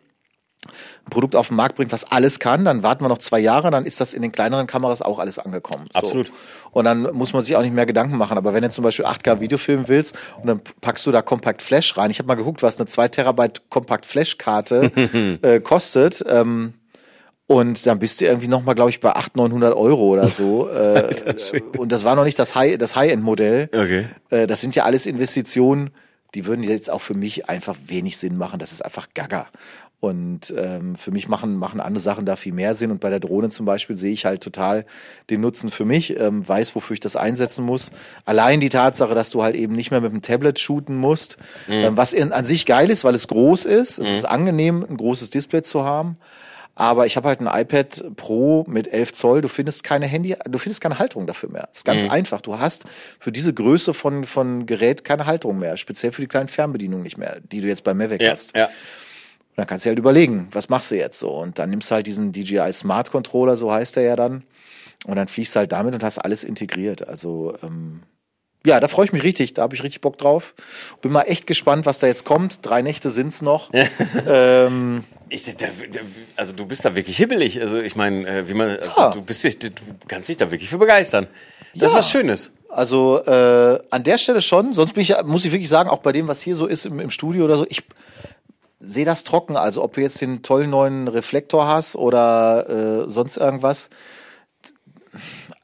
Produkt auf den Markt bringt, was alles kann, dann warten wir noch zwei Jahre, dann ist das in den kleineren Kameras auch alles angekommen. So. Absolut. Und dann muss man sich auch nicht mehr Gedanken machen. Aber wenn du zum Beispiel 8K Video filmen willst und dann packst du da Compact Flash rein, ich habe mal geguckt, was eine 2 Terabyte Compact Flash Karte <laughs> äh, kostet. Ähm, und dann bist du irgendwie nochmal, glaube ich, bei 800, 900 Euro oder so. <laughs> Äh, und das war noch nicht das High, das High-End-Modell. Okay. Äh, das sind ja alles Investitionen, die würden jetzt auch für mich einfach wenig Sinn machen. Das ist einfach Gaga. Und ähm, für mich machen, machen andere Sachen da viel mehr Sinn. Und bei der Drohne zum Beispiel sehe ich halt total den Nutzen für mich, ähm, weiß, wofür ich das einsetzen muss. Allein die Tatsache, dass du halt eben nicht mehr mit dem Tablet shooten musst, ähm, was in, an sich geil ist, weil es groß ist. Es ist angenehm, ein großes Display zu haben. Aber ich habe halt ein iPad Pro mit 11 Zoll. Du findest keine Handy, du findest keine Halterung dafür mehr. ist ganz einfach. Du hast für diese Größe von, von Gerät keine Halterung mehr. Speziell für die kleinen Fernbedienungen nicht mehr, die du jetzt bei Mavic Ja, hast. ja. Und dann kannst du halt überlegen, was machst du jetzt so? Und dann nimmst du halt diesen DJI Smart Controller, so heißt er ja dann. Und dann fliegst du halt damit und hast alles integriert. Also, ähm, ja, da freue ich mich richtig. Da habe ich richtig Bock drauf. Bin mal echt gespannt, was da jetzt kommt. Drei Nächte sind's noch. <laughs> ähm, Ich, da, da, also du bist da wirklich hibbelig. Also ich meine, äh, wie man, also Ja. du bist du kannst dich da wirklich für begeistern. Das ist Ja. was Schönes. Also äh, an der Stelle schon. Sonst bin ich, muss ich wirklich sagen, auch bei dem, was hier so ist im, im Studio oder so, ich sehe das trocken. Also ob du jetzt den tollen neuen Reflektor hast oder äh, sonst irgendwas.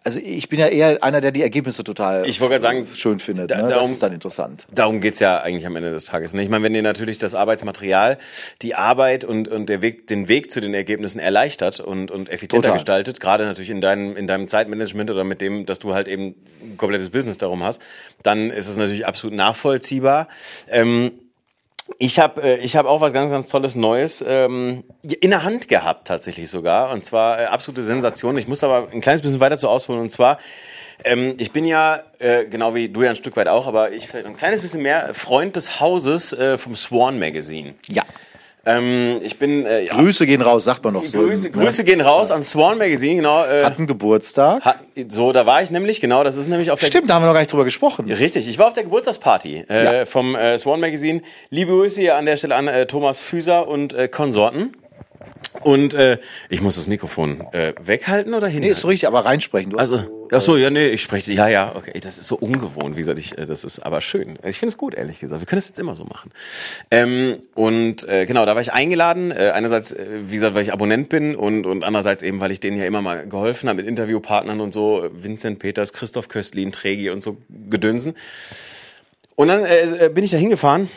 Also ich bin ja eher einer, der die Ergebnisse total Ich wollte gerade sagen, schön findet. da- ne? Das darum- ist dann interessant. Darum geht's ja eigentlich am Ende des Tages. Ne? Ich meine, wenn dir natürlich das Arbeitsmaterial, die Arbeit und, und der Weg, den Weg zu den Ergebnissen erleichtert und, und effizienter Total. gestaltet, gerade natürlich in deinem, in deinem Zeitmanagement oder mit dem, dass du halt eben ein komplettes Business darum hast, dann ist es natürlich absolut nachvollziehbar. Ähm, ich habe äh, ich hab auch was ganz, ganz Tolles Neues ähm, in der Hand gehabt, tatsächlich sogar. Und zwar äh, absolute Sensation. Ich muss aber ein kleines bisschen weiter zu ausholen. Und zwar, ähm, ich bin ja, äh, genau wie du ja ein Stück weit auch, aber ich vielleicht ein kleines bisschen mehr Freund des Hauses äh, vom Swan Magazine. Ja. Ähm, ich bin, äh, ja, Grüße gehen raus, sagt man noch so. Grüße, ne? Grüße gehen raus an Swan Magazine, genau. Äh, Hatten Geburtstag. hat, so, da war ich nämlich, genau, das ist nämlich auf der Stimmt, da haben wir noch gar nicht drüber gesprochen. Richtig, ich war auf der Geburtstagsparty äh, Ja. vom äh, Swan Magazine. Liebe Grüße hier an der Stelle an äh, Thomas Füser und äh, Konsorten. Und äh, ich muss das Mikrofon äh, weghalten oder Nee, hinhalten? ist so richtig, aber reinsprechen. Du also, ach so, ja, nee, ich spreche, ja, ja, okay, das ist so ungewohnt, wie gesagt, ich, äh, das ist aber schön. Ich finde es gut, ehrlich gesagt. Wir können es jetzt immer so machen. Ähm, und äh, genau, da war ich eingeladen. Äh, einerseits, äh, wie gesagt, weil ich Abonnent bin und, und andererseits eben, weil ich denen ja immer mal geholfen habe mit Interviewpartnern und so. Vincent Peters, Christoph Köstlin, Trägi und so Gedönsen. Und dann äh, bin ich da hingefahren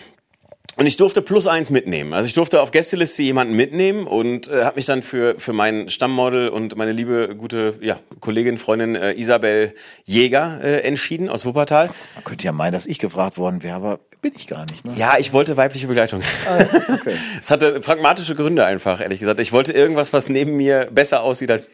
und ich durfte plus eins mitnehmen. Also ich durfte auf Gästeliste jemanden mitnehmen und äh, habe mich dann für, für mein Stammmodel und meine liebe, gute ja, Kollegin, Freundin äh, Isabel Jäger äh, entschieden aus Wuppertal. Man könnte ja meinen, dass ich gefragt worden wäre, aber bin ich gar nicht. Ne? Ja, ich wollte weibliche Begleitung. Okay. <laughs> Es hatte pragmatische Gründe einfach, ehrlich gesagt. Ich wollte irgendwas, was neben mir besser aussieht als...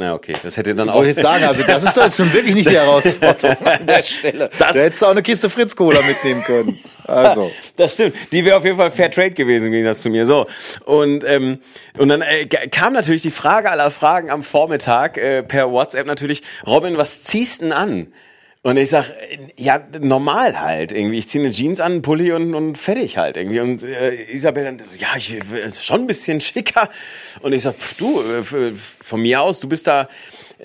Na okay, das hätte dann Ich auch... wollte jetzt sagen, also das ist doch jetzt nun wirklich nicht die <laughs> Herausforderung an <laughs> der Stelle. Das- da hättest du auch eine Kiste Fritz Cola mitnehmen können. Also. <laughs> Das stimmt. Die wäre auf jeden Fall Fair Trade gewesen im Gegensatz zu mir. So. Und, ähm, und dann äh, kam natürlich die Frage aller Fragen am Vormittag äh, per WhatsApp natürlich, Robin, was ziehst denn an? Und ich sag, äh, ja, normal halt irgendwie. Ich ziehe eine Jeans an, einen Pulli und, und fertig halt irgendwie. Und äh, Isabel dann, ja, ich ist schon ein bisschen schicker. Und ich sag, pf, du, äh, von mir aus, du bist da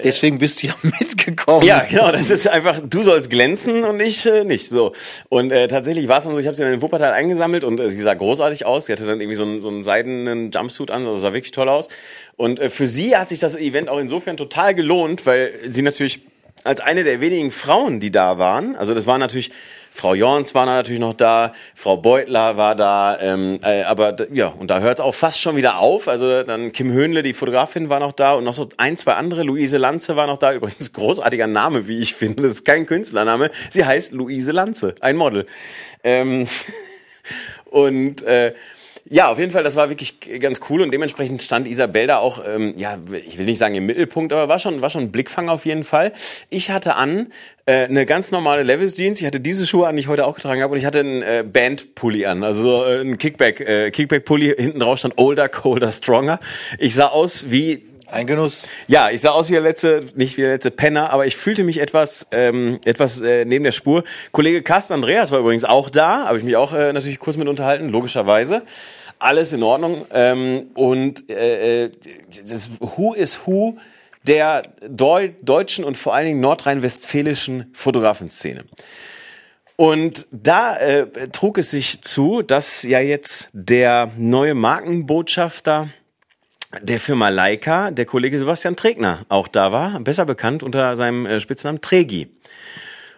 Deswegen bist du ja <laughs> mitgekommen. Ja, genau. Das ist einfach, du sollst glänzen und ich äh, nicht. So. Und äh, tatsächlich war es dann so, ich habe sie dann in Wuppertal eingesammelt und äh, sie sah großartig aus. Sie hatte dann irgendwie so einen, so einen seidenen Jumpsuit an, also sah wirklich toll aus. Und äh, für sie hat sich das Event auch insofern total gelohnt, weil sie natürlich als eine der wenigen Frauen, die da waren, also das war natürlich Frau Jorns war natürlich noch da, Frau Beutler war da, ähm, äh, aber ja, und da hört es auch fast schon wieder auf. Also dann Kim Höhnle, die Fotografin, war noch da und noch so ein, zwei andere. Luise Lanze war noch da. Übrigens großartiger Name, wie ich finde. Das ist kein Künstlername. Sie heißt Luise Lanze, ein Model. Ähm, <laughs> und äh, ja, auf jeden Fall, das war wirklich ganz cool und dementsprechend stand Isabel da auch, ähm, ja, ich will nicht sagen im Mittelpunkt, aber war schon, war schon ein Blickfang auf jeden Fall. Ich hatte an äh, eine ganz normale Levis Jeans, ich hatte diese Schuhe an, die ich heute auch getragen habe und ich hatte einen äh, Band-Pulli an, also so äh, ein Kickback, äh, Kickback-Pulli, hinten drauf stand Older, Colder, Stronger. Ich sah aus wie ein Genuss. Ja, ich sah aus wie der letzte, nicht wie der letzte Penner, aber ich fühlte mich etwas, ähm, etwas äh, neben der Spur. Kollege Carsten Andreas war übrigens auch da, habe ich mich auch äh, natürlich kurz mit unterhalten, logischerweise. Alles in Ordnung. Ähm, und äh, äh das Who is Who der Deu deutschen und vor allen Dingen nordrhein-westfälischen Fotografenszene. Und da äh, trug es sich zu, dass ja jetzt der neue Markenbotschafter der Firma Leica, der Kollege Sebastian Trägner, auch da war, besser bekannt unter seinem äh, Spitznamen Tregi.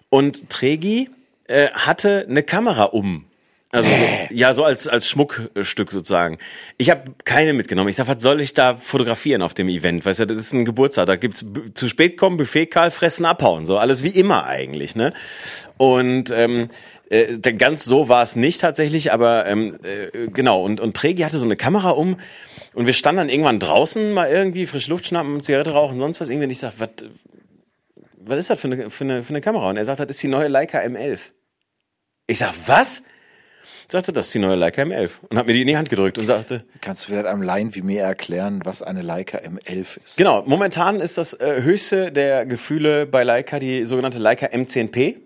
Und Tregi äh, hatte eine Kamera um. Also so, ja, so als als Schmuckstück sozusagen. Ich habe keine mitgenommen. Ich sag, was soll ich da fotografieren auf dem Event? Weißt du, das ist ein Geburtstag. Da gibt's zu spät kommen, Buffet kahl, fressen, abhauen. So alles wie immer eigentlich, ne? Und ähm, äh, ganz so war es nicht tatsächlich, aber ähm, äh, genau. Und und Tregi hatte so eine Kamera um und wir standen dann irgendwann draußen mal irgendwie frisch Luft schnappen, Zigarette rauchen, sonst was. Irgendwie und ich sag, was, was ist das für eine, für, eine, für eine Kamera? Und er sagt, das ist die neue Leica M11. Ich sag, was? Sagte, das ist die neue Leica M11. Und hat mir die in die Hand gedrückt und sagte. Kannst du vielleicht einem Laien wie mir erklären, was eine Leica M11 ist? Genau, momentan ist das äh, höchste der Gefühle bei Leica die sogenannte Leica M10P.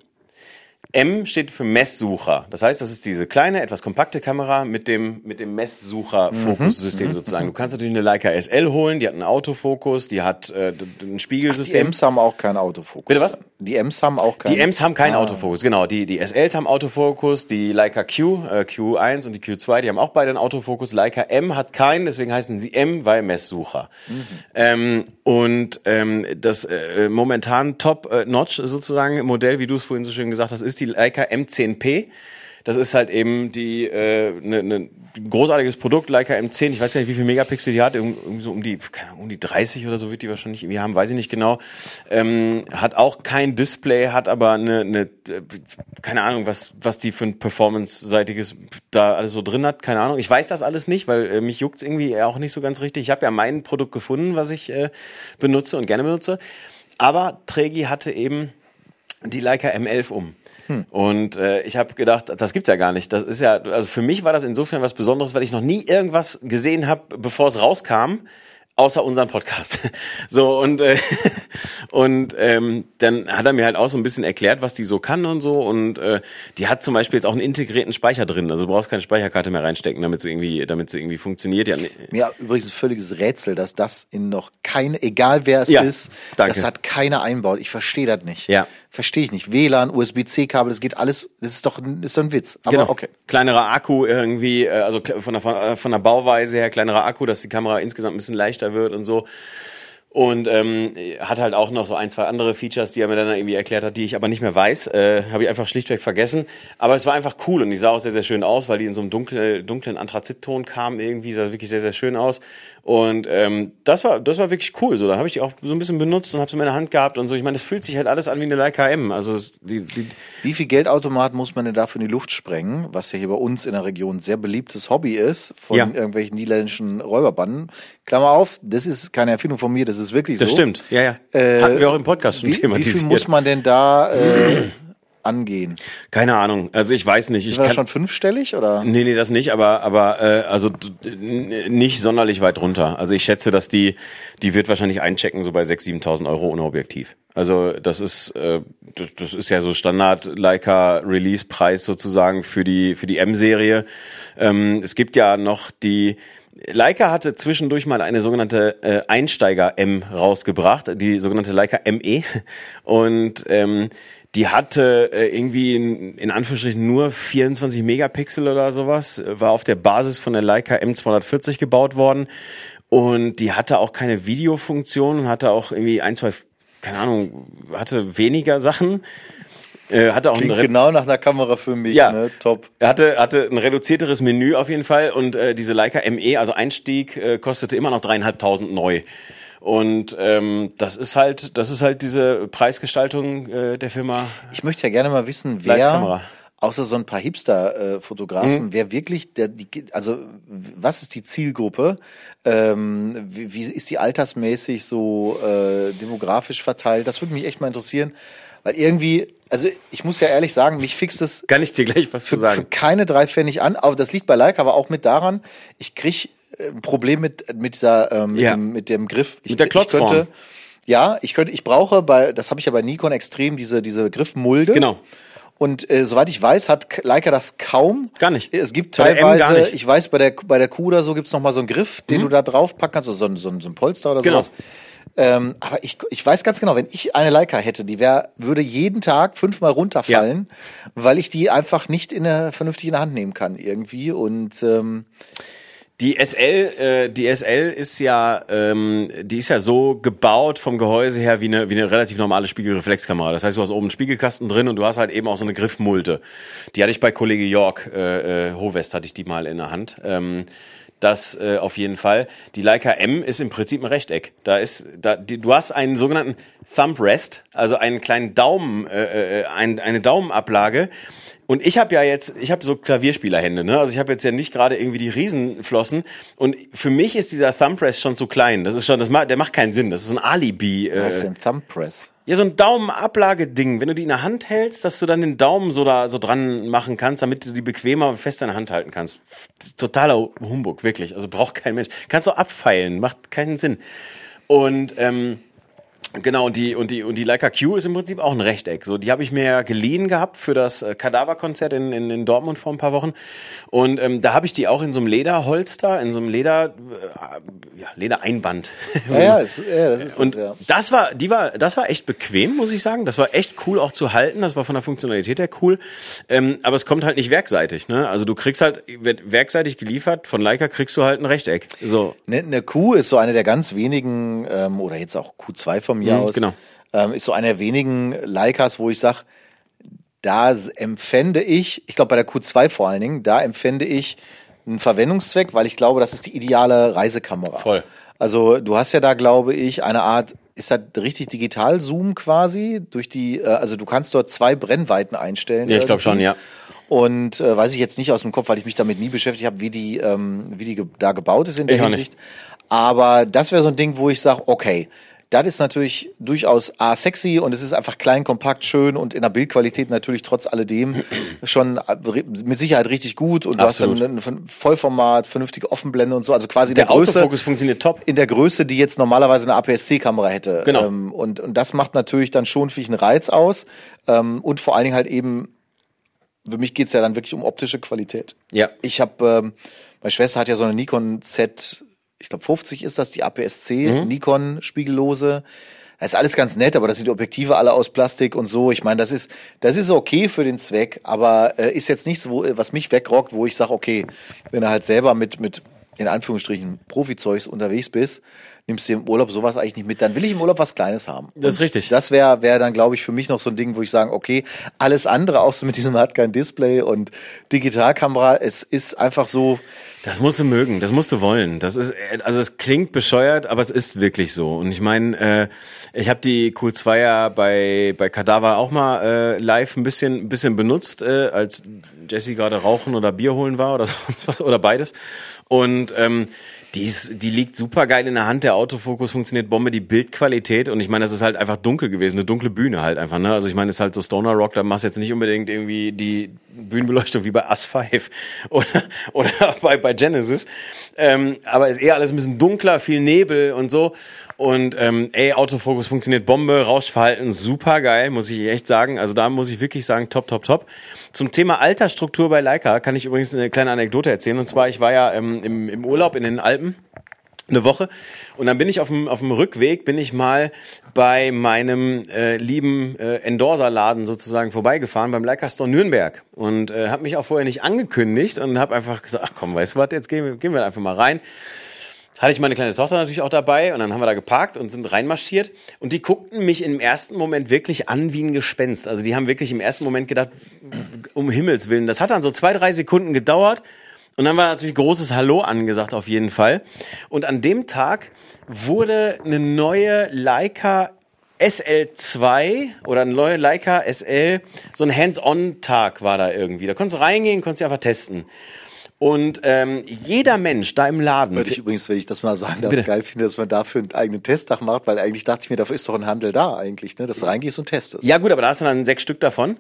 M steht für Messsucher. Das heißt, das ist diese kleine, etwas kompakte Kamera mit dem, mit dem Messsucher-Fokussystem mhm. sozusagen. Du kannst natürlich eine Leica SL holen, die hat einen Autofokus, die hat äh, ein Spiegelsystem. Ach, die M's haben auch keinen Autofokus. Bitte was? Die M's haben auch keinen. Die M's haben keinen ah. Autofokus, genau. Die, die SLs haben Autofokus, die Leica Q, äh, Q1 und die Q2, die haben auch beide einen Autofokus. Leica M hat keinen, deswegen heißen sie M, weil Messsucher. Mhm. Ähm, und ähm, das äh, momentan Top-Notch sozusagen Modell, wie du es vorhin so schön gesagt hast, ist die Leica M10P. Das ist halt eben die äh, ne, ne großartiges Produkt, Leica M10. Ich weiß gar nicht, wie viel Megapixel die hat. Irgendwie so um die um die 30 oder so wird die wahrscheinlich irgendwie haben, weiß ich nicht genau. Ähm, hat auch kein Display, hat aber eine, eine keine Ahnung, was was die für ein Performance-seitiges da alles so drin hat. Keine Ahnung. Ich weiß das alles nicht, weil äh, mich juckt's irgendwie auch nicht so ganz richtig. Ich habe ja mein Produkt gefunden, was ich äh, benutze und gerne benutze. Aber Tregi hatte eben die Leica M11 um. Hm. Und äh, ich habe gedacht, das gibt's ja gar nicht. Das ist ja, also für mich war das insofern was Besonderes, weil ich noch nie irgendwas gesehen habe, bevor es rauskam außer unseren Podcast. <laughs> So und äh, <laughs> und ähm, dann hat er mir halt auch so ein bisschen erklärt, was die so kann und so und äh, die hat zum Beispiel jetzt auch einen integrierten Speicher drin, also du brauchst keine Speicherkarte mehr reinstecken, damit sie irgendwie, damit sie irgendwie funktioniert. Ja, ja übrigens ein völliges Rätsel, dass das in noch keine, egal wer es ja, ist, danke. das hat keiner einbaut. Ich verstehe das nicht. Ja. Verstehe ich nicht. WLAN, USB-C-Kabel, das geht alles, das ist doch, ist doch ein Witz. Aber genau. okay. Kleinerer Akku irgendwie, äh, also von der, von der Bauweise her, kleinerer Akku, dass die Kamera insgesamt ein bisschen leichter wird und so. Und ähm, hat halt auch noch so ein, zwei andere Features, die er mir dann irgendwie erklärt hat, die ich aber nicht mehr weiß. Äh, Habe ich einfach schlichtweg vergessen. Aber es war einfach cool und die sah auch sehr, sehr schön aus, weil die in so einem dunklen, dunklen Anthrazitton kam irgendwie, sah wirklich sehr, sehr schön aus. Und ähm, das war das war wirklich cool. So, dann habe ich die auch so ein bisschen benutzt und habe es in meiner Hand gehabt und so. Ich meine, das fühlt sich halt alles an wie eine Leica M. Also es, die, die wie viel Geldautomaten muss man denn dafür in die Luft sprengen, was ja hier bei uns in der Region ein sehr beliebtes Hobby ist von ja. irgendwelchen niederländischen Räuberbanden? Klammer auf, das ist keine Erfindung von mir, das ist wirklich so. Das stimmt, ja, ja. Äh, Hatten wir auch im Podcast schon wie, thematisiert. Wie viel muss man denn da äh, angehen? Keine Ahnung. Also ich weiß nicht. Ist ich das schon fünfstellig oder? Nee, nee, das nicht, aber aber äh, also nicht sonderlich weit runter. Also ich schätze, dass die die wird wahrscheinlich einchecken so bei 6.000, 7.000 Euro ohne Objektiv. Also das ist äh, das, das ist ja so Standard Leica Release Preis sozusagen für die für die M Serie. Ähm, es gibt ja noch die Leica hatte zwischendurch mal eine sogenannte äh, Einsteiger-M rausgebracht, die sogenannte Leica ME. Und ähm, die hatte äh, irgendwie in, in Anführungsstrichen nur 24 Megapixel oder sowas, war auf der Basis von der Leica M240 gebaut worden und die hatte auch keine Videofunktion und hatte auch irgendwie ein, zwei, keine Ahnung, hatte weniger Sachen. Äh, hatte auch Klingt genau nach einer Kamera für mich, Ja. ne? Top. er hatte, hatte ein reduzierteres Menü auf jeden Fall und äh, diese Leica ME, also Einstieg, äh, kostete immer noch dreieinhalbtausend neu. Und ähm, das ist halt, das ist halt diese Preisgestaltung äh, der Firma. Ich möchte ja gerne mal wissen, wer, außer so ein paar Hipster-Fotografen, Mhm. wer wirklich, der, die, also was ist die Zielgruppe? Ähm, wie, wie ist die altersmäßig so äh, demografisch verteilt? Das würde mich echt mal interessieren, weil irgendwie, also ich muss ja ehrlich sagen, mich fixt es Kann ich dir gleich was zu für, für sagen? keine drei Pfennig an. Aber das liegt bei Leica aber auch mit daran, ich krieg äh, ein Problem mit, mit dieser, ähm, mit, Ja. dem, mit dem Griff. Ich, Mit der Ich Klotzform. könnte, ja, ich könnte, ich brauche bei, das habe ich ja bei Nikon extrem, diese, diese Griffmulde. Genau. Und äh, soweit ich weiß, hat Leica das kaum. Gar nicht. Es gibt teilweise, ich weiß, bei der, bei der Q oder so gibt's noch mal so einen Griff, den du da drauf packen kannst, so, so, ein- so, ein- so ein Polster oder Genau. sowas. Ähm, aber ich, ich weiß ganz genau, wenn ich eine Leica hätte, die wär, würde jeden Tag fünfmal runterfallen, weil ich die einfach nicht in der, vernünftig in der Hand nehmen kann irgendwie. Und ähm, Die SL, äh, die SL ist ja, ähm, die ist ja so gebaut vom Gehäuse her wie eine, wie eine relativ normale Spiegelreflexkamera. Das heißt, du hast oben einen Spiegelkasten drin und du hast halt eben auch so eine Griffmulte. Die hatte ich bei Kollege York, äh, äh, Hovest hatte ich die mal in der Hand. Ähm, das äh, auf jeden Fall. Die Leica M ist im Prinzip ein Rechteck. Da ist, da, die, du hast einen sogenannten Thumb Rest, also einen kleinen Daumen, äh, äh, ein, eine Daumenablage. Und ich habe ja jetzt, ich habe so Klavierspielerhände, ne? Also ich habe jetzt ja nicht gerade irgendwie die Riesenflossen. Und für mich ist dieser Thumb Rest schon zu klein. Das ist schon, das macht, der macht keinen Sinn. Das ist ein Alibi. was ist Äh, denn Thumb Press? ja, so ein Daumenablageding. Wenn du die in der Hand hältst, dass du dann den Daumen so da so dran machen kannst, damit du die bequemer fest in der Hand halten kannst. Totaler Humbug, wirklich. Also braucht kein Mensch. Kannst du abfeilen, macht keinen Sinn. Und ähm, Genau, und die, und die, und die Leica Q ist im Prinzip auch ein Rechteck. So, die habe ich mir ja geliehen gehabt für das äh, Kadaverkonzert in, in, in Dortmund vor ein paar Wochen. Und ähm, da habe ich die auch in so einem Lederholster, in so einem Leder, äh, ja, Ledereinband. Ja, ja, ist, ja das ist Und das, ja. das war, die war, das war echt bequem, muss ich sagen. Das war echt cool auch zu halten. Das war von der Funktionalität her cool. Ähm, aber es kommt halt nicht werkseitig. Ne? Also du kriegst halt, wird werkseitig geliefert. Von Leica kriegst du halt ein Rechteck. So. Eine, eine Q ist so eine der ganz wenigen, ähm, oder jetzt auch Q2 von mir Mhm, aus, genau. ähm, ist so eine der wenigen Leicas, wo ich sage, da empfände ich, ich glaube bei der Q2 vor allen Dingen, da empfände ich einen Verwendungszweck, weil ich glaube, das ist die ideale Reisekamera. Voll. Also du hast ja da, glaube ich, eine Art, ist das richtig Digital-Zoom quasi? Durch die, äh, also du kannst dort zwei Brennweiten einstellen. Ja, ich glaube schon, ja. Und äh, weiß ich jetzt nicht aus dem Kopf, weil ich mich damit nie beschäftigt habe, wie die, ähm, wie die ge da gebaut ist in der Ich. Hinsicht. Aber das wäre so ein Ding, wo ich sage, okay, das ist natürlich durchaus A, sexy und es ist einfach klein, kompakt, schön und in der Bildqualität natürlich trotz alledem <clears throat> schon äh, mit Sicherheit richtig gut und du Absolut. hast dann ein Vollformat, vernünftige Offenblende und so, also quasi in Der der Größe Autofokus funktioniert top. in der Größe, die jetzt normalerweise eine APS-C-Kamera hätte. Genau. Ähm, und, und das macht natürlich dann schon für mich einen Reiz aus. Ähm, und vor allen Dingen halt eben, für mich geht's ja dann wirklich um optische Qualität. Ja. Ich habe, ähm, meine Schwester hat ja so eine Nikon Z, ich glaube 50 ist das, die APS-C, Mhm. Nikon Spiegellose. Das ist alles ganz nett, aber das sind die Objektive alle aus Plastik und so. Ich meine, das ist, das ist okay für den Zweck, aber äh, ist jetzt nichts, wo, was mich wegrockt, wo ich sage, okay, wenn du halt selber mit, mit in Anführungsstrichen Profizeugs unterwegs bist, nimmst du im Urlaub sowas eigentlich nicht mit, dann will ich im Urlaub was Kleines haben. Das ist richtig. Das wäre wär dann, glaube ich, für mich noch so ein Ding, wo ich sagen, okay, alles andere, auch so mit diesem hat kein Display und Digitalkamera, es ist einfach so, Das musst du mögen, das musst du wollen. Das ist, also es klingt bescheuert, aber es ist wirklich so. Und ich meine, äh, ich habe die Q2 ja bei bei Kadaver auch mal äh, live ein bisschen ein bisschen benutzt, äh, als Jesse gerade rauchen oder Bier holen war oder <laughs> sonst was oder beides. Und ähm, die, ist, die liegt super geil in der Hand, der Autofokus funktioniert Bombe, die Bildqualität und ich meine, das ist halt einfach dunkel gewesen, eine dunkle Bühne halt einfach, ne? Also ich meine, es ist halt so Stoner Rock, da machst du jetzt nicht unbedingt irgendwie die Bühnenbeleuchtung wie bei Us 5 <laughs> oder, oder <laughs> bei, bei Genesis. Ähm, aber ist eher alles ein bisschen dunkler, viel Nebel und so. Und ähm, ey, Autofokus funktioniert Bombe, Rauschverhalten super geil, muss ich echt sagen. Also da muss ich wirklich sagen, top, top, top. Zum Thema Altersstruktur bei Leica kann ich übrigens eine kleine Anekdote erzählen. Und zwar, ich war ja ähm, im, im Urlaub in den Alpen eine Woche. Und dann bin ich auf dem, auf dem Rückweg, bin ich mal bei meinem äh, lieben äh, Endorser-Laden sozusagen vorbeigefahren, beim Leica Store Nürnberg. Und äh, habe mich auch vorher nicht angekündigt und habe einfach gesagt, ach komm, weißt du was, jetzt gehen, gehen wir einfach mal rein. Hatte ich meine kleine Tochter natürlich auch dabei und dann haben wir da geparkt und sind reinmarschiert. Und die guckten mich im ersten Moment wirklich an wie ein Gespenst. Also die haben wirklich im ersten Moment gedacht, um Himmels Willen. Das hat dann so zwei, drei Sekunden gedauert. Und dann war natürlich großes Hallo angesagt auf jeden Fall. Und an dem Tag wurde eine neue Leica SL2 oder eine neue Leica SL, so ein Hands-on-Tag war da irgendwie. Da konntest du reingehen, konntest du einfach testen. Und ähm, jeder Mensch da im Laden. Würde ich übrigens, wenn ich das mal sagen darf, Bitte. geil finde, dass man dafür einen eigenen Testtag macht, weil eigentlich dachte ich mir, dafür ist doch ein Handel da eigentlich, ne? dass du reingehst und testest. Ja gut, aber da hast du dann sechs Stück davon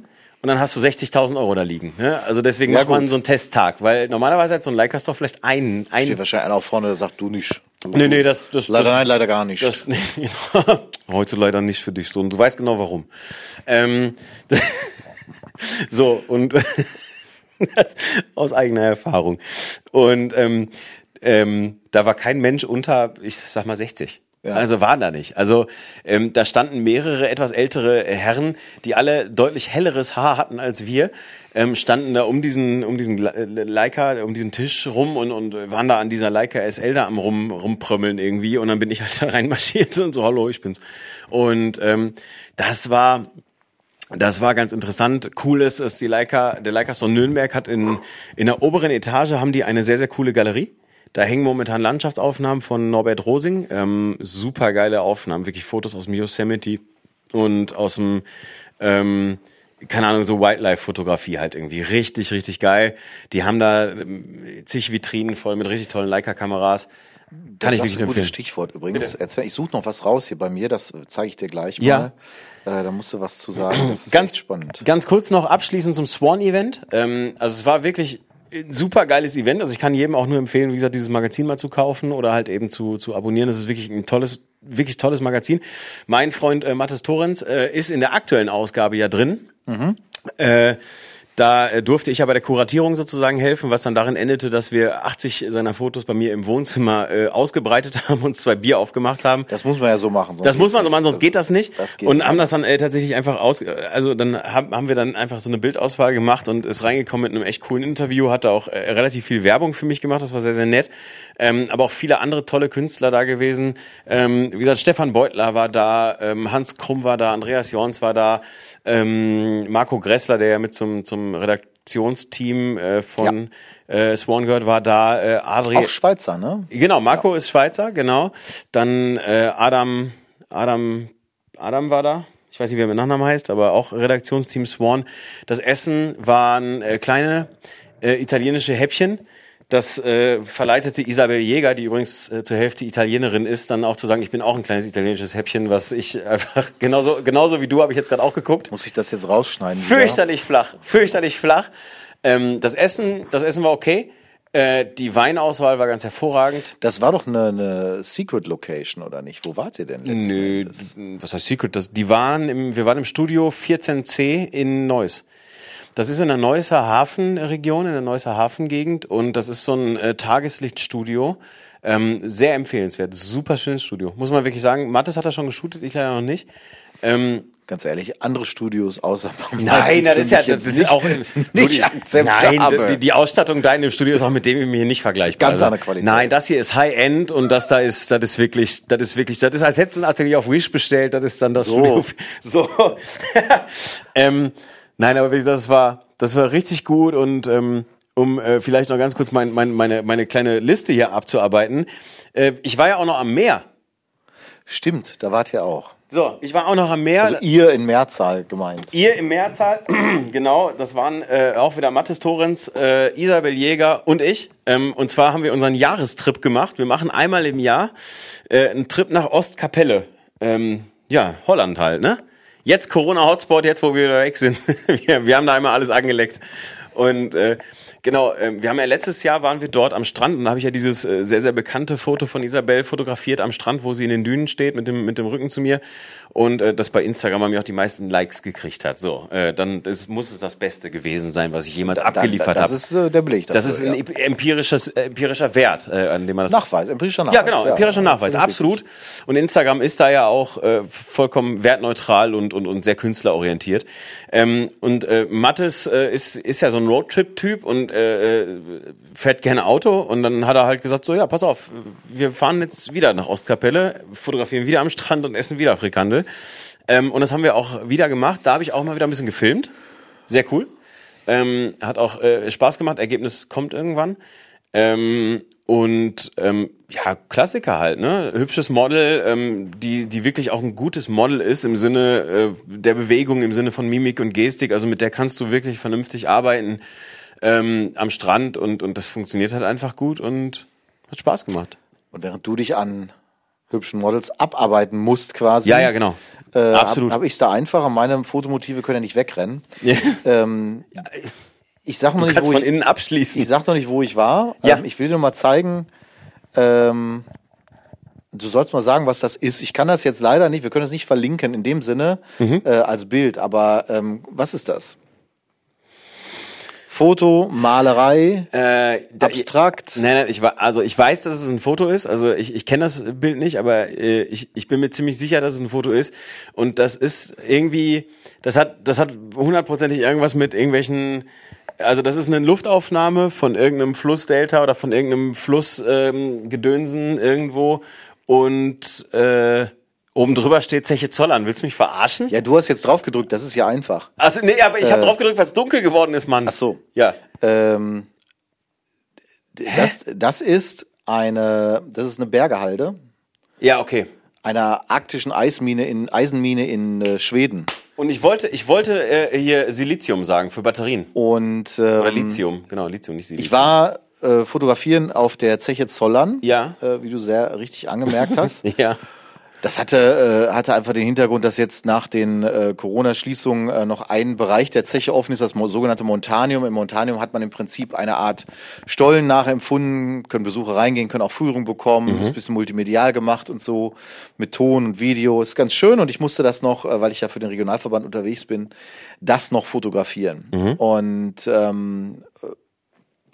und dann hast du 60.000 Euro da liegen. Ne? Also deswegen Ja, macht man gut. so einen Testtag, weil normalerweise hat so ein Leica Store vielleicht einen. Steht einen wahrscheinlich einer auf vorne, der sagt, du nicht. nee, nee, das, das, Leider das, nein, leider gar nicht. Das, <laughs> heute leider nicht für dich so. Und du weißt genau warum. Ähm, <laughs> so, und <laughs> das aus eigener Erfahrung. Und ähm, ähm, da war kein Mensch unter, ich sag mal, 60. Ja. Also waren da nicht. Also ähm, da standen mehrere etwas ältere Herren, die alle deutlich helleres Haar hatten als wir, ähm, standen da um diesen um diesen Le- Le- Leica, um diesen Tisch rum und, und waren da an dieser Leica SL da am rum rumprömmeln irgendwie und dann bin ich halt da reinmarschiert <laughs> und so hallo, ich bin's. Und ähm, das war das war ganz interessant. Cool ist, ist die Leica, der Leica Store Nürnberg hat in, in der oberen Etage haben die eine sehr, sehr coole Galerie. Da hängen momentan Landschaftsaufnahmen von Norbert Rosing. Ähm, super geile Aufnahmen, wirklich Fotos aus dem Yosemite und aus dem, ähm, keine Ahnung, so Wildlife-Fotografie halt irgendwie. Richtig, richtig geil. Die haben da ähm, zig Vitrinen voll mit richtig tollen Leica-Kameras. Kann ich das wirklich ist ein gutes. Stichwort übrigens. Erzähl, ich suche noch was raus hier bei mir, das zeige ich dir gleich Ja. Äh, da musst du was zu sagen. Das ist ganz spannend. Ganz kurz noch abschließend zum Swan-Event. Ähm, also es war wirklich ein super geiles Event. Also ich kann jedem auch nur empfehlen, wie gesagt, dieses Magazin mal zu kaufen oder halt eben zu, zu abonnieren. Das ist wirklich ein tolles, wirklich tolles Magazin. Mein Freund äh, Mathis Torrens äh, ist in der aktuellen Ausgabe ja drin. Äh, da äh, durfte ich ja bei der Kuratierung sozusagen helfen, was dann darin endete, dass wir 80 seiner Fotos bei mir im Wohnzimmer äh, ausgebreitet <laughs> haben und zwei Bier aufgemacht haben. Das muss man ja so machen. sonst Das muss man so machen, sonst geht das nicht. das geht und haben das dann äh, tatsächlich einfach aus, also dann haben, haben wir dann einfach so eine Bildauswahl gemacht und ist reingekommen mit einem echt coolen Interview, hat da auch äh, relativ viel Werbung für mich gemacht, das war sehr, sehr nett. Ähm, aber auch viele andere tolle Künstler da gewesen. Ähm, wie gesagt, Stefan Beutler war da, ähm, Hans Krumm war da, Andreas Jorns war da, ähm, Marco Gressler, der ja mit zum, zum Redaktionsteam äh, von äh, Swan gehört, war da, äh, Adri Auch Schweizer, ne? Genau, Marco ist Schweizer, genau. Dann äh, Adam, Adam, Adam war da. Ich weiß nicht, wie er mit Nachnamen heißt, aber auch Redaktionsteam Swan. Das Essen waren äh, kleine äh, italienische Häppchen. Das äh, verleitete Isabel Jäger, die übrigens äh, zur Hälfte Italienerin ist, dann auch zu sagen, ich bin auch ein kleines italienisches Häppchen, was ich <laughs> einfach genauso genauso wie du habe ich jetzt gerade auch geguckt. Muss ich das jetzt rausschneiden? wieder? Fürchterlich flach, fürchterlich flach. Ähm, das Essen, das Essen war okay. Äh, die Weinauswahl war ganz hervorragend. Das war doch eine, eine Secret Location, oder nicht? Wo wart ihr denn letzten Nö, Endes? was heißt Secret? Das, die waren im, wir waren im Studio 14c in Neuss. Das ist in der Neusser Hafenregion, in der Neusser Hafengegend und das ist so ein äh, Tageslichtstudio. Ähm, sehr empfehlenswert, super schönes Studio. Muss man wirklich sagen. Mathis hat er schon geshootet, ich leider noch nicht. Ähm, Ganz ehrlich, andere Studios außer Nein, das ist ja das ist auch <laughs> nicht akzeptabel. Nein, die, die Ausstattung da in dem Studio ist auch mit dem hier nicht vergleichbar. Ganz andere Qualität. Nein, das hier ist High End und das da ist, das ist wirklich, das ist wirklich, das ist als hättest du ein Atelier auf Wish bestellt, das ist dann das So. Studio. <laughs> So. <laughs> ähm, nein, aber wirklich, das war, das war richtig gut und ähm, um äh, vielleicht noch ganz kurz mein, mein, meine, meine kleine Liste hier abzuarbeiten. Äh, ich war ja auch noch am Meer. Stimmt, da wart ihr auch. So, ich war auch noch am Meer. Also ihr in Mehrzahl gemeint. Ihr im Mehrzahl, <clears throat> genau, das waren äh, auch wieder Mathis Torrens, äh, Isabel Jäger und ich. Ähm, und zwar haben wir unseren Jahrestrip gemacht. Wir machen einmal im Jahr äh, einen Trip nach Ostkapelle. Ähm, ja, Holland halt, ne? Jetzt Corona-Hotspot, jetzt wo wir wieder weg sind. <laughs> wir, wir haben da einmal alles angeleckt. Und äh, genau, äh, wir haben ja letztes Jahr waren wir dort am Strand und da habe ich ja dieses äh, sehr, sehr bekannte Foto von Isabel fotografiert am Strand, wo sie in den Dünen steht mit dem, mit dem Rücken zu mir und äh, das bei Instagram bei mir auch die meisten Likes gekriegt hat. So, äh, dann das, muss es das Beste gewesen sein, was ich jemals abgeliefert habe. Das ist äh, der Beleg. Das ist ein ja. empirisches, äh, empirischer Wert, äh, an dem man das. Nachweis, empirischer Nachweis. Ja, genau, empirischer Nachweis, absolut. Und Instagram ist da ja auch vollkommen wertneutral und, und, und sehr künstlerorientiert. Ähm, und äh, Mattes ist, ist ja so ein Roadtrip-Typ und äh, äh, fährt gerne Auto. Und dann hat er halt gesagt, so ja, pass auf, wir fahren jetzt wieder nach Ostkapelle, fotografieren wieder am Strand und essen wieder Frikandel. Ähm, und das haben wir auch wieder gemacht. Da habe ich auch mal wieder ein bisschen gefilmt. Sehr cool. Ähm, hat auch äh, Spaß gemacht. Ergebnis kommt irgendwann. Ähm, und ähm, ja, Klassiker halt, ne? Hübsches Model, ähm, die, die wirklich auch ein gutes Model ist im Sinne äh, der Bewegung, im Sinne von Mimik und Gestik. Also mit der kannst du wirklich vernünftig arbeiten ähm, am Strand und, und das funktioniert halt einfach gut und hat Spaß gemacht. Und während du dich an hübschen Models abarbeiten musst quasi. Ja, ja, genau. Äh, Absolut. Habe hab ich es da einfacher. Meine Fotomotive können ja nicht wegrennen. Ja. Ähm, ich sag noch Du nicht, wo von ich, innen abschließen. ich sag noch nicht, wo ich war. Ja. Ähm, ich will dir mal zeigen. Ähm, du sollst mal sagen, was das ist. Ich kann das jetzt leider nicht. Wir können es nicht verlinken in dem Sinne Mhm. äh, als Bild. Aber ähm, was ist das? Foto, Malerei, Äh, da, abstrakt. Nein, nein, ich war, also ich weiß, dass es ein Foto ist. Also ich, ich kenne das Bild nicht, aber äh, ich, ich bin mir ziemlich sicher, dass es ein Foto ist. Und das ist irgendwie, das hat, das hat hundertprozentig irgendwas mit irgendwelchen. Also das ist eine Luftaufnahme von irgendeinem Flussdelta oder von irgendeinem Flussgedönsen ähm, Gedönsen irgendwo und äh, oben drüber steht Zeche Zollern. Willst du mich verarschen? Ja, du hast jetzt drauf gedrückt. Das ist ja einfach. Also nee, aber ich habe Äh. drauf gedrückt, weil es dunkel geworden ist, Mann. Ach so. Ja. Ähm, das, das ist eine, das ist eine Bergehalde Ja, okay. einer arktischen Eismine in Eisenmine in äh, Schweden. Und ich wollte, ich wollte äh, hier Silizium sagen für Batterien. Und ähm, Oder Lithium, genau, Lithium, nicht Silizium. ich war äh, fotografieren auf der Zeche Zollern, Ja. äh, wie du sehr richtig angemerkt hast. <laughs> Ja. Das hatte, äh, hatte einfach den Hintergrund, dass jetzt nach den äh, Corona-Schließungen äh, noch ein Bereich der Zeche offen ist, das sogenannte Montanium. Im Montanium hat man im Prinzip eine Art Stollen nachempfunden, können Besucher reingehen, können auch Führung bekommen, ist ein bisschen multimedial gemacht und so, mit Ton und Video. Ist ganz schön und ich musste das noch, äh, weil ich ja für den Regionalverband unterwegs bin, das noch fotografieren. Und ähm,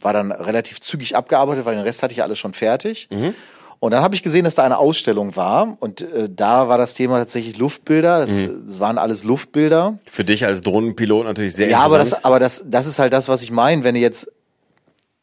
war dann relativ zügig abgearbeitet, weil den Rest hatte ich ja alles schon fertig. Und dann habe ich gesehen, dass da eine Ausstellung war und äh, da war das Thema tatsächlich Luftbilder. Das, das waren alles Luftbilder. Für dich als Drohnenpilot natürlich sehr Ja, aber das, interessant. aber das, das ist halt das, was ich meine, wenn du jetzt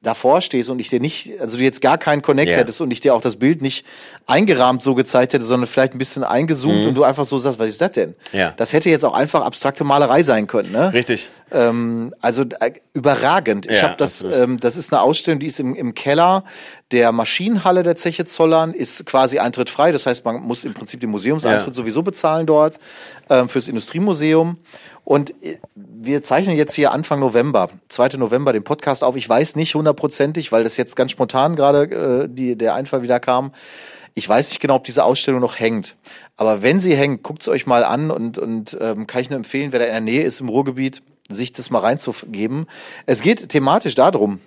davor stehst und ich dir nicht, also du jetzt gar keinen Connect Ja. hättest und ich dir auch das Bild nicht eingerahmt so gezeigt hätte, sondern vielleicht ein bisschen eingezoomt und du einfach so sagst, was ist das denn? Mhm. Ja. Das hätte jetzt auch einfach abstrakte Malerei sein können, ne? Richtig. Ähm, also äh, überragend. Ich Ja, habe das, absolut. ähm, das ist eine Ausstellung, die ist im, im Keller der Maschinenhalle der Zeche Zollern, ist quasi Eintritt frei. Das heißt, man muss im Prinzip den Museumseintritt Ja. sowieso bezahlen dort ähm, fürs Industriemuseum. Und äh, wir zeichnen jetzt hier Anfang November, 2. November, den Podcast auf. Ich weiß nicht hundertprozentig, weil das jetzt ganz spontan gerade äh, die, der Einfall wieder kam. Ich weiß nicht genau, ob diese Ausstellung noch hängt. Aber wenn sie hängt, guckt es euch mal an und, und ähm, kann ich nur empfehlen, wer da in der Nähe ist im Ruhrgebiet, sich das mal reinzugeben. Es geht thematisch darum,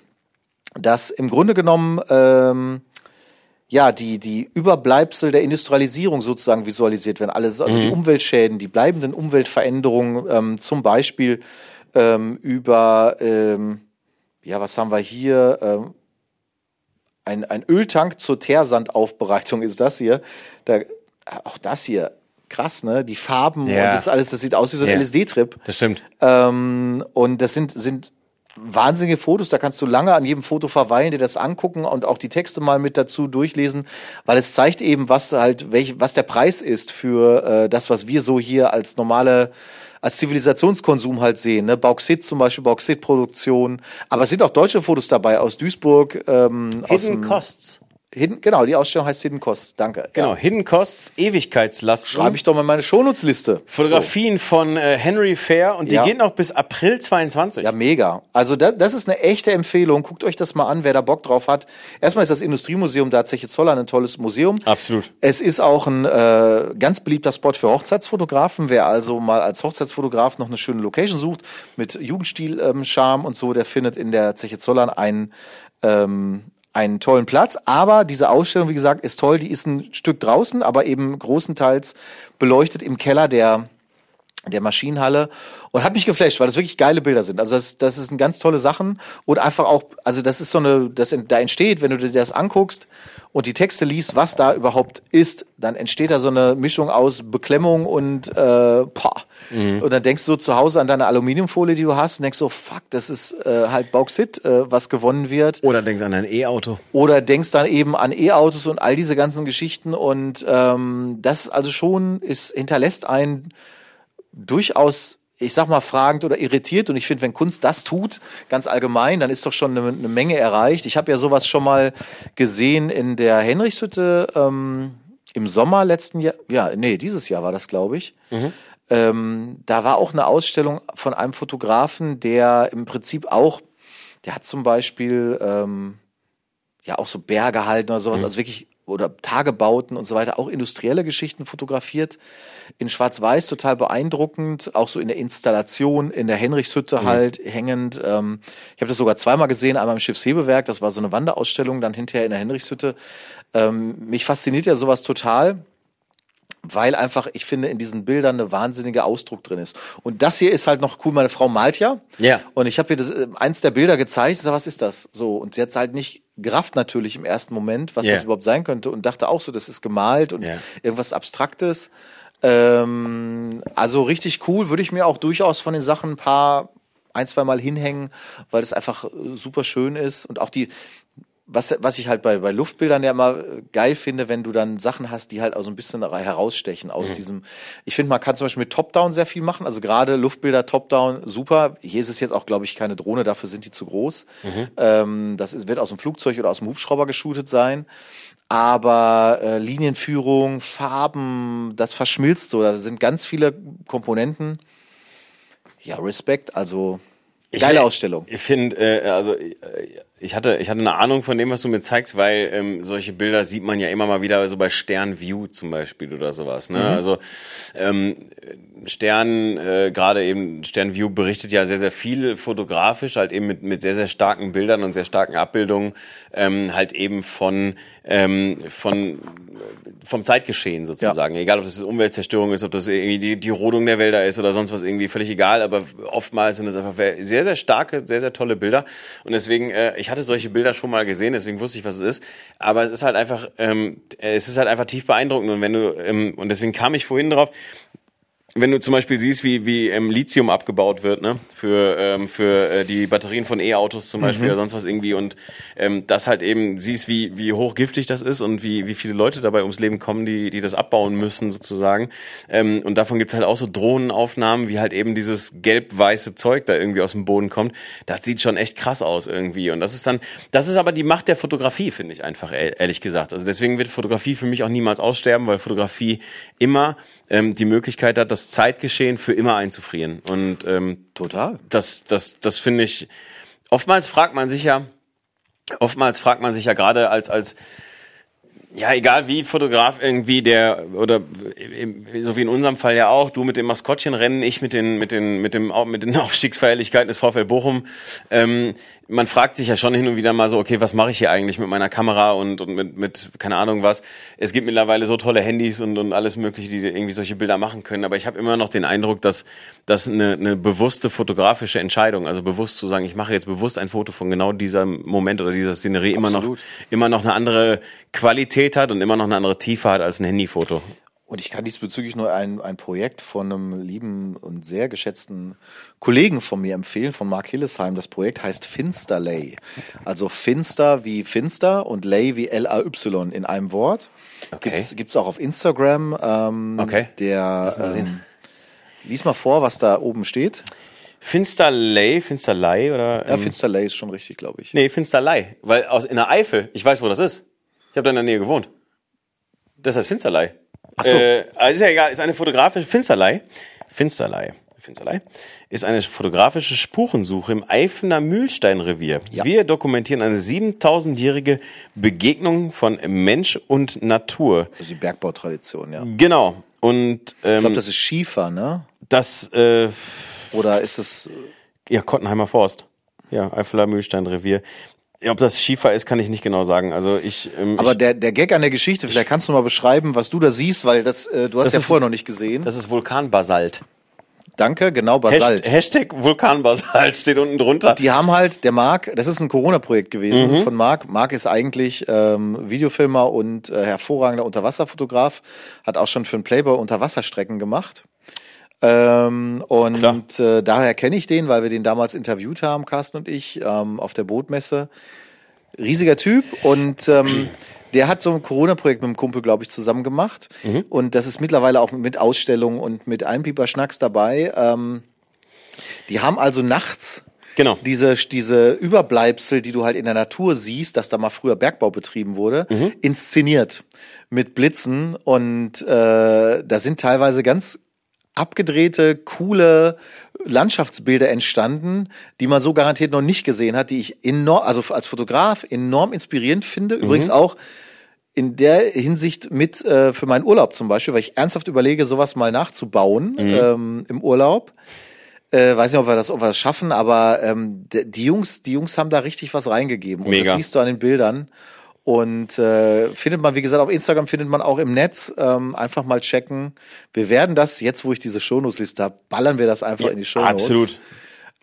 dass im Grunde genommen ähm, ja die die Überbleibsel der Industrialisierung sozusagen visualisiert werden. Alles also die Umweltschäden, die bleibenden Umweltveränderungen, ähm, zum Beispiel ähm, über ähm, ja was haben wir hier ähm, ein, ein Öltank zur Teersandaufbereitung ist das hier. Da, auch das hier krass, ne? Die Farben Ja. und das alles, das sieht aus wie so ein Ja. LSD-Trip. Das stimmt. Ähm, und das sind, sind wahnsinnige Fotos, da kannst du lange an jedem Foto verweilen, dir das angucken und auch die Texte mal mit dazu durchlesen, weil es zeigt eben, was halt, welch, was der Preis ist für äh, das, was wir so hier als normale als Zivilisationskonsum halt sehen, ne? Bauxit zum Beispiel, Bauxitproduktion. Aber es sind auch deutsche Fotos dabei aus Duisburg, ähm, aus Hidden dem Costs. Hidden, genau, die Ausstellung heißt Hidden Costs. Danke. Genau, Ja. Hidden Costs, Ewigkeitslast. Schreibe ich doch mal in meine Shownotes-Liste. Fotografien von äh, Henry Fair und die Ja. geht noch bis April 22. Ja, mega. Also da, das ist eine echte Empfehlung. Guckt euch das mal an, wer da Bock drauf hat. Erstmal ist das Industriemuseum da Zeche Zollern ein tolles Museum. Absolut. Es ist auch ein äh, ganz beliebter Spot für Hochzeitsfotografen. Wer also mal als Hochzeitsfotograf noch eine schöne Location sucht, mit Jugendstil-Charme und so, der findet in der Zeche Zollern einen, ähm, einen tollen Platz. Aber diese Ausstellung, wie gesagt, ist toll. Die ist ein Stück draußen, aber eben großenteils beleuchtet im Keller der der Maschinenhalle und hat mich geflasht, weil das wirklich geile Bilder sind. Also das, das sind ganz tolle Sachen und einfach auch, also das ist so eine, das da entsteht, wenn du dir das anguckst und die Texte liest, was da überhaupt ist, dann entsteht da so eine Mischung aus Beklemmung und äh, pah. und dann denkst du zu Hause an deine Aluminiumfolie, die du hast und denkst so, fuck, das ist äh, halt Bauxit, äh, was gewonnen wird Oder denkst an ein E-Auto. oder denkst dann eben an E-Autos und all diese ganzen Geschichten und ähm, das also schon ist hinterlässt einen durchaus ich sag mal fragend oder irritiert. Und ich finde, wenn Kunst das tut, ganz allgemein, dann ist doch schon eine, eine Menge erreicht. Ich habe ja sowas schon mal gesehen in der Henrichshütte ähm, im Sommer letzten Jahr, ja, nee, dieses Jahr war das, glaube ich. Ähm, da war auch eine Ausstellung von einem Fotografen, der im Prinzip auch, der hat zum Beispiel ähm, ja auch so Berge halten oder sowas, also wirklich oder Tagebauten und so weiter, auch industrielle Geschichten fotografiert. In Schwarz-Weiß total beeindruckend, auch so in der Installation, in der Henrichshütte halt hängend. Ähm, ich habe das sogar zweimal gesehen, einmal im Schiffshebewerk, das war so eine Wanderausstellung, dann hinterher in der Henrichshütte. Ähm, mich fasziniert ja sowas total weil einfach, ich finde, in diesen Bildern eine wahnsinnige Ausdruck drin ist. Und das hier ist halt noch cool. Meine Frau malt ja. Ja. Und ich habe ihr das, äh, eins der Bilder gezeigt. Ich sag, was ist das? So. Und sie hat halt nicht gerafft natürlich im ersten Moment, was Ja. das überhaupt sein könnte. Und dachte auch so, das ist gemalt und Ja. irgendwas Abstraktes. Ähm, also richtig cool. Würde ich mir auch durchaus von den Sachen ein paar, ein, zwei Mal hinhängen, weil das einfach äh, super schön ist. Und auch die, was, was ich halt bei, bei Luftbildern ja immer äh, geil finde, wenn du dann Sachen hast, die halt auch so ein bisschen herausstechen aus diesem. Ich finde, man kann zum Beispiel mit Top-Down sehr viel machen. Also gerade Luftbilder, Top-Down, super. Hier ist es jetzt auch, glaube ich, keine Drohne, dafür sind die zu groß. Ähm, das ist, wird aus dem Flugzeug oder aus dem Hubschrauber geshootet sein. Aber äh, Linienführung, Farben, das verschmilzt so. Da sind ganz viele Komponenten. Ja, Respekt. Also geile Ausstellung. Ich finde, äh, also äh, ich hatte, ich hatte eine Ahnung von dem, was du mir zeigst, weil ähm, solche Bilder sieht man ja immer mal wieder so bei Stern View zum Beispiel oder sowas. Ne? Also ähm, Stern, äh, gerade eben Stern View berichtet ja sehr, sehr viel fotografisch, halt eben mit, mit sehr, sehr starken Bildern und sehr starken Abbildungen, ähm, halt eben von, ähm, von vom Zeitgeschehen sozusagen. Egal, ob das Umweltzerstörung ist, ob das irgendwie die, die Rodung der Wälder ist oder sonst was irgendwie, völlig egal. Aber oftmals sind das einfach sehr, sehr starke, sehr, sehr tolle Bilder. Und deswegen, äh, ich hatte solche Bilder schon mal gesehen, deswegen wusste ich, was es ist. Aber es ist halt einfach, ähm, es ist halt einfach tief beeindruckend. Und wenn du, ähm, und deswegen kam ich vorhin drauf, wenn du zum Beispiel siehst, wie, wie ähm, Lithium abgebaut wird, ne, für, ähm, für äh, die Batterien von E-Autos zum Beispiel oder sonst was irgendwie und ähm, das halt eben siehst, wie, wie hochgiftig das ist und wie, wie viele Leute dabei ums Leben kommen, die, die das abbauen müssen sozusagen. Ähm, und davon gibt's halt auch so Drohnenaufnahmen, wie halt eben dieses gelb-weiße Zeug da irgendwie aus dem Boden kommt. Das sieht schon echt krass aus irgendwie. Und das ist dann, das ist aber die Macht der Fotografie, finde ich einfach, ehrlich gesagt. Also deswegen wird Fotografie für mich auch niemals aussterben, weil Fotografie immer ähm, die Möglichkeit hat, das Zeitgeschehen für immer einzufrieren. Und ähm, Total. das, das, das finde ich. Oftmals fragt man sich ja, oftmals fragt man sich ja gerade als als ja, egal wie Fotograf irgendwie der oder so wie in unserem Fall ja auch, du mit dem Maskottchenrennen, ich mit den mit den mit dem mit den <laughs> Aufstiegsfeierlichkeiten des VfL Bochum. Ähm, man fragt sich ja schon hin und wieder mal so, okay, was mache ich hier eigentlich mit meiner Kamera und, und mit, mit keine Ahnung was. Es gibt mittlerweile so tolle Handys und, und alles mögliche, die irgendwie solche Bilder machen können, aber ich habe immer noch den Eindruck, dass dass eine, eine bewusste fotografische Entscheidung, also bewusst zu sagen, ich mache jetzt bewusst ein Foto von genau diesem Moment oder dieser Szenerie immer noch Absolut. immer noch eine andere Qualität hat und immer noch eine andere Tiefe hat als ein Handyfoto. Und ich kann diesbezüglich nur ein, ein Projekt von einem lieben und sehr geschätzten Kollegen von mir empfehlen, von Mark Hillesheim. Das Projekt heißt Finsterlay. Also Finster wie Finster und Lay wie L-A-Y in einem Wort. Okay. Gibt's, gibt's auch auf Instagram. Ähm, Okay. Der, Lass mal sehen. Ähm, lies mal vor, was da oben steht. Finsterlei, Finsterlei oder? Ja, ähm, Finsterlay ist schon richtig, glaube ich. nee, Finsterlei, weil aus in der Eifel. Ich weiß, wo das ist. Ich habe da in der Nähe gewohnt. Das heißt Finsterlei. Ach so. Äh, also ist ja egal, ist eine fotografische Finsterlei. Finsterlei. Finsterlei ist eine fotografische Spurensuche im Eifener Mühlsteinrevier. Ja. Wir dokumentieren eine 7000-jährige Begegnung von Mensch und Natur. Also die Bergbautradition, ja. Ich Genau. Und ähm, glaube, das ist Schiefer, ne? das, äh, Oder ist es. ja, Kottenheimer Forst. Ja, Eifeler Mühlsteinrevier. Ja, ob das Schiefer ist, kann ich nicht genau sagen. Also ich, ähm, Aber ich, der, der Gag an der Geschichte, vielleicht kannst du mal beschreiben, was du da siehst, weil das, äh, du hast Das ja ist- vorher noch nicht gesehen. das ist Vulkanbasalt. Danke, genau, Basalt. Hashtag, Hashtag Vulkanbasalt steht unten drunter. Die haben halt, der Marc, das ist ein Corona-Projekt gewesen Mhm. von Marc. Marc ist eigentlich ähm, Videofilmer und äh, hervorragender Unterwasserfotograf, hat auch schon für einen Playboy Unterwasserstrecken gemacht. Ähm, und äh, daher kenne ich den, weil wir den damals interviewt haben, Carsten und ich, ähm, auf der Bootmesse. Riesiger Typ und ähm, der hat so ein Corona-Projekt mit einem Kumpel, glaube ich, zusammen gemacht. Und das ist mittlerweile auch mit Ausstellungen und mit einem Pieper-Schnacks dabei. Ähm, die haben also nachts Genau. diese, diese Überbleibsel, die du halt in der Natur siehst, dass da mal früher Bergbau betrieben wurde, Mhm. inszeniert mit Blitzen. Und äh, da sind teilweise ganz abgedrehte, coole Landschaftsbilder entstanden, die man so garantiert noch nicht gesehen hat, die ich enorm, also als Fotograf enorm inspirierend finde. Übrigens auch in der Hinsicht mit äh, für meinen Urlaub zum Beispiel, weil ich ernsthaft überlege, sowas mal nachzubauen ähm, im Urlaub. Äh, weiß nicht, ob wir das, ob wir das schaffen, aber ähm, die Jungs, die Jungs haben da richtig was reingegeben. Und Mega. das siehst du an den Bildern. Und äh, findet man, wie gesagt, auf Instagram findet man auch im Netz. Ähm, einfach mal checken. Wir werden das, jetzt wo ich diese Shownotes-Liste habe, ballern wir das einfach in die Shownotes. Absolut.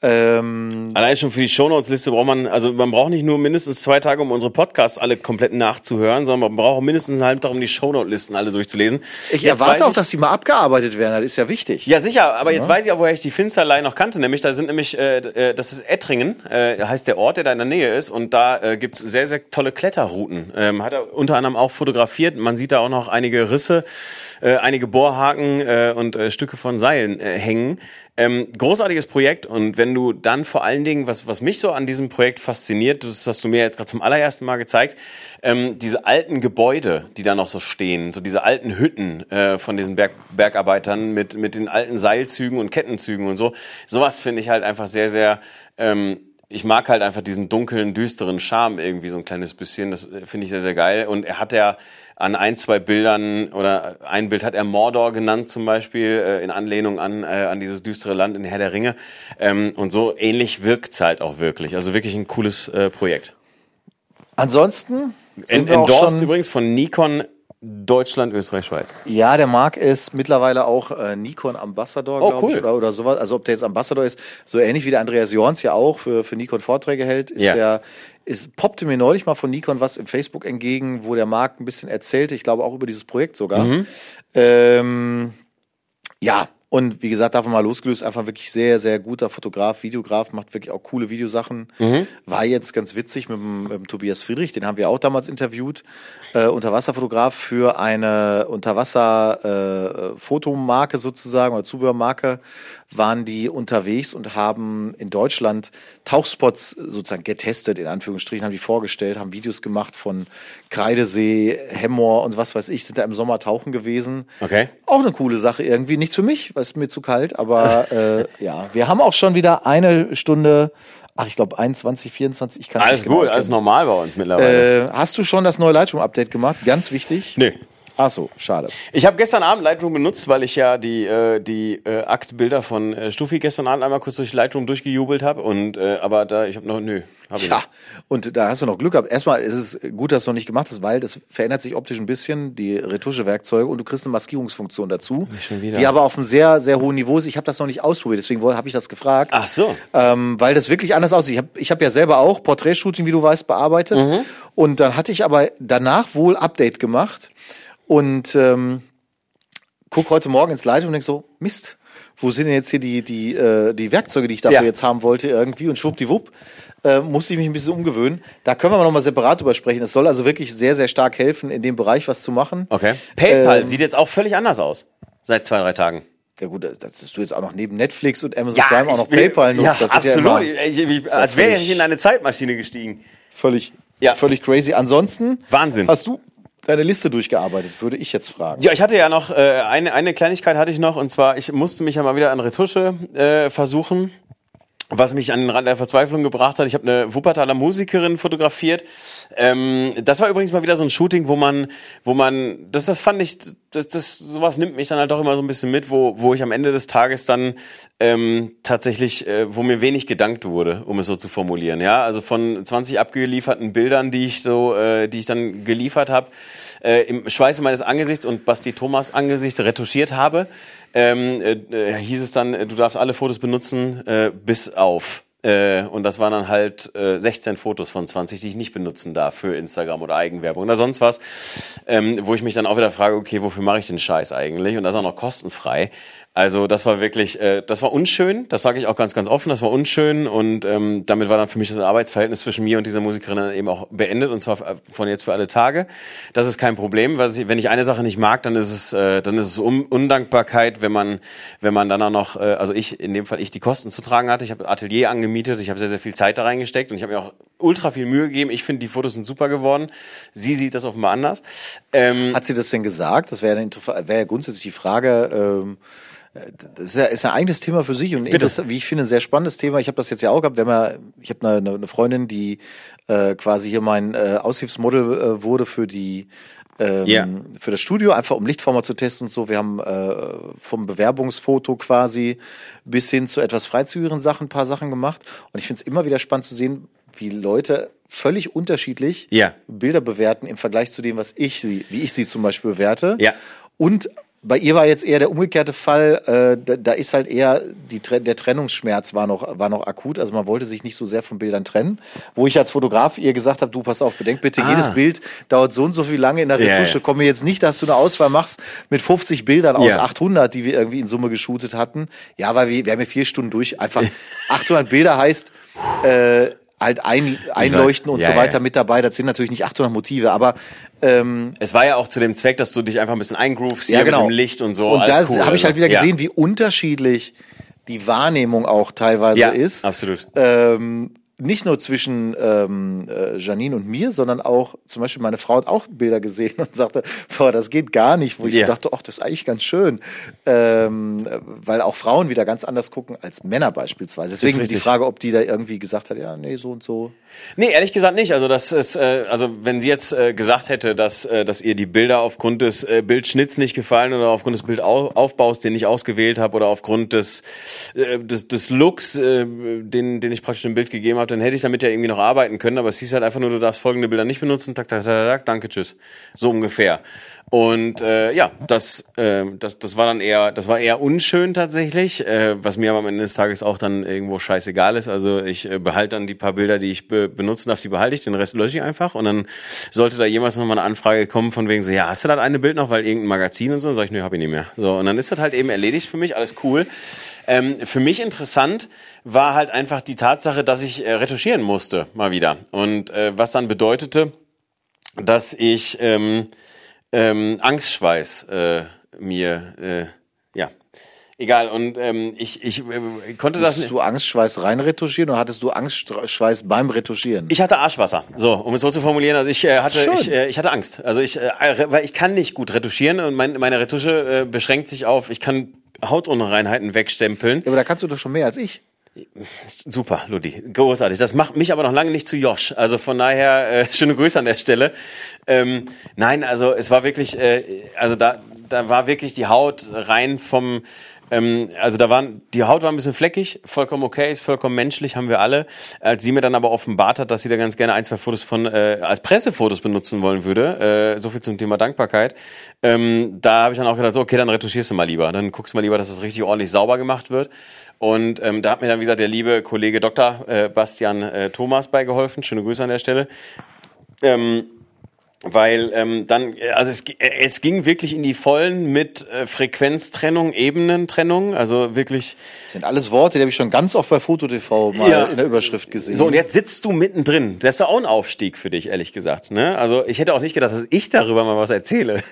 Ähm, Allein schon für die Shownotes-Liste braucht man, also man braucht nicht nur mindestens zwei Tage, um unsere Podcasts alle komplett nachzuhören, sondern man braucht auch mindestens einen halben Tag, um die Shownote-Listen alle durchzulesen. ich Jetzt erwarte auch, dass die mal abgearbeitet werden. Das ist ja wichtig. Ja, sicher, aber jetzt weiß ich auch, woher ich die Finsterlei noch kannte. Nämlich, da sind nämlich, äh, äh, das ist Ettringen, äh, heißt der Ort, der da in der Nähe ist. Und da äh, gibt's sehr, sehr tolle Kletterrouten. Ähm, hat er unter anderem auch fotografiert. Man sieht da auch noch einige Risse, äh, einige Bohrhaken äh, und äh, Stücke von Seilen äh, hängen. Ähm, großartiges Projekt. Und wenn du dann vor allen Dingen, was, was mich so an diesem Projekt fasziniert, das hast du mir jetzt gerade zum allerersten Mal gezeigt, ähm, diese alten Gebäude, die da noch so stehen, so diese alten Hütten äh, von diesen Berg, Bergarbeitern mit, mit den alten Seilzügen und Kettenzügen und so. Sowas finde ich halt einfach sehr, sehr, ähm, ich mag halt einfach diesen dunklen, düsteren Charme irgendwie so ein kleines bisschen. Das äh, finde ich sehr, sehr geil. Und er hat ja an ein, zwei Bildern oder ein Bild hat er Mordor genannt zum Beispiel, äh, in Anlehnung an, äh, an dieses düstere Land in Herr der Ringe. Ähm, und so ähnlich wirkt's halt auch wirklich. Also wirklich ein cooles äh, Projekt. Ansonsten sind En wir auch endorsed schon, übrigens von Nikon Deutschland, Österreich, Schweiz. Ja, der Marc ist mittlerweile auch äh, Nikon Ambassador, Oh, glaube cool. ich, oder, oder sowas. Also ob der jetzt Ambassador ist, so ähnlich wie der Andreas Jorns ja auch für, für Nikon Vorträge hält, ist Ja. der, ist, poppte mir neulich mal von Nikon was im Facebook entgegen, wo der Marc ein bisschen erzählte, ich glaube auch über dieses Projekt sogar. Mhm. Ähm, ja, und wie gesagt, davon mal losgelöst, einfach wirklich sehr, sehr guter Fotograf, Videograf, macht wirklich auch coole Videosachen. Mhm. War jetzt ganz witzig mit dem, mit dem Tobias Friedrich, den haben wir auch damals interviewt, äh, Unterwasserfotograf für eine Unterwasser-Fotomarke sozusagen oder Zubehörmarke, waren die unterwegs und haben in Deutschland Tauchspots sozusagen getestet, in Anführungsstrichen, haben die vorgestellt, haben Videos gemacht von Kreidesee, Hemmoor und was weiß ich, sind da im Sommer tauchen gewesen. Okay. Auch eine coole Sache irgendwie. Nichts für mich, weil es mir zu kalt, aber <laughs> äh, ja, wir haben auch schon wieder eine Stunde, ach, ich glaube 21, 24, ich kann es Alles nicht genau gut, alles erkennen. normal bei uns mittlerweile. Äh, hast du schon das neue Lightroom-Update gemacht? Ganz wichtig. Nö. Ach so, schade. Ich habe gestern Abend Lightroom benutzt, weil ich ja die, äh, die äh, Aktbilder von äh, Stufi gestern Abend einmal kurz durch Lightroom durchgejubelt habe. Und äh, aber da, ich habe noch, nö, habe ich Ja, nicht. und da hast du noch Glück gehabt. Erstmal ist es gut, dass du noch nicht gemacht hast, weil das verändert sich optisch ein bisschen, die Retuschewerkzeuge, und du kriegst eine Maskierungsfunktion dazu, schon wieder. die aber auf einem sehr, sehr hohen Niveau ist. Ich habe das noch nicht ausprobiert, deswegen habe ich das gefragt. Ach so. ähm, weil das wirklich anders aussieht. Ich habe ich hab ja selber auch Porträtshooting, wie du weißt, bearbeitet. Mhm. Und dann hatte ich aber danach wohl Update gemacht und ähm, guck heute Morgen ins Lightroom und denk so, Mist, wo sind denn jetzt hier die, die, äh, die Werkzeuge, die ich dafür Ja. jetzt haben wollte irgendwie und schwuppdiwupp. Äh, musste ich mich ein bisschen umgewöhnen. Da können wir aber nochmal separat drüber sprechen. Es soll also wirklich sehr, sehr stark helfen, in dem Bereich was zu machen. Okay. PayPal Ähm, sieht jetzt auch völlig anders aus. Seit zwei, drei Tagen. Ja gut, dass du jetzt auch noch neben Netflix und Amazon Prime auch noch will- PayPal nutzt. Ja, absolut. immer ich, ich, ja als wäre ich in eine Zeitmaschine gestiegen. völlig Ja. Völlig crazy. Ansonsten Wahnsinn. hast du deine Liste durchgearbeitet, würde ich jetzt fragen. Ja, ich hatte ja noch äh, eine, eine Kleinigkeit hatte ich noch und zwar ich musste mich ja mal wieder an Retusche äh, versuchen was mich an den Rand der Verzweiflung gebracht hat. Ich habe eine Wuppertaler Musikerin fotografiert. Ähm, das war übrigens mal wieder so ein Shooting, wo man, wo man, das, das fand ich, das, das, sowas nimmt mich dann halt doch immer so ein bisschen mit, wo, wo ich am Ende des Tages dann ähm, tatsächlich, äh, wo mir wenig gedankt wurde, um es so zu formulieren. Ja, also von 20 abgelieferten Bildern, die ich so, äh, die ich dann geliefert habe, äh, im Schweiße meines Angesichts und Basti Thomas Angesicht retuschiert habe, ähm, äh, äh, hieß es dann, äh, du darfst alle Fotos benutzen, äh, bis auf. Äh, und das waren dann halt äh, 16 Fotos von 20, die ich nicht benutzen darf für Instagram oder Eigenwerbung oder sonst was. Ähm, wo ich mich dann auch wieder frage, okay, wofür mache ich den Scheiß eigentlich? Und das auch noch kostenfrei. Also das war wirklich, äh, das war unschön, das sage ich auch ganz, ganz offen, das war unschön und ähm, damit war dann für mich das Arbeitsverhältnis zwischen mir und dieser Musikerin dann eben auch beendet und zwar von jetzt für alle Tage. Das ist kein Problem, weil ich, wenn ich eine Sache nicht mag, dann ist es, äh, dann ist es Un Undankbarkeit, wenn man, wenn man dann auch noch, äh, also ich, in dem Fall ich die Kosten zu tragen hatte, ich habe Atelier angemietet, ich habe sehr, sehr viel Zeit da reingesteckt und ich habe mir auch ultra viel Mühe gegeben. Ich finde, die Fotos sind super geworden. Sie sieht das offenbar anders. Ähm, Hat sie das denn gesagt? Das wäre wär ja grundsätzlich die Frage, ähm das ist ja, ist ja ein eigenes Thema für sich und das, wie ich finde, ein sehr spannendes Thema. Ich habe das jetzt ja auch gehabt. Wir haben ja, ich habe eine, eine Freundin, die äh, quasi hier mein äh, Aushilfsmodel äh, wurde für die ähm, yeah. für das Studio, einfach um Lichtformer zu testen und so. Wir haben äh, vom Bewerbungsfoto quasi bis hin zu etwas freizügigeren Sachen ein paar Sachen gemacht. Und ich finde es immer wieder spannend zu sehen, wie Leute völlig unterschiedlich yeah. Bilder bewerten im Vergleich zu dem, was ich sie, wie ich sie zum Beispiel bewerte. Ja. Und bei ihr war jetzt eher der umgekehrte Fall. Äh, da, da, ist halt eher die, der Trennungsschmerz war noch, war noch akut. Also man wollte sich nicht so sehr von Bildern trennen. Wo ich als Fotograf ihr gesagt habe, du pass auf, bedenk bitte, ah. jedes Bild dauert so und so viel lange in der Retusche. Yeah, yeah. Komme jetzt nicht, dass du eine Auswahl machst mit 50 Bildern aus yeah. 800, die wir irgendwie in Summe geshootet hatten. Ja, weil wir, wir haben ja vier Stunden durch. Einfach <laughs> 800 Bilder heißt, äh, halt ein, einleuchten und ja, so weiter ja. mit dabei. Das sind natürlich nicht 800 Motive, aber ähm, es war ja auch zu dem Zweck, dass du dich einfach ein bisschen eingroovst ja, genau. mit dem Licht und so. Und da cool, habe ich halt also. wieder gesehen, wie unterschiedlich die Wahrnehmung auch teilweise ja, ist. Absolut. Ähm, nicht nur zwischen ähm, äh, Janine und mir, sondern auch zum Beispiel meine Frau hat auch Bilder gesehen und sagte, boah, das geht gar nicht, wo ich yeah. dachte, ach, das ist eigentlich ganz schön, ähm, weil auch Frauen wieder ganz anders gucken als Männer beispielsweise. Deswegen die Frage, ob die da irgendwie gesagt hat, ja, nee, so und so. Nee, ehrlich gesagt nicht. Also das ist, äh, also wenn sie jetzt äh, gesagt hätte, dass, äh, dass ihr die Bilder aufgrund des äh, Bildschnitts nicht gefallen oder aufgrund des Bildaufbaus, den ich ausgewählt habe, oder aufgrund des, äh, des, des Looks, äh, den, den ich praktisch im Bild gegeben habe, dann hätte ich damit ja irgendwie noch arbeiten können, aber es hieß halt einfach nur, du darfst folgende Bilder nicht benutzen, tak, tak, tak, tak danke, tschüss. So ungefähr. Und äh, ja, das, äh, das, das war dann eher, das war eher unschön tatsächlich, äh, was mir aber am Ende des Tages auch dann irgendwo scheißegal ist. Also ich äh, behalte dann die paar Bilder, die ich be benutzen darf, die behalte ich, den Rest lösche ich einfach. Und dann sollte da jemals nochmal eine Anfrage kommen von wegen so, ja, hast du das eine Bild noch, weil irgendein Magazin und so, dann sag ich, nö, hab ich nicht mehr. So, und dann ist das halt eben erledigt für mich, alles cool. Ähm, für mich interessant war halt einfach die Tatsache, dass ich äh, retuschieren musste, mal wieder. Und äh, was dann bedeutete, dass ich ähm, ähm, Angstschweiß äh, mir, äh, ja, egal. Und ähm, ich, ich äh, konnte Musstest das. Hast du Angstschweiß rein retuschieren oder hattest du Angstschweiß beim Retuschieren? Ich hatte Arschwasser. So, um es so zu formulieren. Also ich äh, hatte, ich, äh, ich hatte Angst. Also ich, äh, weil ich kann nicht gut retuschieren und mein, meine Retusche äh, beschränkt sich auf, ich kann Hautunreinheiten wegstempeln. Ja, aber da kannst du doch schon mehr als ich. Super, Ludi, großartig. Das macht mich aber noch lange nicht zu Josh. Also von daher äh, <laughs> schöne Grüße an der Stelle. Ähm, nein, also es war wirklich, äh, also da, da war wirklich die Haut rein vom ähm, also da waren, die Haut war ein bisschen fleckig, vollkommen okay, ist vollkommen menschlich, haben wir alle. Als sie mir dann aber offenbart hat, dass sie da ganz gerne ein, zwei Fotos von äh, als Pressefotos benutzen wollen würde, äh, so viel zum Thema Dankbarkeit, ähm, da habe ich dann auch gedacht, so, okay, dann retuschierst du mal lieber. Dann guckst du mal lieber, dass das richtig ordentlich sauber gemacht wird. Und ähm, da hat mir dann, wie gesagt, der liebe Kollege Dr. Äh, Bastian äh, Thomas beigeholfen. Schöne Grüße an der Stelle. Ähm, weil ähm, dann, also es, äh, es ging wirklich in die Vollen mit äh, Frequenztrennung, Ebenentrennung, also wirklich. Das sind alles Worte, die habe ich schon ganz oft bei FotoTV mal ja. in der Überschrift gesehen. So, und jetzt sitzt du mittendrin. Das ist ja auch ein Aufstieg für dich, ehrlich gesagt. Ne? Also ich hätte auch nicht gedacht, dass ich darüber mal was erzähle.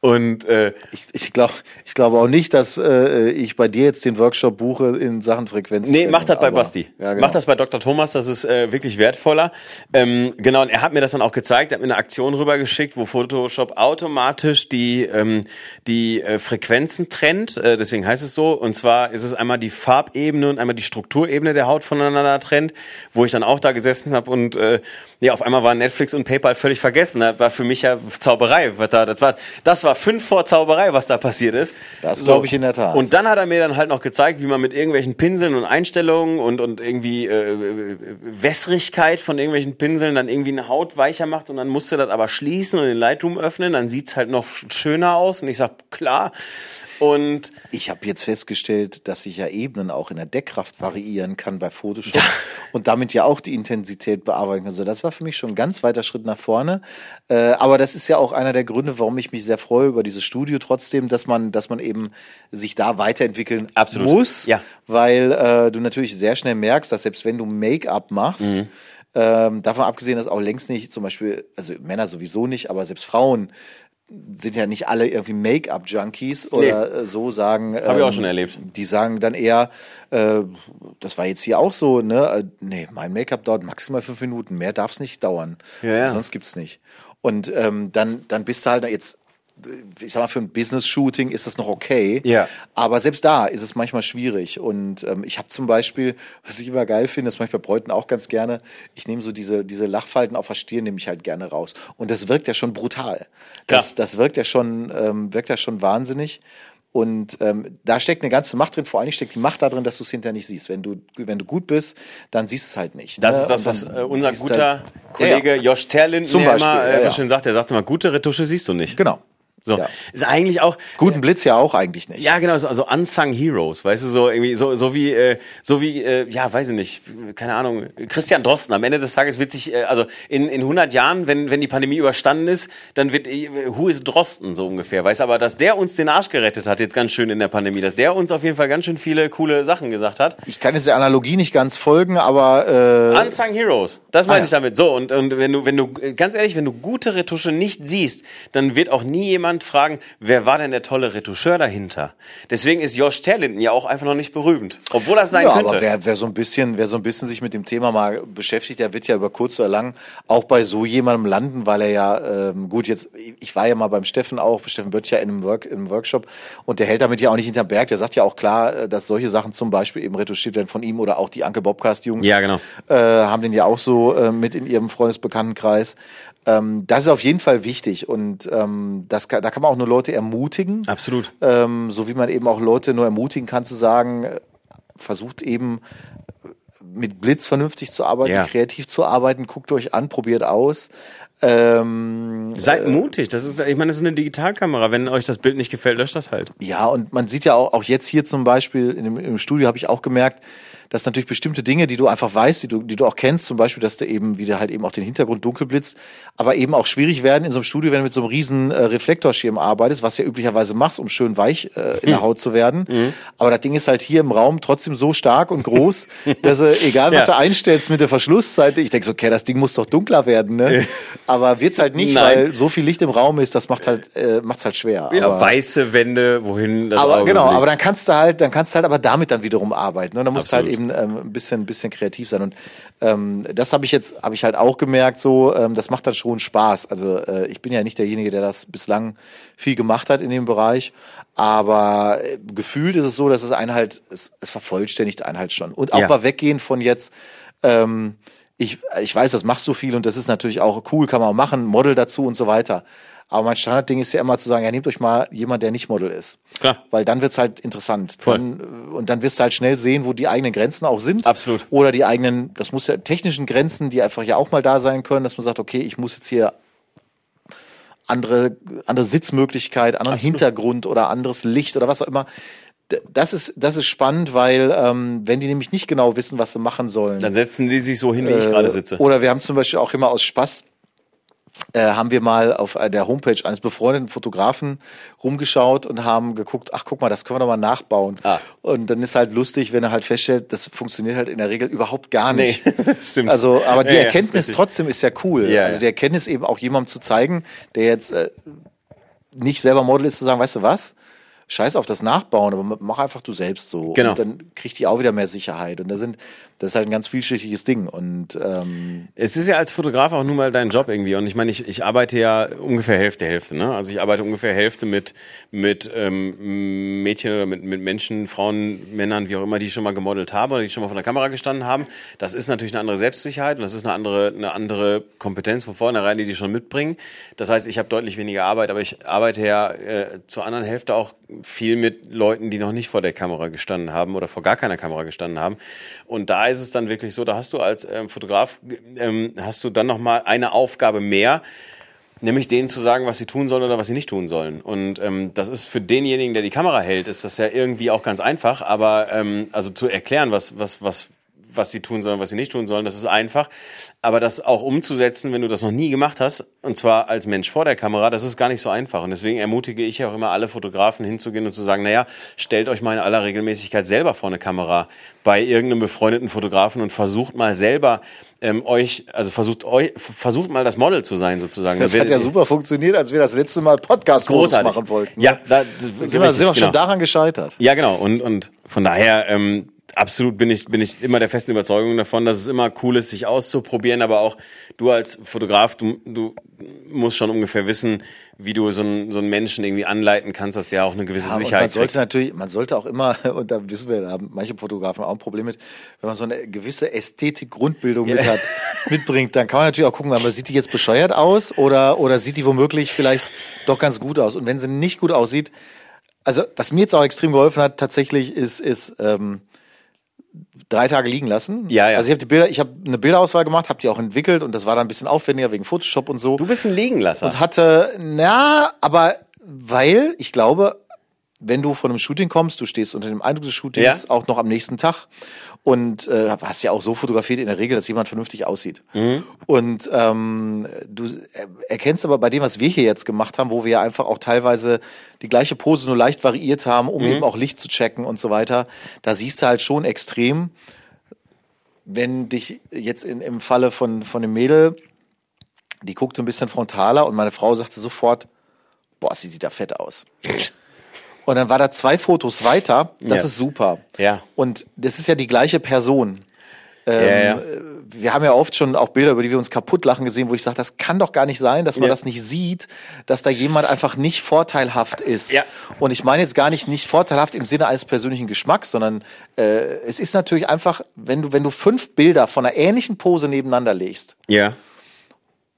Und äh, Ich, ich glaube ich glaube auch nicht, dass äh, ich bei dir jetzt den Workshop buche in Sachen Frequenz. Nee, mach das bei Basti. Ja, genau. Mach das bei Dr. Thomas, das ist äh, wirklich wertvoller. Ähm, genau, und er hat mir das dann auch gezeigt, er hat mir eine Aktion rübergeschickt, wo Photoshop automatisch die, ähm, die äh, Frequenzen trennt, äh, deswegen heißt es so. Und zwar ist es einmal die Farbebene und einmal die Strukturebene der Haut voneinander trennt, wo ich dann auch da gesessen habe und äh, ja, auf einmal waren Netflix und PayPal völlig vergessen. Das war für mich ja Zauberei. Was da, das, war, das war fünf vor Zauberei, was da passiert ist. Das glaube ich in der Tat. Und dann hat er mir dann halt noch gezeigt, wie man mit irgendwelchen Pinseln und Einstellungen und, und irgendwie äh, äh, Wässrigkeit von irgendwelchen Pinseln dann irgendwie eine Haut weicher macht und dann musste das aber schließen und den Lightroom öffnen, dann sieht's halt noch schöner aus und ich sag, klar. Und Ich habe jetzt festgestellt, dass ich ja Ebenen auch in der Deckkraft variieren kann bei Photoshop und damit ja auch die Intensität bearbeiten kann. So, das war für mich schon ein ganz weiter Schritt nach vorne. Äh, aber das ist ja auch einer der Gründe, warum ich mich sehr freue über dieses Studio trotzdem, dass man, dass man eben sich da weiterentwickeln Absolut. muss, Ja. weil äh, du natürlich sehr schnell merkst, dass selbst wenn du Make-up machst, Mhm. ähm, davon abgesehen, dass auch längst nicht, zum Beispiel, also Männer sowieso nicht, aber selbst Frauen sind ja nicht alle irgendwie Make-up-Junkies oder äh, so sagen. Hab ich auch schon erlebt. Die sagen dann eher, äh, das war jetzt hier auch so, ne? Äh, nee, mein Make-up dauert maximal fünf Minuten, mehr darf es nicht dauern. Ja, ja. Sonst gibt's nicht. Und ähm, dann, dann bist du halt jetzt, ich sag mal, für ein Business-Shooting ist das noch okay. Ja. Aber selbst da ist es manchmal schwierig. Und ähm, ich habe zum Beispiel, was ich immer geil finde, das mache ich bei Bräuten auch ganz gerne, ich nehme so diese, diese Lachfalten auf der Stirn, nehme ich halt gerne raus. Und das wirkt ja schon brutal. Das, das wirkt ja schon, ähm, wirkt ja schon wahnsinnig. Und ähm, da steckt eine ganze Macht drin. Vor allen Dingen steckt die Macht da drin, dass du es hinterher nicht siehst. Wenn du, wenn du gut bist, dann siehst du es halt nicht. das ne? ist das, was äh, unser guter halt- Kollege Ja, ja. Josh Beispiel, immer äh, so schön sagt. Er sagte mal, gute Retusche siehst du nicht. Genau. So. Ja. Ist eigentlich auch, Guten Blitz ja auch eigentlich nicht. Ja, genau, so, also unsung Heroes, weißt du, so irgendwie so so wie äh, so wie äh, ja, weiß ich nicht, keine Ahnung, Christian Drosten am Ende des Tages wird sich äh, also in in 100 Jahren, wenn wenn die Pandemie überstanden ist, dann wird äh, who is Drosten so ungefähr, weißt du, aber dass der uns den Arsch gerettet hat jetzt ganz schön in der Pandemie, dass der uns auf jeden Fall ganz schön viele coole Sachen gesagt hat. Ich kann jetzt der Analogie nicht ganz folgen, aber äh, Unsung Heroes, das meine Ah, ja. ich damit. So und und wenn du wenn du äh, ganz ehrlich, wenn du gute Retusche nicht siehst, dann wird auch nie jemand fragen, wer war denn der tolle Retoucheur dahinter? Deswegen ist Josh Terlinden ja auch einfach noch nicht berühmt, obwohl das sein ja, könnte. aber wer, wer so ein bisschen, wer so ein bisschen sich mit dem Thema mal beschäftigt, der wird ja über kurz oder lang auch bei so jemandem landen, weil er ja ähm, gut jetzt. Ich war ja mal beim Steffen auch, Steffen Böttcher in einem, Work, im Workshop und der hält damit ja auch nicht hinterm Berg. Der sagt ja auch klar, äh, dass solche Sachen zum Beispiel eben retuschiert werden von ihm oder auch die Anke Bobcast Jungs. Ja, genau. Äh, haben den ja auch so äh, mit in ihrem Freundesbekanntenkreis. Ähm, das ist auf jeden Fall wichtig und ähm, das da kann man auch nur Leute ermutigen. Absolut. Ähm, so wie man eben auch Leute nur ermutigen kann zu sagen, äh, versucht eben äh, mit Blitz vernünftig zu arbeiten, Ja. kreativ zu arbeiten, guckt euch an, probiert aus. Ähm, Seid mutig. Das ist, ich meine, das ist eine Digitalkamera. Wenn euch das Bild nicht gefällt, löscht das halt. Ja, und man sieht ja auch, auch jetzt hier zum Beispiel dem, im Studio habe ich auch gemerkt, dass natürlich bestimmte Dinge, die du einfach weißt, die du, die du auch kennst, zum Beispiel, dass du eben wieder halt eben auch den Hintergrund dunkel blitzt, aber eben auch schwierig werden in so einem Studio, wenn du mit so einem riesen äh, Reflektorschirm arbeitest, was du ja üblicherweise machst, um schön weich äh, in der Haut zu werden. Aber das Ding ist halt hier im Raum trotzdem so stark und groß, <laughs> dass äh, egal was Ja. du einstellst mit der Verschlusszeit, ich denke so, okay, das Ding muss doch dunkler werden, ne? <laughs> Aber wird's halt nicht, Nein. weil so viel Licht im Raum ist, das macht halt, äh, macht's halt schwer. Ja, aber, weiße Wände, wohin das aber Auge genau, blickt. aber dann kannst du halt, dann kannst du halt aber damit dann wiederum arbeiten. Ne? Dann musst Absolut. du halt eben ähm, ein bisschen, ein bisschen kreativ sein. Und ähm, das habe ich jetzt, habe ich halt auch gemerkt, so, ähm, das macht dann schon Spaß. Also äh, ich bin ja nicht derjenige, der das bislang viel gemacht hat in dem Bereich. Aber äh, gefühlt ist es so, dass es einen halt, es, es vervollständigt einen halt schon. Und auch Ja. mal weggehen von jetzt, ähm, ich, ich weiß, das machst du viel und das ist natürlich auch cool, kann man auch machen, Model dazu und so weiter. Aber mein Standardding ist ja immer zu sagen, ja, nehmt euch mal jemand, der nicht Model ist. Klar. Weil dann wird's halt interessant. Voll. Dann, äh, und dann wirst du halt schnell sehen, wo die eigenen Grenzen auch sind. Absolut. Oder die eigenen, das muss ja technischen Grenzen, die einfach ja auch mal da sein können, dass man sagt, okay, ich muss jetzt hier andere, andere Sitzmöglichkeit, anderen Absolut. Hintergrund oder anderes Licht oder was auch immer. Das ist, das ist spannend, weil ähm, wenn die nämlich nicht genau wissen, was sie machen sollen, Dann setzen die sich so hin, wie ich äh, gerade sitze. Oder wir haben zum Beispiel auch immer aus Spaß, äh, haben wir mal auf äh, der Homepage eines befreundeten Fotografen rumgeschaut und haben geguckt, ach guck mal, das können wir doch mal nachbauen. Ah. Und dann ist halt lustig, wenn er halt feststellt, das funktioniert halt in der Regel überhaupt gar Nee, nicht. <laughs> stimmt. Also, aber die Ja, ja, Erkenntnis richtig. trotzdem ist ja cool. Ja, also ja. die Erkenntnis eben auch jemandem zu zeigen, der jetzt äh, nicht selber Model ist, zu sagen, weißt du was? Scheiß auf das Nachbauen, aber mach einfach du selbst so. Genau. Und dann kriegt die auch wieder mehr Sicherheit. Und da sind, das ist halt ein ganz vielschichtiges Ding. Und ähm, Es ist ja als Fotograf auch nun mal dein Job irgendwie. Und ich meine, ich, ich arbeite ja ungefähr Hälfte, Hälfte. Ne? Also ich arbeite ungefähr Hälfte mit, mit ähm, Mädchen oder mit, mit Menschen, Frauen, Männern, wie auch immer, die schon mal gemodelt haben oder die schon mal vor der Kamera gestanden haben. Das ist natürlich eine andere Selbstsicherheit und das ist eine andere, eine andere Kompetenz von vornherein, die die schon mitbringen. Das heißt, ich habe deutlich weniger Arbeit, aber ich arbeite ja äh, zur anderen Hälfte auch viel mit Leuten, die noch nicht vor der Kamera gestanden haben oder vor gar keiner Kamera gestanden haben. Und da ist es dann wirklich so, da hast du als ähm, Fotograf, ähm, hast du dann nochmal eine Aufgabe mehr, nämlich denen zu sagen, was sie tun sollen oder was sie nicht tun sollen. Und ähm, das ist für denjenigen, der die Kamera hält, ist das ja irgendwie auch ganz einfach, aber ähm, also zu erklären, was, was, was, was sie tun sollen, was sie nicht tun sollen, das ist einfach. Aber das auch umzusetzen, wenn du das noch nie gemacht hast, und zwar als Mensch vor der Kamera, das ist gar nicht so einfach. Und deswegen ermutige ich ja auch immer alle Fotografen hinzugehen und zu sagen, naja, stellt euch mal in aller Regelmäßigkeit selber vor eine Kamera bei irgendeinem befreundeten Fotografen und versucht mal selber ähm, euch, also versucht euch, versucht mal das Model zu sein sozusagen. das Da hat ja super funktioniert, als wir das letzte Mal podcast großartig machen wollten. Ja, da, sind wir, sind wir schon genau. daran gescheitert. Ja, genau. Und, und von daher, ähm, absolut bin ich, bin ich immer der festen Überzeugung davon, dass es immer cool ist, sich auszuprobieren, aber auch du als Fotograf, du, du musst schon ungefähr wissen, wie du so einen, so einen Menschen irgendwie anleiten kannst, dass der auch eine gewisse Ja, und man Sicherheit sollte kriegt. natürlich, man sollte auch immer, <laughs> und da wissen wir, da haben manche Fotografen auch ein Problem mit, wenn man so eine gewisse Ästhetik-Grundbildung mit hat, mitbringt, dann kann man natürlich auch gucken, aber sieht die jetzt bescheuert aus oder, oder sieht die womöglich vielleicht doch ganz gut aus? Und wenn sie nicht gut aussieht, also was mir jetzt auch extrem geholfen hat, tatsächlich ist, ist ähm, drei Tage liegen lassen. Ja, ja. Also ich habe die Bilder, ich habe eine Bilderauswahl gemacht, habe die auch entwickelt und das war dann ein bisschen aufwendiger wegen Photoshop und so Du bist ein Liegenlasser. und hatte, na, aber weil ich glaube, wenn du von einem Shooting kommst, du stehst unter dem Eindruck des Shootings Ja. auch noch am nächsten Tag und äh, hast ja auch so fotografiert in der Regel, dass jemand vernünftig aussieht. Mhm. Und ähm, du er- erkennst aber bei dem, was wir hier jetzt gemacht haben, wo wir ja einfach auch teilweise die gleiche Pose nur leicht variiert haben, Mhm. um eben auch Licht zu checken und so weiter, da siehst du halt schon extrem, wenn dich jetzt in, im Falle von, von dem Mädel, die guckte ein bisschen frontaler und meine Frau sagte sofort, boah, sieht die da fett aus. <laughs> Und dann war da zwei Fotos weiter, das Ja. ist super. Ja. Und das ist ja die gleiche Person. Ähm, Ja, ja. Wir haben ja oft schon auch Bilder, über die wir uns kaputt lachen gesehen, wo ich sage, das kann doch gar nicht sein, dass man Ja. das nicht sieht, dass da jemand einfach nicht vorteilhaft ist. Ja. Und ich meine jetzt gar nicht nicht vorteilhaft im Sinne eines persönlichen Geschmacks, sondern äh, es ist natürlich einfach, wenn du wenn du fünf Bilder von einer ähnlichen Pose nebeneinander legst, ja.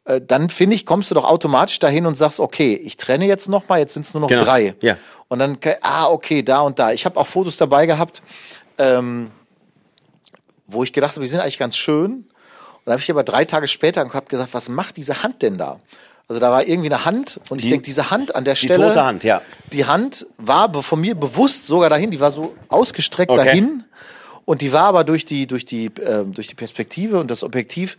Äh, dann finde ich, kommst du doch automatisch dahin und sagst, okay, ich trenne jetzt noch mal, jetzt sind es nur noch Genau. drei. Ja. Und dann, ah, okay, da und da. Ich habe auch Fotos dabei gehabt, ähm, wo ich gedacht habe, die sind eigentlich ganz schön. Und dann habe ich aber drei Tage später hab gesagt, was macht diese Hand denn da? Also da war irgendwie eine Hand und ich Die- denke, diese Hand an der Die Stelle. tote Hand, ja. Die Hand war von mir bewusst sogar dahin, die war so ausgestreckt Okay. dahin. Und die war aber durch die, durch die, ähm, durch die Perspektive und das Objektiv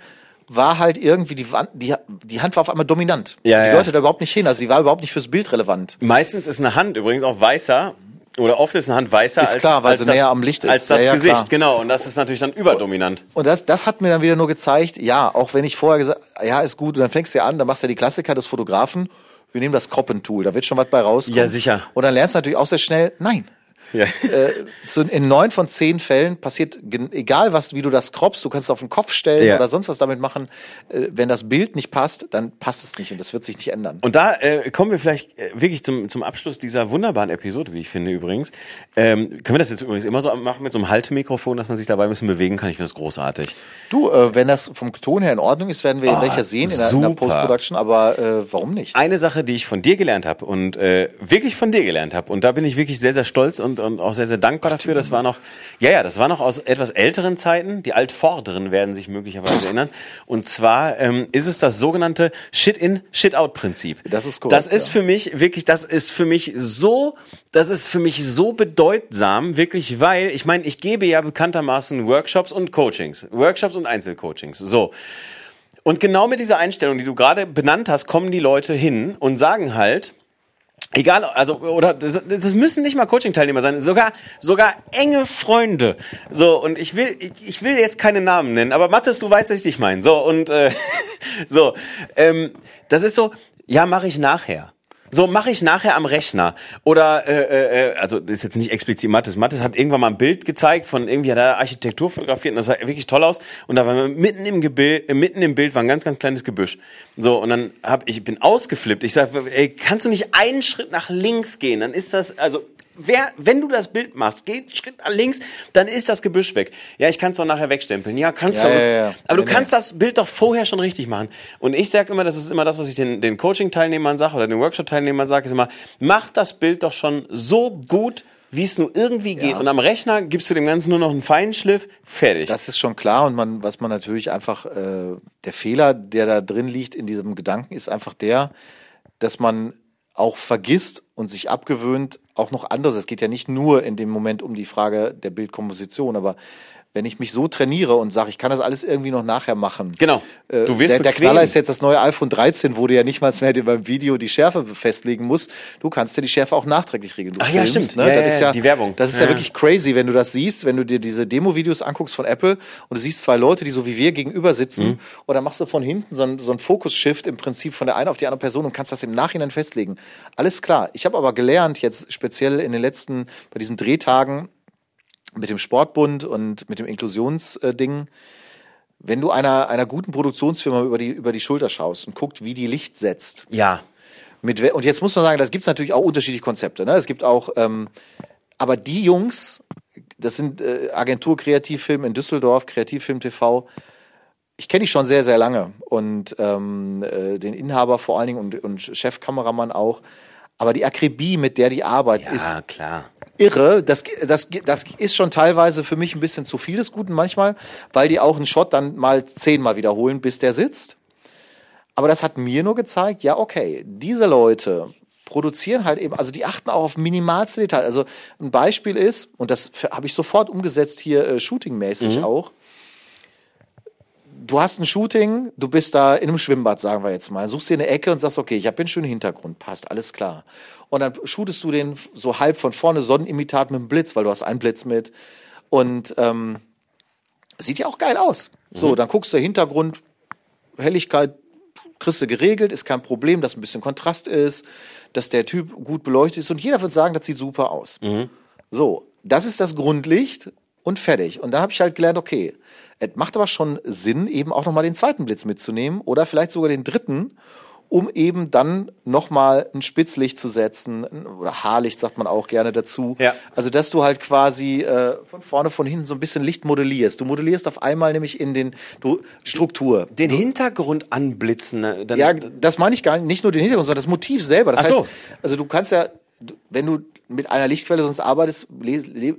war halt irgendwie die, Wand- die, die Hand war auf einmal dominant. Ja, die ja. Leute da überhaupt nicht hin. Also sie war überhaupt nicht fürs Bild relevant. Meistens ist eine Hand übrigens auch weißer. Oder oft ist eine Hand weißer Ist als, klar, weil als sie das, näher am Licht ist. als das Ja, ja, Gesicht, klar. genau. Und das ist natürlich dann überdominant. Und das, das hat mir dann wieder nur gezeigt, ja, auch wenn ich vorher gesagt ja, ist gut, und dann fängst du ja an, dann machst du ja die Klassiker des Fotografen, wir nehmen das Croppen-Tool, da wird schon was bei rauskommen. Ja, sicher. Und dann lernst du natürlich auch sehr schnell, nein. Ja. Äh, in neun von zehn Fällen passiert, egal was, wie du das croppst, du kannst es auf den Kopf stellen Ja. oder sonst was damit machen, äh, wenn das Bild nicht passt, dann passt es nicht und das wird sich nicht ändern. Und da äh, kommen wir vielleicht äh, wirklich zum, zum Abschluss dieser wunderbaren Episode, wie ich finde übrigens. Ähm, können wir das jetzt übrigens immer so machen mit so einem Haltemikrofon, dass man sich dabei ein bisschen bewegen kann? Ich finde das großartig. Du, äh, wenn das vom Ton her in Ordnung ist, werden wir Ah, welcher sehen in der, in der. Post-Production, aber äh, warum nicht? Eine Sache, die ich von dir gelernt habe und wirklich von dir gelernt habe und da bin ich wirklich sehr, sehr stolz und, und auch sehr, sehr dankbar dafür. Das war noch, ja, ja, das war noch aus etwas älteren Zeiten. Die Altvorderen werden sich möglicherweise erinnern. Und zwar ähm, ist es das sogenannte Shit-in, Shit-out-Prinzip. Das ist korrekt, Das ist für mich wirklich, das ist für mich so, das ist für mich so bedeutsam, wirklich, weil ich meine, ich gebe ja bekanntermaßen Workshops und Coachings, Workshops und Einzelcoachings. So. Und genau mit dieser Einstellung, die du gerade benannt hast, kommen die Leute hin und sagen halt, egal, also, oder das, das müssen nicht mal Coaching-Teilnehmer sein, sogar, sogar enge Freunde. So, und ich will, ich, ich will jetzt keine Namen nennen, aber Mathis, du weißt, was ich dich meine. So, und äh, <laughs> so, ähm, das ist so, ja, mache ich nachher. So mache ich nachher am Rechner. Oder, äh, äh, also das ist jetzt nicht explizit Mattes. Mattes hat irgendwann mal ein Bild gezeigt von irgendwie hat er Architektur fotografiert und das sah wirklich toll aus. Und da war mitten im Gebild, äh, mitten im Bild war ein ganz, ganz kleines Gebüsch. So, und dann hab ich bin ausgeflippt. Ich sag, ey, kannst du nicht einen Schritt nach links gehen? Dann ist das, also wer, wenn du das Bild machst, geht Schritt nach links, dann ist das Gebüsch weg. Ja, ich kann es doch nachher wegstempeln. Ja, kannst Ja, du. ja, ja. Aber du kannst das Bild doch vorher schon richtig machen. Und ich sage immer, das ist immer das, was ich den, den Coaching-Teilnehmern sage oder den Workshop-Teilnehmern sage, ist immer, mach das Bild doch schon so gut, wie es nur irgendwie geht. Und am Rechner gibst du dem Ganzen nur noch einen Feinschliff, fertig. Das ist schon klar und man, was man natürlich einfach, äh, der Fehler, der da drin liegt in diesem Gedanken, ist einfach der, dass man auch vergisst und sich abgewöhnt, auch noch anderes. Es geht ja nicht nur in dem Moment um die Frage der Bildkomposition, aber wenn ich mich so trainiere und sage, ich kann das alles irgendwie noch nachher machen. Genau. Äh, Du wirst der, der bequem. Knaller ist jetzt das neue iPhone 13, wo du ja nicht mal mehr beim Video die Schärfe festlegen musst. Du kannst dir die Schärfe auch nachträglich regeln. Du Ach ja, stimmt. Ne? Ja, das ja, ist ja, ja, die Werbung. Das ist Ja. ja wirklich crazy, wenn du das siehst, wenn du dir diese Demo-Videos anguckst von Apple und du siehst zwei Leute, die so wie wir gegenüber sitzen Mhm. und dann machst du von hinten so ein, so ein Fokus-Shift im Prinzip von der einen auf die andere Person und kannst das im Nachhinein festlegen. Alles klar. Ich habe aber gelernt, jetzt speziell in den letzten, bei diesen Drehtagen mit dem Sportbund und mit dem Inklusionsding, wenn du einer, einer guten Produktionsfirma über die, über die Schulter schaust und guckt, wie die Licht setzt, ja. mit, und jetzt muss man sagen, das gibt es natürlich auch unterschiedliche Konzepte. Ne? Es gibt auch, ähm, aber die Jungs, das sind äh, Agentur Kreativfilm in Düsseldorf, Kreativfilm TV. Ich kenne die schon sehr, sehr lange und ähm, äh, den Inhaber vor allen Dingen und, und Chefkameramann auch. Aber die Akribie, mit der die Arbeit Ja, ist, klar. Irre. Das, das, das ist schon teilweise für mich ein bisschen zu viel des Guten manchmal, weil die auch einen Shot dann mal zehnmal wiederholen, bis der sitzt. Aber das hat mir nur gezeigt, ja, okay, diese Leute produzieren halt eben, also die achten auch auf minimalste Details. Also ein Beispiel ist, und das habe ich sofort umgesetzt hier äh, shootingmäßig auch. Du hast ein Shooting, du bist da in einem Schwimmbad, sagen wir jetzt mal, suchst dir eine Ecke und sagst, okay, ich habe einen schönen Hintergrund, passt, alles klar. Und dann shootest du den so halb von vorne, Sonnenimitat mit dem Blitz, weil du hast einen Blitz mit. Und ähm, sieht ja auch geil aus. So, dann guckst du Hintergrund, Helligkeit kriegst du geregelt, ist kein Problem, dass ein bisschen Kontrast ist, dass der Typ gut beleuchtet ist und jeder wird sagen, das sieht super aus. So, das ist das Grundlicht und fertig. Und dann habe ich halt gelernt, okay, es macht aber schon Sinn, eben auch nochmal den zweiten Blitz mitzunehmen oder vielleicht sogar den dritten, um eben dann nochmal ein Spitzlicht zu setzen oder Haarlicht sagt man auch gerne dazu. Ja. Also, dass du halt quasi äh, von vorne, von hinten so ein bisschen Licht modellierst. Du modellierst auf einmal nämlich in den du, Struktur. Den Hintergrund anblitzen. ne, Dann, Ja, das meine ich gar nicht, nicht nur den Hintergrund, sondern das Motiv selber. Das Ach so. heißt, also du kannst ja, du- wenn du mit einer Lichtquelle sonst arbeitest,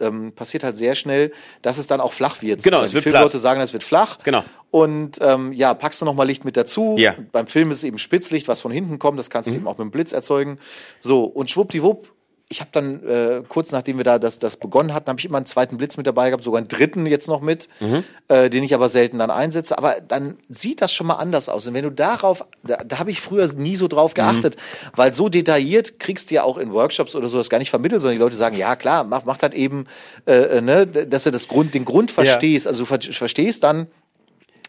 ähm, passiert halt sehr schnell, dass es dann auch flach wird. Genau, sozusagen. es wird Die. Filmleute sagen, es wird flach. Genau. Und ähm, ja, packst du nochmal Licht mit dazu. Ja. Beim Film ist es eben Spitzlicht, was von hinten kommt. Das Mhm. kannst du eben auch mit dem Blitz erzeugen. So, und schwuppdiwupp. Ich habe dann äh, kurz nachdem wir da das, das begonnen hatten, habe ich immer einen zweiten Blitz mit dabei gehabt, sogar einen dritten jetzt noch mit, Mhm. äh, den ich aber selten dann einsetze. Aber dann sieht das schon mal anders aus. Und wenn du darauf, da, da habe ich früher nie so drauf geachtet, weil so detailliert kriegst du ja auch in Workshops oder so das gar nicht vermittelt, sondern die Leute sagen, ja klar, mach, mach das eben, äh, äh, ne, dass du das Grund, den Grund verstehst. Also du ver verstehst dann,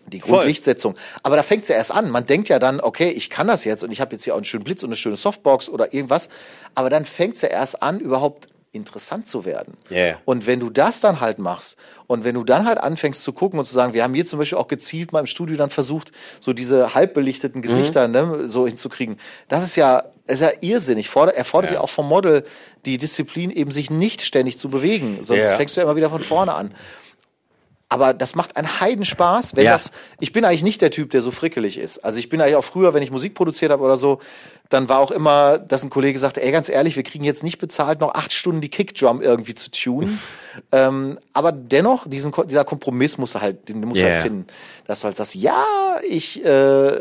die. Grundlichtsetzung. Aber da fängt es ja erst an. Man denkt ja dann, okay, ich kann das jetzt und ich habe jetzt hier auch einen schönen Blitz und eine schöne Softbox oder irgendwas. Aber dann fängt es ja erst an, überhaupt interessant zu werden. Yeah. Und wenn du das dann halt machst und wenn du dann halt anfängst zu gucken und zu sagen, wir haben hier zum Beispiel auch gezielt mal im Studio dann versucht, so diese halbbelichteten Gesichter ne, so hinzukriegen, das ist ja, ist ja irrsinnig. Forder, erfordert ja. Ja. auch vom Model die Disziplin, eben sich nicht ständig zu bewegen. Sonst Ja. fängst du ja immer wieder von vorne an. Aber das macht einen Heidenspaß, wenn Ja. das. Ich bin eigentlich nicht der Typ, der so frickelig ist. Also ich bin eigentlich auch früher, wenn ich Musik produziert habe oder so, dann war auch immer, dass ein Kollege sagte, ey, ganz ehrlich, wir kriegen jetzt nicht bezahlt, noch acht Stunden die Kickdrum irgendwie zu tunen. <laughs> ähm, aber dennoch, diesen, dieser Kompromiss muss er halt, den muss Yeah. halt finden. Dass du halt sagst, ja, ich äh,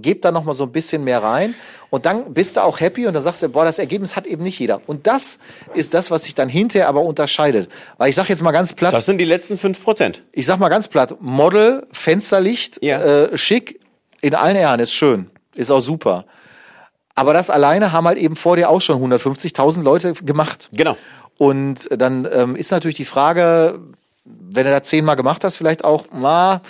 gebe da noch mal so ein bisschen mehr rein und dann bist du auch happy und dann sagst du, boah, das Ergebnis hat eben nicht jeder. Und das ist das, was sich dann hinterher aber unterscheidet. Weil ich sag jetzt mal ganz platt, Das sind die letzten 5%. ich sag mal ganz platt, Model, Fensterlicht, Ja. äh, schick, in allen Ehren, ist schön, ist auch super. Aber das alleine haben halt eben vor dir auch schon 150.000 Leute gemacht. Genau. Und dann ähm, ist natürlich die Frage, wenn du das zehnmal gemacht hast, vielleicht auch, na,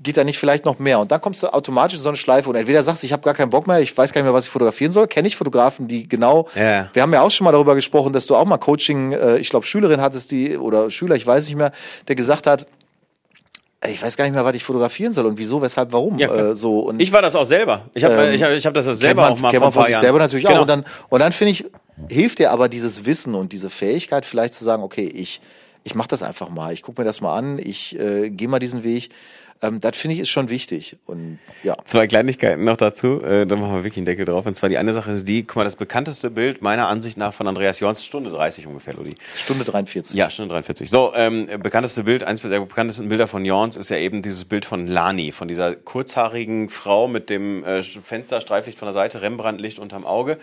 geht da nicht vielleicht noch mehr? Und dann kommst du automatisch in so eine Schleife und entweder sagst du, ich habe gar keinen Bock mehr, ich weiß gar nicht mehr, was ich fotografieren soll. Kenne ich Fotografen, die genau, Ja. wir haben ja auch schon mal darüber gesprochen, dass du auch mal Coaching, äh, ich glaube Schülerin hattest, die, oder Schüler, ich weiß nicht mehr, der gesagt hat, ich weiß gar nicht mehr, was ich fotografieren soll und wieso, weshalb, warum. Ja, äh, so. Und Ich war das auch selber. Ich habe Ähm, ich hab, ich hab das kennt selber man, auch mal kennt man von sich selber natürlich Genau. auch. Und dann, und dann finde ich, hilft dir aber dieses Wissen und diese Fähigkeit vielleicht zu sagen, okay, ich, ich mache das einfach mal, ich gucke mir das mal an, ich äh, gehe mal diesen Weg. Ähm, das finde ich ist schon wichtig. Und ja. Zwei Kleinigkeiten noch dazu, äh, da machen wir wirklich einen Deckel drauf. Und zwar die eine Sache ist die, guck mal, das bekannteste Bild meiner Ansicht nach von Andreas Jorns, Stunde 30 ungefähr, Ludi. Stunde 43. Ja, Stunde 43. So, ähm, bekannteste Bild, eins der bekanntesten Bilder von Jorns ist ja eben dieses Bild von Lani, von dieser kurzhaarigen Frau mit dem äh, Fensterstreiflicht von der Seite, Rembrandtlicht unterm Auge,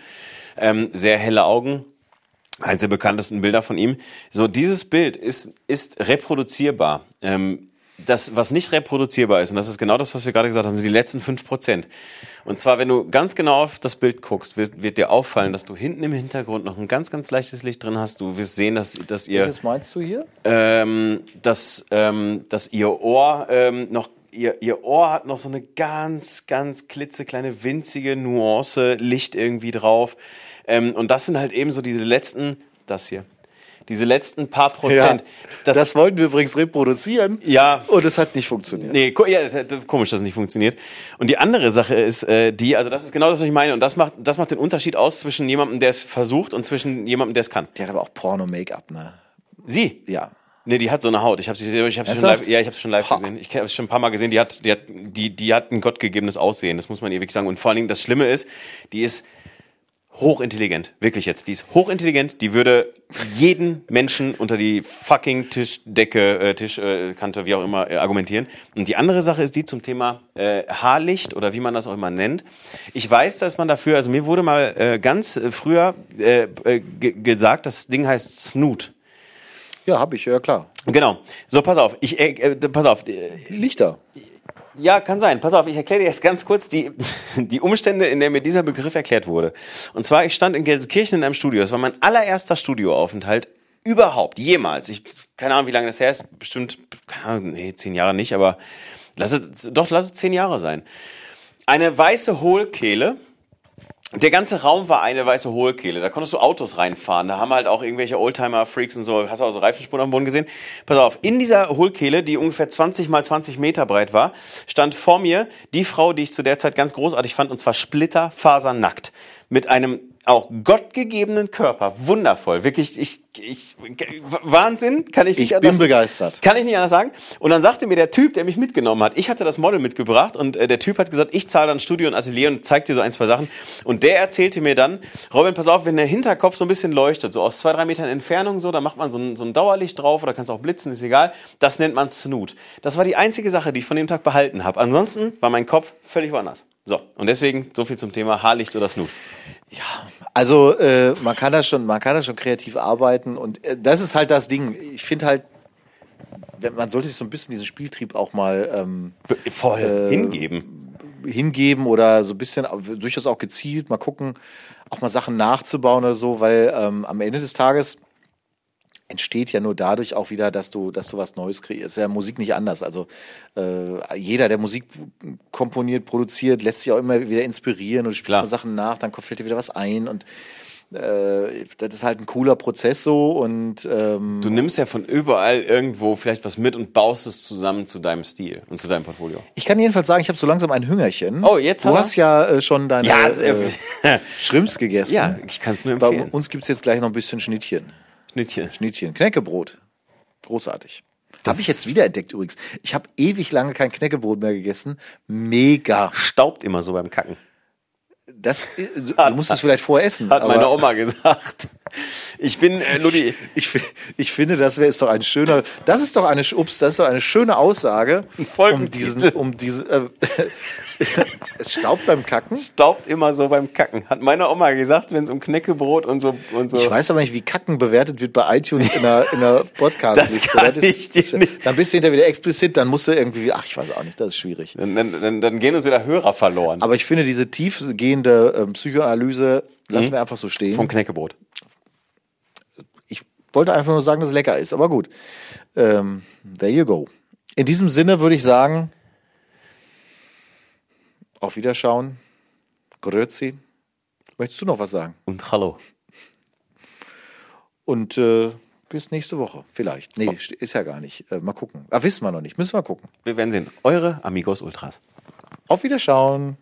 ähm, sehr helle Augen. Eins der bekanntesten Bilder von ihm. So, dieses Bild ist, ist reproduzierbar. Ähm, das, was nicht reproduzierbar ist, und das ist genau das, was wir gerade gesagt haben, sind die letzten fünf Prozent. Und zwar, wenn du ganz genau auf das Bild guckst, wird, wird dir auffallen, dass du hinten im Hintergrund noch ein ganz, ganz leichtes Licht drin hast. Du wirst sehen, dass, dass ihr Was meinst du hier? ähm, dass, ähm, dass ihr Ohr ähm, noch ihr, ihr Ohr hat noch so eine ganz, ganz klitzekleine, winzige Nuance Licht irgendwie drauf. Ähm, und das sind halt eben so diese letzten, das hier, diese letzten paar Prozent. das, das wollten wir übrigens reproduzieren. ja, Und es hat nicht funktioniert. Nee, ja, das ist komisch, dass es nicht funktioniert. Und die andere Sache ist äh, die, also das ist genau das, was ich meine. Und das macht, das macht den Unterschied aus zwischen jemandem, der es versucht und zwischen jemandem, der es kann. Die hat aber auch Porno-Make-up, ne? Sie, Ja. Nee, die hat so eine Haut. Ich habe sie, ich hab sie schon live, ja, ich habe schon live Ha. gesehen. Ich habe es schon ein paar Mal gesehen. Die hat, die hat, die, die hat ein gottgegebenes Aussehen. Das muss man ihr wirklich sagen. Und vor allen Dingen das Schlimme ist, die ist hochintelligent. Wirklich jetzt. Die ist hochintelligent. Die würde jeden Menschen unter die fucking Tischdecke, äh, Tischkante, äh, wie auch immer, äh, argumentieren. Und die andere Sache ist die zum Thema äh, Haarlicht oder wie man das auch immer nennt. Ich weiß, dass man dafür, also mir wurde mal äh, ganz früher äh, äh, ge- gesagt, das Ding heißt Snoot. Ja, habe ich, ja klar. Genau. So, pass auf. Ich, äh, äh, pass auf. Lichter. Ja, kann sein. Pass auf, ich erkläre dir jetzt ganz kurz die, <laughs> die Umstände, in der mir dieser Begriff erklärt wurde. Und zwar, ich stand in Gelsenkirchen in einem Studio. Das war mein allererster Studioaufenthalt überhaupt, jemals. Ich, keine Ahnung, wie lange das her ist. Bestimmt, keine Ahnung, nee, zehn Jahre nicht, aber lass es, doch, lass es zehn Jahre sein. Eine weiße Hohlkehle. Der ganze Raum war eine weiße Hohlkehle. Da konntest du Autos reinfahren. Da haben halt auch irgendwelche Oldtimer-Freaks und so. Hast du auch so Reifenspuren am Boden gesehen? Pass auf, in dieser Hohlkehle, die ungefähr 20 mal 20 Meter breit war, stand vor mir die Frau, die ich zu der Zeit ganz großartig fand, und zwar splitterfasernackt. Mit einem auch gottgegebenen Körper. Wundervoll. Wirklich, ich, ich, Wahnsinn. Kann ich nicht Ich bin anders- begeistert. kann ich nicht anders sagen. Und dann sagte mir der Typ, der mich mitgenommen hat, ich hatte das Model mitgebracht und äh, der Typ hat gesagt, ich zahle dann Studio und Atelier und zeigt dir so ein, zwei Sachen. Und der erzählte mir dann, Robin, pass auf, wenn der Hinterkopf so ein bisschen leuchtet, so aus zwei, drei Metern Entfernung so, dann macht man so ein, so ein Dauerlicht drauf oder kannst auch blitzen, ist egal. Das nennt man Snoot. Das war die einzige Sache, die ich von dem Tag behalten habe. Ansonsten war mein Kopf völlig woanders. So, und deswegen so viel zum Thema Haarlicht oder Snoot. Also äh, man kann da schon, man kann da schon kreativ arbeiten und äh, das ist halt das Ding. Ich finde halt, man sollte sich so ein bisschen diesen Spieltrieb auch mal ähm, Voll Äh, hingeben. hingeben oder so ein bisschen au- durchaus auch gezielt mal gucken, auch mal Sachen nachzubauen oder so, weil ähm, am Ende des Tages entsteht ja nur dadurch auch wieder, dass du, dass du was Neues kreierst. Ist ja Musik nicht anders. Also äh, jeder, der Musik komponiert, produziert, lässt sich auch immer wieder inspirieren und spielt Sachen nach, dann fällt dir wieder was ein und äh, das ist halt ein cooler Prozess so und ähm, Du nimmst ja von überall irgendwo vielleicht was mit und baust es zusammen zu deinem Stil und zu deinem Portfolio. ich kann jedenfalls sagen, ich habe so langsam ein Hüngerchen. Oh, jetzt Du hast ja äh, schon deine Ja, äh, Shrimps gegessen. Ja, ich kann es nur Bei empfehlen. uns gibt's jetzt gleich noch ein bisschen Schnittchen. Schnittchen. Schnittchen. Knäckebrot. Großartig. Habe ich jetzt wieder entdeckt übrigens. Ich habe ewig lange kein Knäckebrot mehr gegessen. Mega. Staubt immer so beim Kacken. Das, äh, du, du musst es vielleicht vorher essen. Hat meine Oma gesagt. Ich bin, äh, Ludi, Ich, fi- ich finde, das wäre ist doch ein schöner. Das ist doch eine Ups, das ist doch eine schöne Aussage. Um diesen, um diesen. Äh, <laughs> es staubt beim Kacken. staubt immer so beim Kacken. Hat meine Oma gesagt, wenn es um Knäckebrot und so und so. Ich weiß aber nicht, wie Kacken bewertet wird bei iTunes in der, in der <laughs> Podcast-Liste. Das kann Das ich dir nicht. Dann bist du hinterher wieder explizit, dann musst du irgendwie, ach, ich weiß auch nicht, das ist schwierig. Dann, dann, dann, dann gehen uns wieder Hörer verloren. Aber ich finde diese tiefgehende ähm, Psychoanalyse, lassen wir einfach so stehen. Vom Knäckebrot. ich wollte einfach nur sagen, dass es lecker ist, aber gut. Ähm, there you go. In diesem Sinne würde ich sagen, Auf Wiederschauen. Grüezi. Möchtest du noch was sagen? Und hallo. Und äh, bis nächste Woche. Vielleicht. Nee, ist ja gar nicht. Äh, mal gucken. Ah, wissen wir noch nicht. Müssen wir gucken. Wir werden sehen. Eure Amigos Ultras. Auf Wiederschauen.